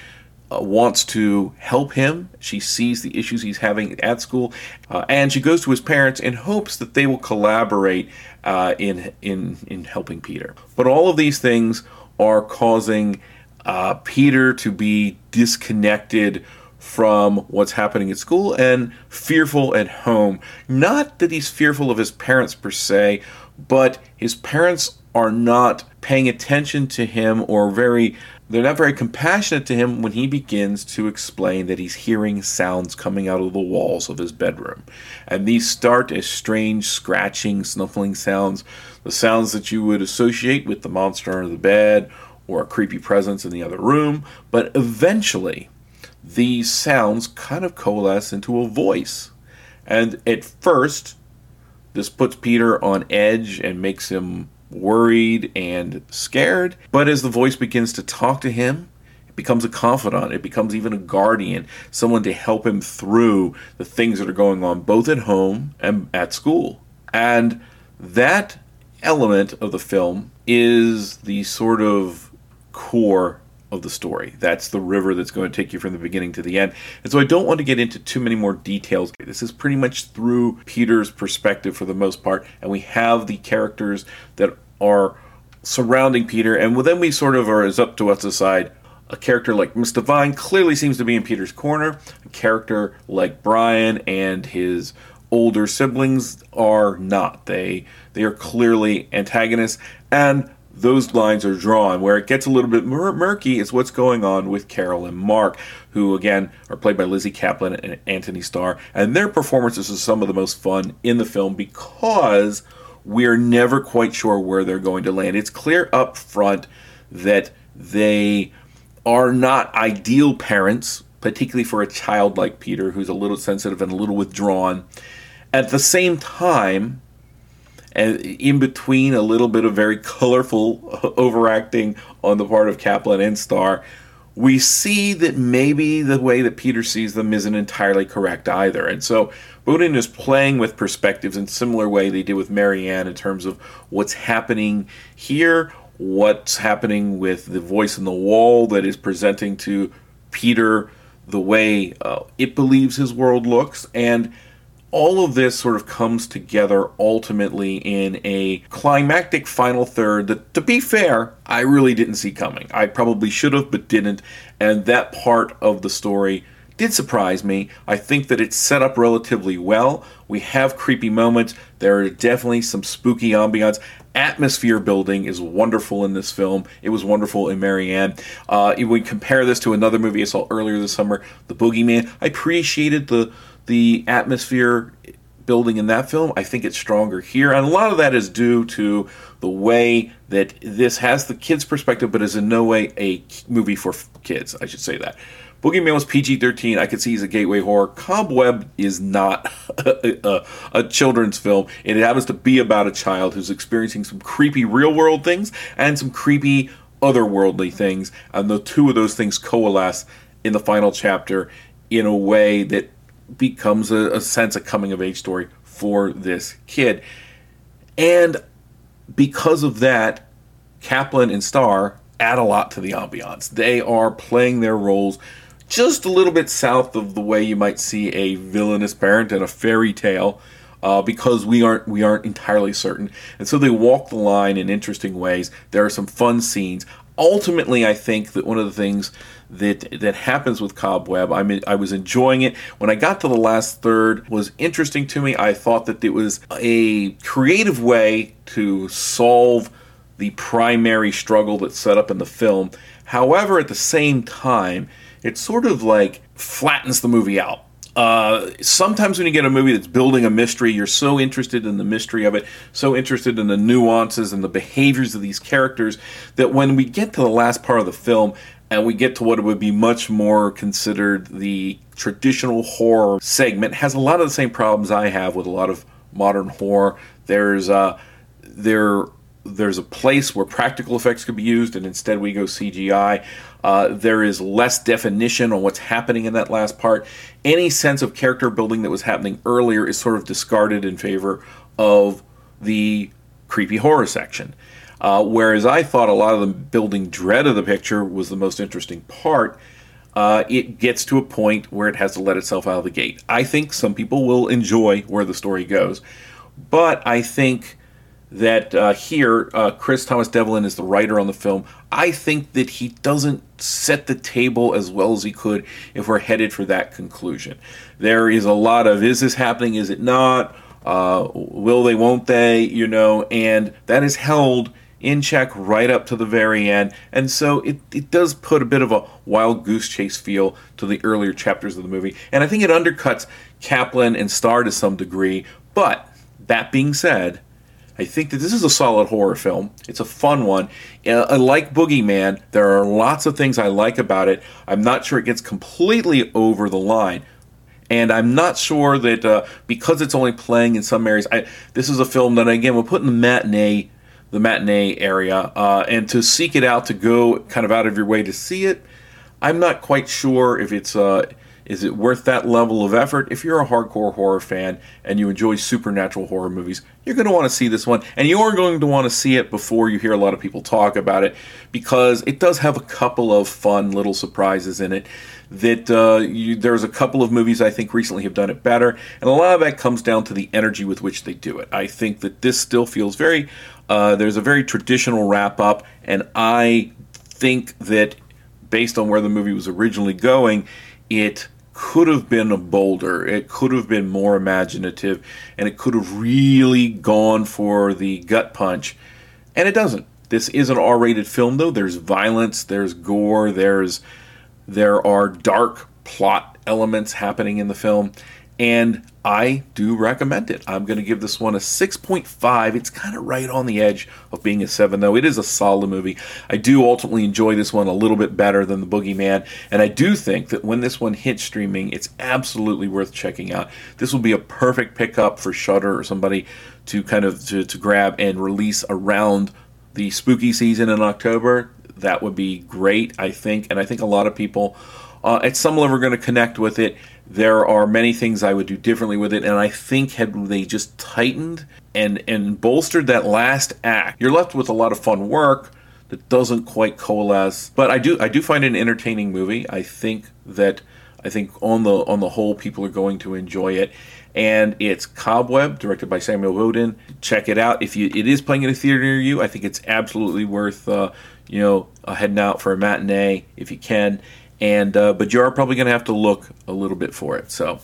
uh, wants to help him. She sees the issues he's having at school, uh, and she goes to his parents in hopes that they will collaborate uh, in in in helping Peter. But all of these things are causing uh, Peter to be disconnected from what's happening at school and fearful at home. Not that he's fearful of his parents per se, but his parents are not paying attention to him or very they're not very compassionate to him when he begins to explain that he's hearing sounds coming out of the walls of his bedroom. And these start as strange scratching, snuffling sounds, the sounds that you would associate with the monster under the bed or a creepy presence in the other room, but eventually these sounds kind of coalesce into a voice. And at first, this puts Peter on edge and makes him worried and scared. But as the voice begins to talk to him, it becomes a confidant. It becomes even a guardian, someone to help him through the things that are going on both at home and at school. And that element of the film is the sort of core of the story. That's the river that's going to take you from the beginning to the end. And so I don't want to get into too many more details. This is pretty much through Peter's perspective for the most part, and we have the characters that are surrounding Peter, and then we sort of are, is up to us to decide. A character like Miss Devine clearly seems to be in Peter's corner. A character like Brian and his older siblings are not. They they are clearly antagonists, and those lines are drawn. Where it gets a little bit mur- murky is what's going on with Carol and Mark, who again are played by Lizzy Caplan and Antony Starr, and their performances are some of the most fun in the film because we're never quite sure where they're going to land. It's clear up front that they are not ideal parents, particularly for a child like Peter, who's a little sensitive and a little withdrawn. At the same time, and in between a little bit of very colorful overacting on the part of Caplan and Starr, we see that maybe the way that Peter sees them isn't entirely correct either. And so Bodin is playing with perspectives in similar way they did with Marianne in terms of what's happening here, what's happening with the voice in the wall that is presenting to Peter the way uh, it believes his world looks, and all of this sort of comes together ultimately in a climactic final third that, to be fair, I really didn't see coming. I probably should have, but didn't. And that part of the story did surprise me. I think that it's set up relatively well. We have creepy moments. There are definitely some spooky ambiance. Atmosphere building is wonderful in this film. It was wonderful in Marianne. Uh, if we compare this to another movie I saw earlier this summer, The Boogeyman, I appreciated the the atmosphere building in that film. I think it's stronger here, and a lot of that is due to the way that this has the kids' perspective, but is in no way a movie for kids. I should say that. Boogeyman was PG 13. I could see he's a gateway horror. Cobweb is not a, a, a, children's film. and It happens to be about a child who's experiencing some creepy real world things and some creepy otherworldly things. And the two of those things coalesce in the final chapter in a way that becomes a, a sense of coming of age story for this kid. And because of that, Caplan and Starr add a lot to the ambiance. They are playing their roles just a little bit south of the way you might see a villainous parent in a fairy tale. Uh, because we aren't we aren't entirely certain, and so they walk the line in interesting ways. There are some fun scenes. Ultimately, I think that one of the things that that happens with Cobweb. I mean, I was enjoying it. When I got to the last third, was interesting to me. I thought that it was a creative way to solve the primary struggle that's set up in the film. However, at the same time, it sort of like flattens the movie out. Uh, sometimes when you get a movie that's building a mystery, you're so interested in the mystery of it, so interested in the nuances and the behaviors of these characters, that when we get to the last part of the film, and we get to what would be much more considered the traditional horror segment has a lot of the same problems I have with a lot of modern horror. There's uh, there there's a place where practical effects could be used, and instead we go CGI. Uh, there is less definition on what's happening in that last part. Any sense of character building that was happening earlier is sort of discarded in favor of the creepy horror section. Uh, whereas I thought a lot of the building dread of the picture was the most interesting part, uh, it gets to a point where it has to let itself out of the gate. I think some people will enjoy where the story goes, but I think that uh, here, uh, Chris Thomas Devlin is the writer on the film. I think that he doesn't set the table as well as he could if we're headed for that conclusion. There is a lot of is this happening, is it not? Uh, will they, won't they? You know, and that is held in check right up to the very end. And so it, it does put a bit of a wild goose chase feel to the earlier chapters of the movie. And I think it undercuts Caplan and Starr to some degree. But that being said, I think that this is a solid horror film. It's a fun one. Uh, like Boogeyman, there are lots of things I like about it. I'm not sure it gets completely over the line. And I'm not sure that uh, because it's only playing in some areas, I, this is a film that again we'll put in the matinee, the matinee area, uh, and to seek it out, to go kind of out of your way to see it. I'm not quite sure if it's uh, is it worth that level of effort? If you're a hardcore horror fan and you enjoy supernatural horror movies, you're going to want to see this one. And you are going to want to see it before you hear a lot of people talk about it because it does have a couple of fun little surprises in it. That uh, you, there's a couple of movies I think recently have done it better. And a lot of that comes down to the energy with which they do it. I think that this still feels very, uh, there's a very traditional wrap up. And I think that based on where the movie was originally going, it could have been bolder. It could have been more imaginative, and it could have really gone for the gut punch. And it doesn't. This is an R-rated film, though. There's violence, there's gore, there's there are dark plot elements happening in the film, and I do recommend it. I'm going to give this one a 6.5. It's kind of right on the edge of being a 7, though. It is a solid movie. I do ultimately enjoy this one a little bit better than The Boogeyman, and I do think that when this one hits streaming, it's absolutely worth checking out. This will be a perfect pickup for Shudder or somebody to kind of to, to grab and release around the spooky season in October. That would be great, I think, and I think a lot of people uh, at some level are going to connect with it there are many things I would do differently with it, and I think had they just tightened and and bolstered that last act, you're left with a lot of fun work that doesn't quite coalesce. But I do I do find it an entertaining movie. I think that I think on the on the whole people are going to enjoy it. And it's Cobweb, directed by Samuel Goldwyn. Check it out. If you it is playing in a theater near you, I think it's absolutely worth uh, you know heading out for a matinee if you can and uh, but you are probably going to have to look a little bit for it. So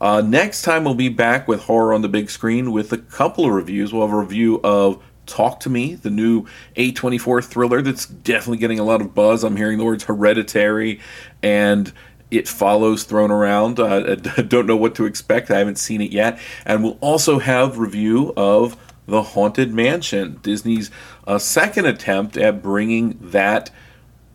uh, next time we'll be back with horror on the big screen with a couple of reviews. We'll have a review of Talk to Me, the new A24 thriller that's definitely getting a lot of buzz. I'm hearing the words hereditary and it follows thrown around. Uh, I don't know what to expect. I haven't seen it yet. And we'll also have review of The Haunted Mansion, Disney's uh, second attempt at bringing that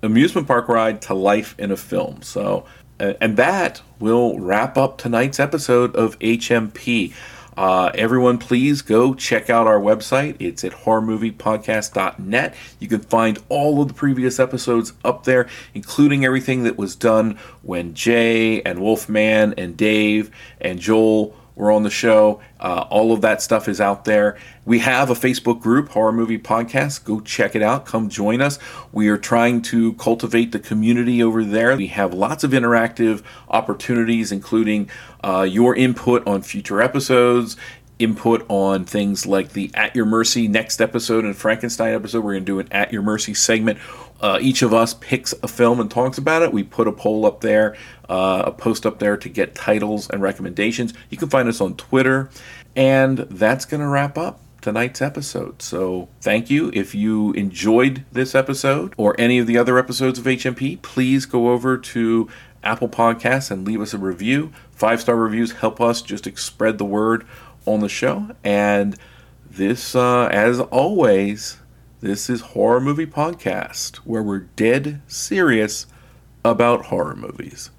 amusement park ride to life in a film. So, and that will wrap up tonight's episode of HMP. Uh, everyone, please go check out our website. It's at horrormoviepodcast.net. You can find all of the previous episodes up there, including everything that was done when Jay and Wolfman and Dave and Joel were on the show. Uh, all of that stuff is out there. We have a Facebook group, Horror Movie Podcast. Go check it out. Come join us. We are trying to cultivate the community over there. We have lots of interactive opportunities, including uh, your input on future episodes, input on things like the At Your Mercy next episode and Frankenstein episode. We're going to do an At Your Mercy segment. Uh, each of us picks a film and talks about it. We put a poll up there, uh, a post up there to get titles and recommendations. You can find us on Twitter. And that's going to wrap up tonight's episode. So thank you. If you enjoyed this episode or any of the other episodes of HMP, please go over to Apple Podcasts and leave us a review. Five star reviews help us just spread the word on the show. And this, uh, as always, this is Horror Movie Podcast, where we're dead serious about horror movies.